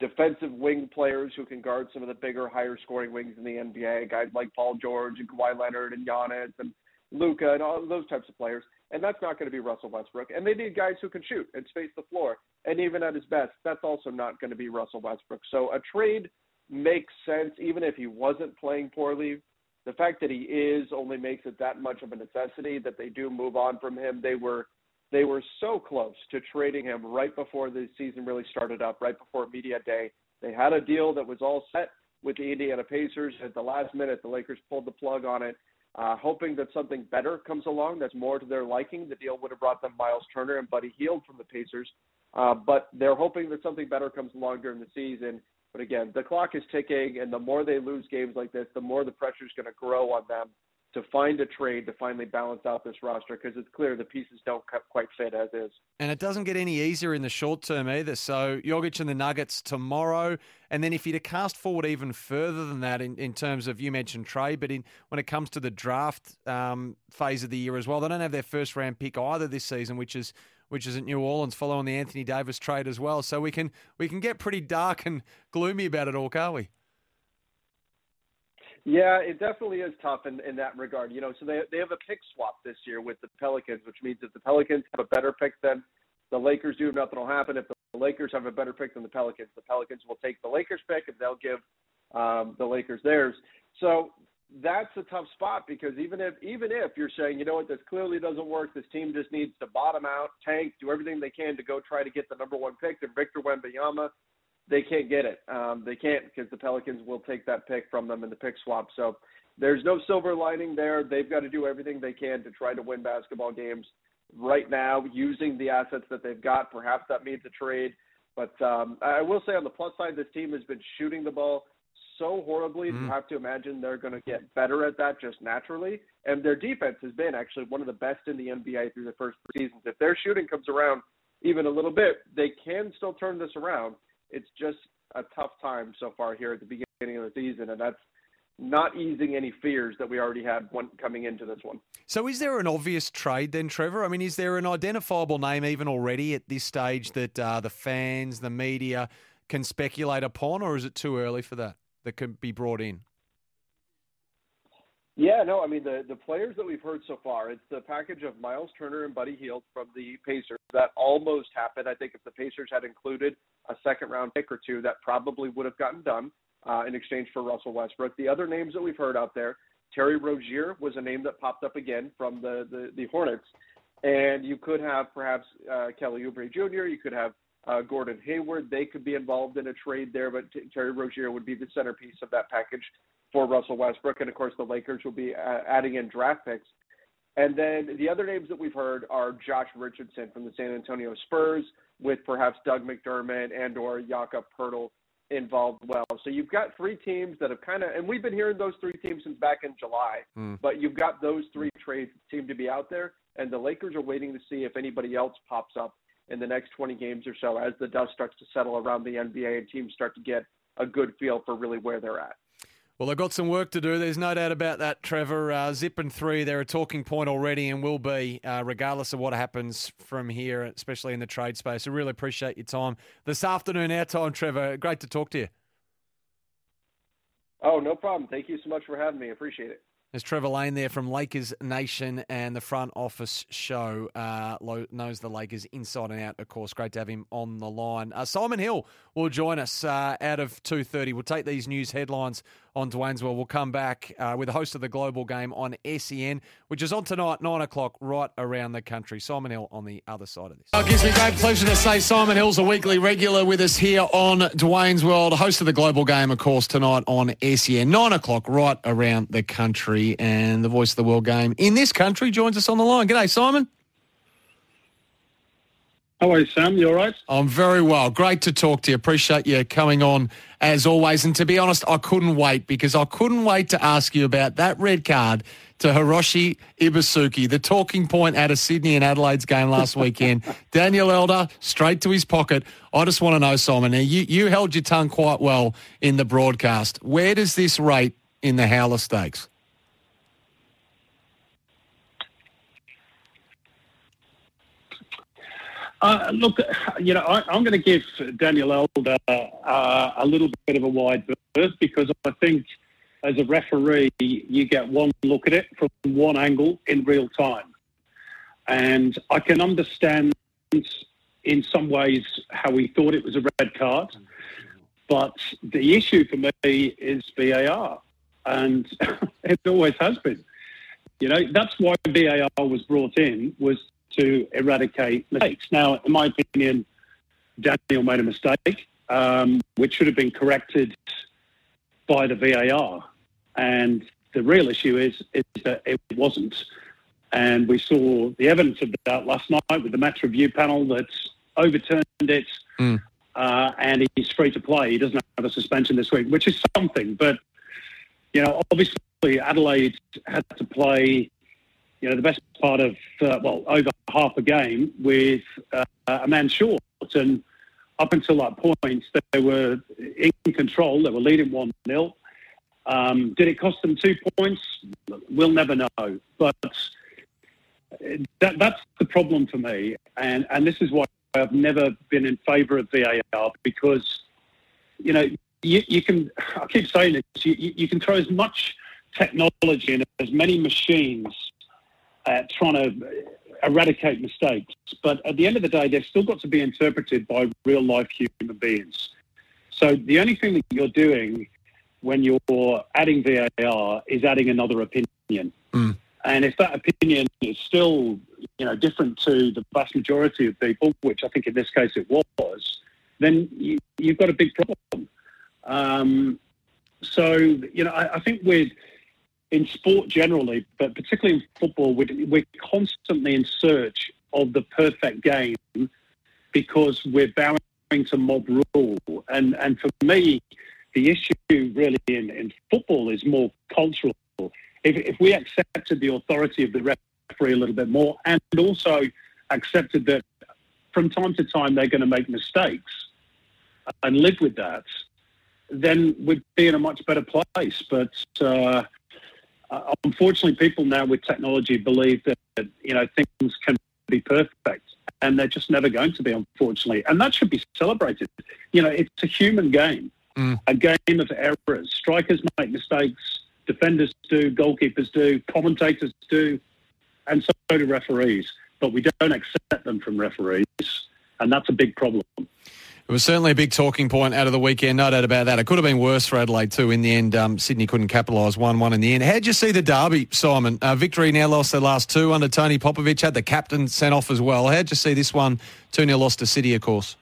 defensive wing players who can guard some of the bigger, higher scoring wings in the NBA, guys like Paul George and Kawhi Leonard and Giannis and Luka and all those types of players. And that's not going to be Russell Westbrook. And they need guys who can shoot and space the floor. And even at his best, that's also not going to be Russell Westbrook. So a trade makes sense even if he wasn't playing poorly the fact that he is only makes it that much of a necessity that they do move on from him. They were they were so close to trading him right before the season really started up, right before media day. They had a deal that was all set with the Indiana Pacers. At the last minute, the Lakers pulled the plug on it, uh, hoping that something better comes along that's more to their liking. The deal would have brought them Miles Turner and Buddy Hield from the Pacers, uh, but they're hoping that something better comes along during the season. But again, the clock is ticking, and the more they lose games like this, the more the pressure is going to grow on them to find a trade to finally balance out this roster because it's clear the pieces don't quite fit as is. And it doesn't get any easier in the short term either. So Jokic and the Nuggets tomorrow, and then if you to cast forward even further than that in, in terms of you mentioned trade, but in when it comes to the draft um, phase of the year as well, they don't have their first round pick either this season, which is which is at New Orleans, following the Anthony Davis trade as well. So we can we can get pretty dark and gloomy about it all, can't we? Yeah, it definitely is tough in, in that regard. You know, so they they have a pick swap this year with the Pelicans, which means if the Pelicans have a better pick than the Lakers do, nothing will happen. If the Lakers have a better pick than the Pelicans, the Pelicans will take the Lakers pick and they'll give um, the Lakers theirs. So that's a tough spot because even if even if you're saying, you know what, this clearly doesn't work, this team just needs to bottom out, tank, do everything they can to go try to get the number one pick, and Victor Wembanyama, they can't get it. Um, they can't because the Pelicans will take that pick from them in the pick swap. So there's no silver lining there. They've got to do everything they can to try to win basketball games right now using the assets that they've got. Perhaps that means a trade. But um, I will say on the plus side, this team has been shooting the ball so horribly. Mm-hmm. You have to imagine they're going to get better at that just naturally. And their defense has been actually one of the best in the NBA through the first three seasons. If their shooting comes around even a little bit, they can still turn this around. It's just a tough time so far here at the beginning of the season, and that's not easing any fears that we already had one coming into this one. So, is there an obvious trade then, Trevor? I mean, is there an identifiable name even already at this stage that uh, the fans, the media can speculate upon, or is it too early for that? That could be brought in? Yeah, no, I mean the the players that we've heard so far, it's the package of Miles Turner and Buddy Hield from the Pacers that almost happened. I think if the Pacers had included a second round pick or two, that probably would have gotten done uh, in exchange for Russell Westbrook. The other names that we've heard out there, Terry Rozier was a name that popped up again from the the, the Hornets, and you could have perhaps uh, Kelly Oubre Jr. You could have uh, Gordon Hayward. They could be involved in a trade there, but T- Terry Rozier would be the centerpiece of that package for Russell Westbrook. And of course, the Lakers will be uh, adding in draft picks. And then the other names that we've heard are Josh Richardson from the San Antonio Spurs, with perhaps Doug McDermott and or Jakob Poeltl involved well. So you've got three teams that have kind of, and we've been hearing those three teams since back in July. Mm. But you've got those three trades that seem to be out there, and the Lakers are waiting to see if anybody else pops up in the next 20 games or so as the dust starts to settle around the NBA and teams start to get a good feel for really where they're at. Well, they've got some work to do. There's no doubt about that, Trevor. Uh, zip and three, they're a talking point already and will be, uh, regardless of what happens from here, especially in the trade space. I really appreciate your time this afternoon, our time, Trevor. Great to talk to you. Oh, no problem. Thank you so much for having me. I appreciate it. There's Trevor Lane there from Lakers Nation and the front office show. Uh, knows the Lakers inside and out, of course. Great to have him on the line. Uh, Simon Hill will join us uh, out of 2.30. We'll take these news headlines on Dwayne's World. We'll come back uh, with the host of the Global Game on SEN, which is on tonight, 9 o'clock, right around the country. Simon Hill on the other side of this. It gives me great pleasure to say Simon Hill's a weekly regular with us here on Dwayne's World, host of the Global Game, of course, tonight on SEN, 9 o'clock, right around the country. And the voice of the World Game in this country joins us on the line. G'day, Simon. How are you, Sam? You all right? I'm very well. Great to talk to you. Appreciate you coming on as always. And to be honest, I couldn't wait because I couldn't wait to ask you about that red card to Hiroshi Ibusuki, the talking point out of Sydney and Adelaide's game last weekend. Daniel Elder, straight to his pocket. I just want to know, Simon, now you, you held your tongue quite well in the broadcast. Where does this rate in the Howler Stakes? Uh, look, you know, I, am going to give Daniel Elder uh, a little bit of a wide berth because I think as a referee, you get one look at it from one angle in real time. And I can understand in some ways how he thought it was a red card. But the issue for me is VAR. And it always has been. You know, that's why VAR was brought in, was to eradicate mistakes. Now, in my opinion, Daniel made a mistake, um, which should have been corrected by the VAR. And the real issue is, is that it wasn't. And we saw the evidence of that last night with the match review panel that's overturned it. Mm. Uh, and he's free to play. He doesn't have a suspension this week, which is something. But, you know, obviously Adelaide had to play you know, the best part of, uh, well, over half a game with uh, a man short. And up until that point, they were in control. They were leading 1 0. Um, did it cost them two points? We'll never know. But that, that's the problem for me. And, and this is why I've never been in favour of VAR because, you know, you, you can, I keep saying this, you, you can throw as much technology and as many machines uh, trying to eradicate mistakes. But at the end of the day, they've still got to be interpreted by real life human beings. So the only thing that you're doing when you're adding VAR is adding another opinion. Mm. And if that opinion is still, you know, different to the vast majority of people, which I think in this case it was, then you, have got a big problem. Um, so, you know, I, I think with in sport generally, but particularly in football, we're, we're constantly in search of the perfect game because we're bowing to mob rule. And and for me, the issue really in, in football is more cultural. If, if we accepted the authority of the referee a little bit more and also accepted that from time to time they're going to make mistakes and live with that, then we'd be in a much better place. But uh, uh, unfortunately, people now with technology believe that you know things can be perfect, and they're just never going to be, unfortunately. And that should be celebrated. You know, it's a human game, mm. a game of errors. Strikers make mistakes, defenders do, goalkeepers do, commentators do, and so do referees. But we don't accept them from referees, and that's a big problem. It was certainly a big talking point out of the weekend, no doubt about that. It could have been worse for Adelaide too. In the end, um, Sydney couldn't capitalise 1-1 in the end. How'd you see the derby, Simon? Uh, victory now lost their last two under Tony Popovic. had the captain sent off as well. How'd you see this one? 2-0 lost to City, of course.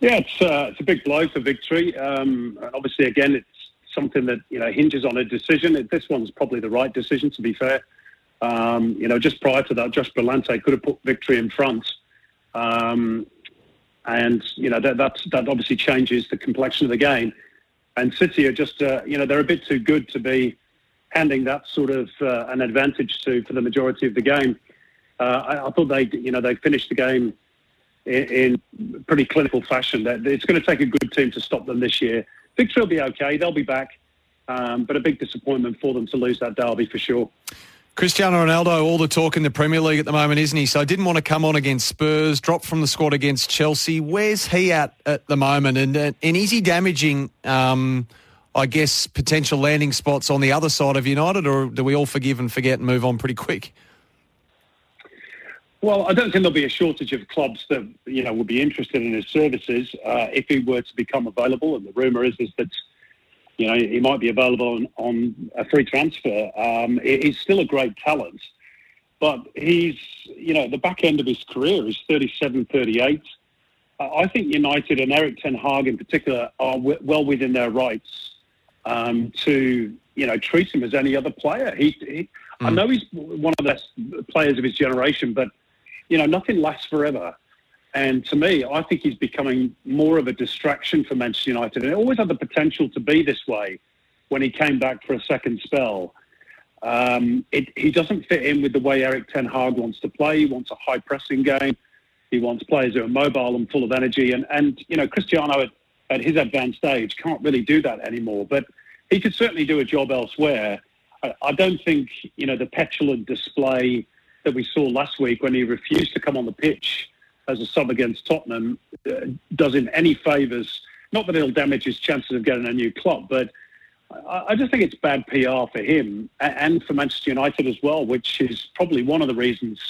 Yeah, it's, uh, it's a big blow for victory. Um, obviously, again, it's something that you know hinges on a decision. This one's probably the right decision, to be fair. Um, you know, just prior to that, Josh Brillante could have put victory in front. Um, and you know that that that obviously changes the complexion of the game. And City are just uh, you know they're a bit too good to be handing that sort of uh, an advantage to for the majority of the game. Uh, I, I, thought they you know they finished the game in, in pretty clinical fashion. It's going to take a good team to stop them this year. Victory will be okay; they'll be back, um, but a big disappointment for them to lose that derby for sure. Cristiano Ronaldo, all the talk in the Premier League at the moment, isn't he? So I didn't want to come on against Spurs, drop from the squad against Chelsea. Where's he at at the moment? And, uh, and is he damaging, um, I guess, potential landing spots on the other side of United, or do we all forgive and forget and move on pretty quick? Well, I don't think there'll be a shortage of clubs that you know would be interested in his services uh, if he were to become available. And the rumour is, is that you know, he might be available on, on a free transfer. Um, he's still a great talent, but he's, you know, the back end of his career is 37, 38. Uh, I think United and Erik Ten Hag in particular are w- well within their rights um, to, you know, treat him as any other player. He, he I know he's one of the best players of his generation, but, you know, nothing lasts forever. And to me, I think he's becoming more of a distraction for Manchester United. And it always had the potential to be this way when he came back for a second spell. Um, it, he doesn't fit in with the way Erik Ten Hag wants to play. He wants a high pressing game. He wants players who are mobile and full of energy. And, and you know, Cristiano at, at his advanced age can't really do that anymore. But he could certainly do a job elsewhere. I, I don't think, you know, the petulant display that we saw last week when he refused to come on the pitch as a sub against Tottenham uh, does him any favours. Not that it'll damage his chances of getting a new club, but I, I just think it's bad PR for him and for Manchester United as well, which is probably one of the reasons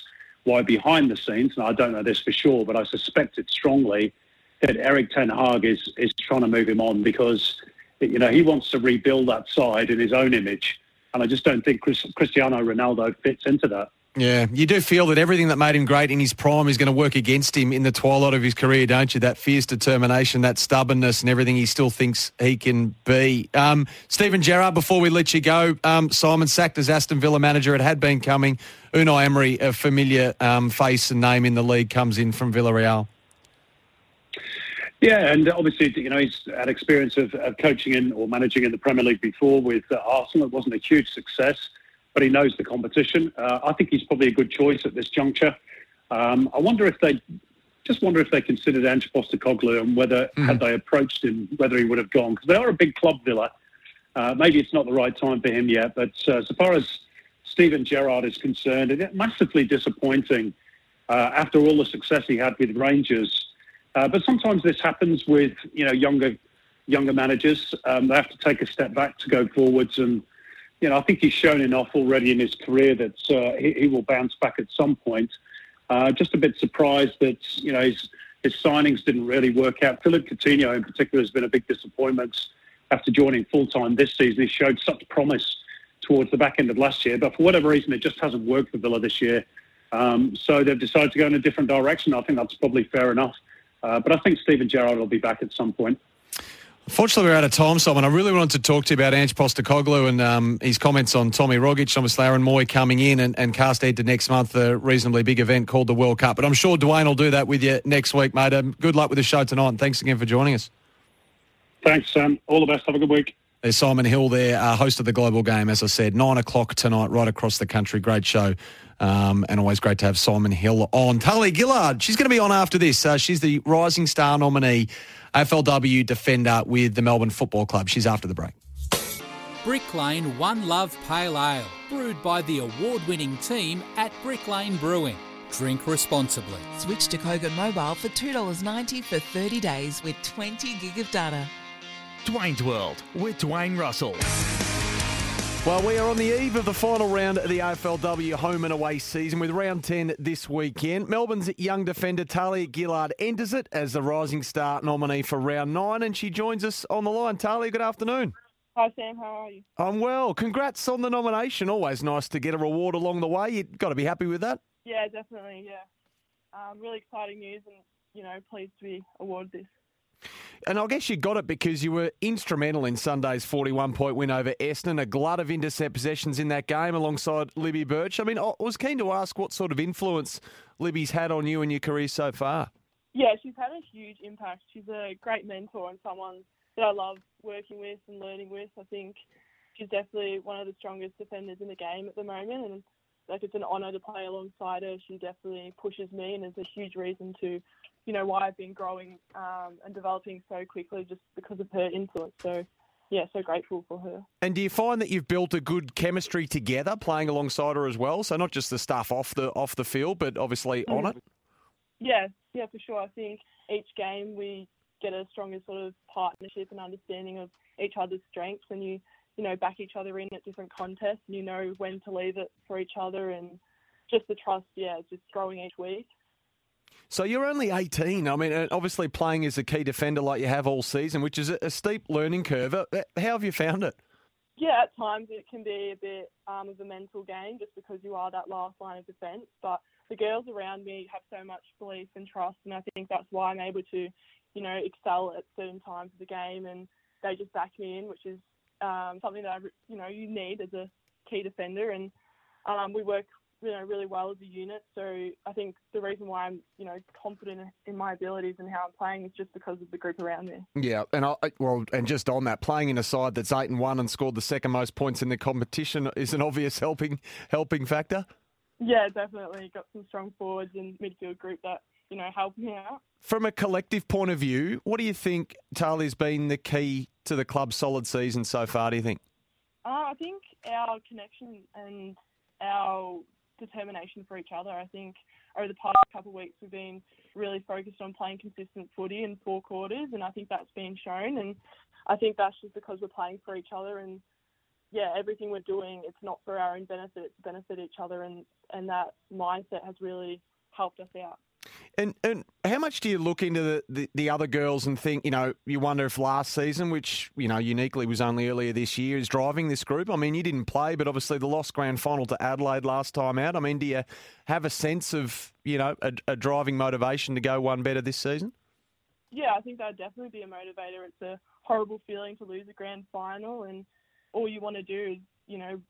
why behind the scenes, and I don't know this for sure, but I suspect it strongly that Erik Ten Hag is, is trying to move him on because you know he wants to rebuild that side in his own image, and I just don't think Chris, Cristiano Ronaldo fits into that. Yeah, you do feel that everything that made him great in his prime is going to work against him in the twilight of his career, don't you? That fierce determination, that stubbornness, and everything he still thinks he can be. Um, Steven Gerrard, before we let you go, um, Simon sacked as Aston Villa manager. It had been coming. Unai Emery, a familiar um, face and name in the league, comes in from Villarreal. Yeah, and obviously, you know, he's had experience of, of coaching in or managing in the Premier League before with uh, Arsenal. It wasn't a huge success but he knows the competition. Uh, I think he's probably a good choice at this juncture. Um, I wonder if they just wonder if they considered Ange Postecoglou and whether mm. had they approached him, whether he would have gone because they are a big club, Villa. Uh, maybe it's not the right time for him yet, but uh, as far as Steven Gerrard is concerned, it's massively disappointing uh, after all the success he had with Rangers. Uh, but sometimes this happens with you know younger younger managers. Um, they have to take a step back to go forwards and you know, I think he's shown enough already in his career that uh, he, he, will bounce back at some point. Uh, just a bit surprised that you know his his signings didn't really work out. Philippe Coutinho, in particular, has been a big disappointment after joining full time this season. He showed such promise towards the back end of last year, but for whatever reason, it just hasn't worked for Villa this year. Um, so they've decided to go in a different direction. I think that's probably fair enough. Uh, but I think Steven Gerrard will be back at some point. Fortunately, we're out of time, Simon. I really wanted to talk to you about Ange Postecoglou and um, his comments on Tommy Rogic, obviously Aaron Mooy coming in and, and cast head to next month, a reasonably big event called the World Cup. But I'm sure Dwayne will do that with you next week, mate. Um, good luck with the show tonight, and thanks again for joining us. Thanks, Sam. All the best. Have a good week. There's Simon Hill there, uh, host of the Global Game, as I said, 9 o'clock tonight, right across the country. Great show. Um, and always great to have Simon Hill on. Tahlia Gillard, she's going to be on after this. Uh, she's the Rising Star nominee AFLW defender with the Melbourne Football Club. She's after the break. Brick Lane One Love Pale Ale, brewed by the award winning team at Brick Lane Brewing. Drink responsibly. Switch to Kogan Mobile for $2.90 for 30 days with 20 gig of data. Dwayne's World with Dwayne Russell. Well, we are on the eve of the final round of the AFLW home and away season with round 10 this weekend. Melbourne's young defender Tahlia Gillard enters it as the Rising Star nominee for round 9 and she joins us on the line. Tahlia, good afternoon. Hi, Sam. How are you? I'm well. Congrats on the nomination. Always nice to get a reward along the way. You've got to be happy with that. Yeah, definitely. Yeah. Um, really exciting news and, you know, pleased to be awarded this. And I guess you got it because you were instrumental in Sunday's 41 point win over Essendon, a glut of intercept possessions in that game alongside Libby Birch. I mean, I was keen to ask what sort of influence Libby's had on you and your career so far. Yeah, she's had a huge impact. She's a great mentor and someone that I love working with and learning with. I think she's definitely one of the strongest defenders in the game at the moment, and like it's an honour to play alongside her. She definitely pushes me, and is a huge reason to you know, why I've been growing um, and developing so quickly just because of her influence. So, yeah, so grateful for her. And do you find that you've built a good chemistry together, playing alongside her as well? So not just the stuff off the off the field, but obviously on it. Yeah, yeah, for sure. I think each game we get a stronger sort of partnership and understanding of each other's strengths, and you you know back each other in at different contests, and you know when to leave it for each other, and just the trust. Yeah, just growing each week. So you're only 18. I mean, obviously playing as a key defender like you have all season, which is a, steep learning curve. Uh, How have you found it? Yeah, at times it can be a bit um, of a mental game just because you are that last line of defence. But the girls around me have so much belief and trust, and I think that's why I'm able to, you know, excel at certain times of the game, and they just back me in, which is um, something that I, you know you need as a key defender, and um, we work you know really well as a unit. So I think the reason why I'm you know confident in my abilities and how I'm playing is just because of the group around me. Yeah, and I, well, and just on that, playing in a side that's eight and one and scored the second most points in the competition is an obvious helping helping factor. Yeah, definitely got some strong forwards and midfield group that you know help me out. From a collective point of view, what do you think Tahlia's been the key to the club's solid season so far? Do you think? Uh, I think our connection and our determination for each other. I think over the past couple of weeks we've been really focused on playing consistent footy in four quarters, and I think that's been shown. And I think that's just because we're playing for each other, and yeah, everything we're doing it's not for our own benefit; it's benefit each other, and and that mindset has really helped us out. And and how much do you look into the, the, the, other girls and think, you know, you wonder if last season, which, you know, uniquely was only earlier this year, is driving this group? I mean, you didn't play, but obviously the lost grand final to Adelaide last time out. I mean, do you have a sense of, you know, a, a driving motivation to go one better this season? Yeah, I think that would definitely be a motivator. It's a horrible feeling to lose a grand final, and all you want to do is, you know,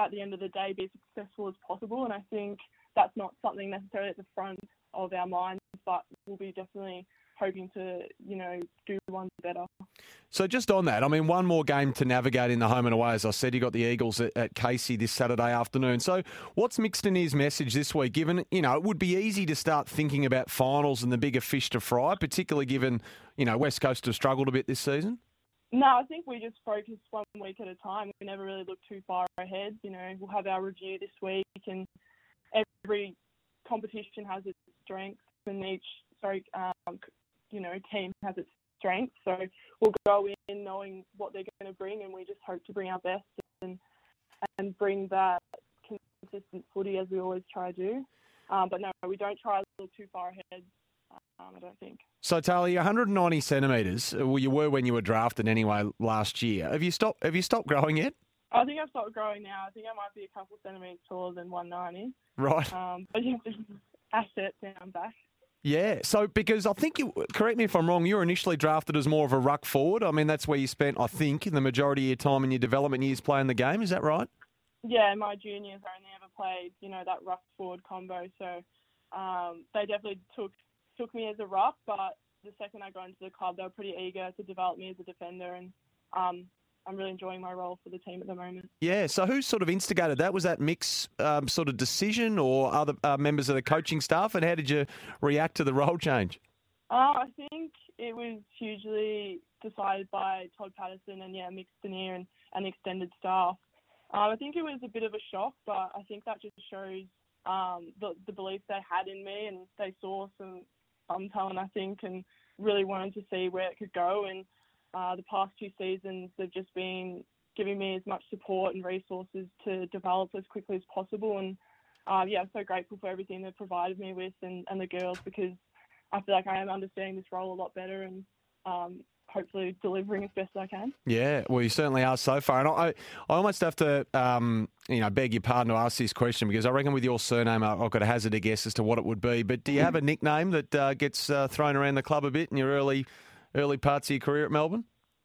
at the end of the day, be as successful as possible. And I think that's not something necessarily at the front of our minds, but we'll be definitely hoping to, you know, do one better. So just on that, I mean, one more game to navigate in the home and away. As I said, you got the Eagles at, at Casey this Saturday afternoon. So what's Mick Stinear's message this week? Given you know, it would be easy to start thinking about finals and the bigger fish to fry, particularly given you know West Coast have struggled a bit this season. No, I think we just focus one week at a time. We never really look too far ahead. You know, we'll have our review this week, and every competition has its strengths, and each sorry, um, you know, team has its strengths. So we'll go in knowing what they're going to bring, and we just hope to bring our best and and bring that consistent footy as we always try to do. Um, but no, we don't try to look too far ahead. Um, I don't think. So, Tali, 190 centimetres. Well, you were when you were drafted anyway last year. Have you stopped? Have you stopped growing yet? I think I've stopped growing now. I think I might be a couple centimetres taller than 190. Right. Um, but just asset down back. Yeah. So, because I think you, correct me if I'm wrong, you were initially drafted as more of a ruck forward. I mean, that's where you spent, I think, the majority of your time in your development years playing the game. Is that right? Yeah, my juniors only ever played, you know, that ruck forward combo. So um, they definitely took took me as a ruck, but the second I got into the club, they were pretty eager to develop me as a defender, and um, I'm really enjoying my role for the team at the moment. Yeah. So who sort of instigated that? Was that Mick's um, sort of decision or other uh, members of the coaching staff? And how did you react to the role change? Uh, I think it was hugely decided by Todd Patterson and yeah, Mick Stinear and, and extended staff. Um, I think it was a bit of a shock, but I think that just shows um, the, the belief they had in me and they saw some some talent, I think, and really wanted to see where it could go. And uh, the past two seasons, they've just been giving me as much support and resources to develop as quickly as possible. And uh, yeah, I'm so grateful for everything they've provided me with and, and the girls because I feel like I am understanding this role a lot better and um, hopefully delivering as best as I can. Yeah, well, you certainly are so far. And I, I almost have to, um, you know, beg your pardon to ask this question because I reckon with your surname, I've got to hazard a guess as to what it would be. But do you have a nickname that uh, gets uh, thrown around the club a bit in your early, early parts of your career at Melbourne?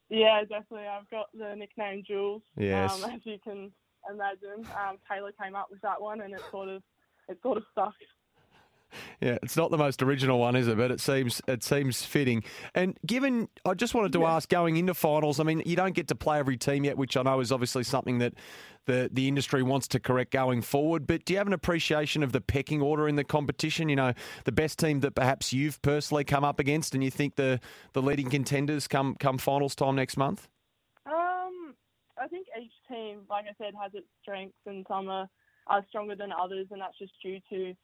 Yeah, definitely. I've got the nickname Jules. Yes. Um, as you can imagine, um, Taylor came up with that one, and it sort of, it sort of stuck. Yeah, it's not the most original one, is it? But it seems it seems fitting. And given, I just wanted to ask, going into finals, I mean, you don't get to play every team yet, which I know is obviously something that the the industry wants to correct going forward. But do you have an appreciation of the pecking order in the competition? You know, the best team that perhaps you've personally come up against, and you think the the leading contenders come come finals time next month. Um, I think each team, like I said, has its strengths, and some are, are stronger than others, and that's just due to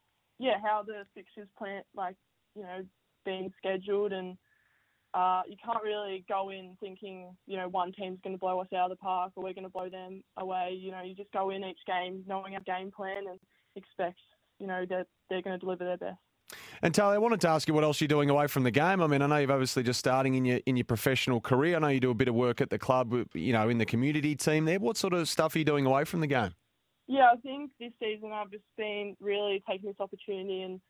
yeah, how the fixtures plan, like you know, being scheduled, and uh, you can't really go in thinking you know one team's going to blow us out of the park or we're going to blow them away. You know, you just go in each game knowing our game plan and expect you know that they're going to deliver their best. And Tally, I wanted to ask you what else you're doing away from the game. I mean, I know you've obviously just starting in your in your professional career. I know you do a bit of work at the club, you know, in the community team there. What sort of stuff are you doing away from the game? Yeah, I think this season I've just been really taking this opportunity and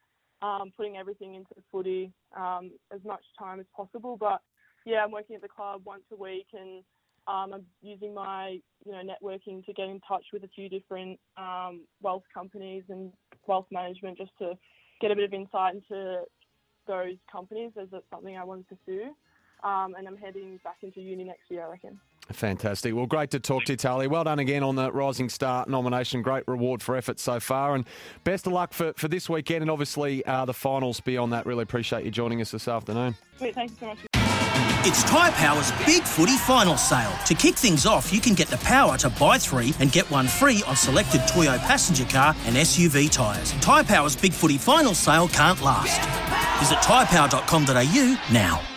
um, putting everything into footy um, as much time as possible. But yeah, I'm working at the club once a week and um, I'm using my you know networking to get in touch with a few different um, wealth companies and wealth management just to get a bit of insight into those companies as it's something I want to pursue. Um, and I'm heading back into uni next year, I reckon. Fantastic. Well, great to talk to you, Tally. Well done again on the Rising Star nomination. Great reward for effort so far. And best of luck for, for this weekend and obviously uh, the finals beyond that. Really appreciate you joining us this afternoon. Sweet, thank you so much. It's Tyre Power's Big Footy Final Sale. To kick things off, you can get the power to buy three and get one free on selected Toyo passenger car and SUV tyres. Tyre Power's Big Footy Final Sale can't last. Visit tyrepower.com.au now.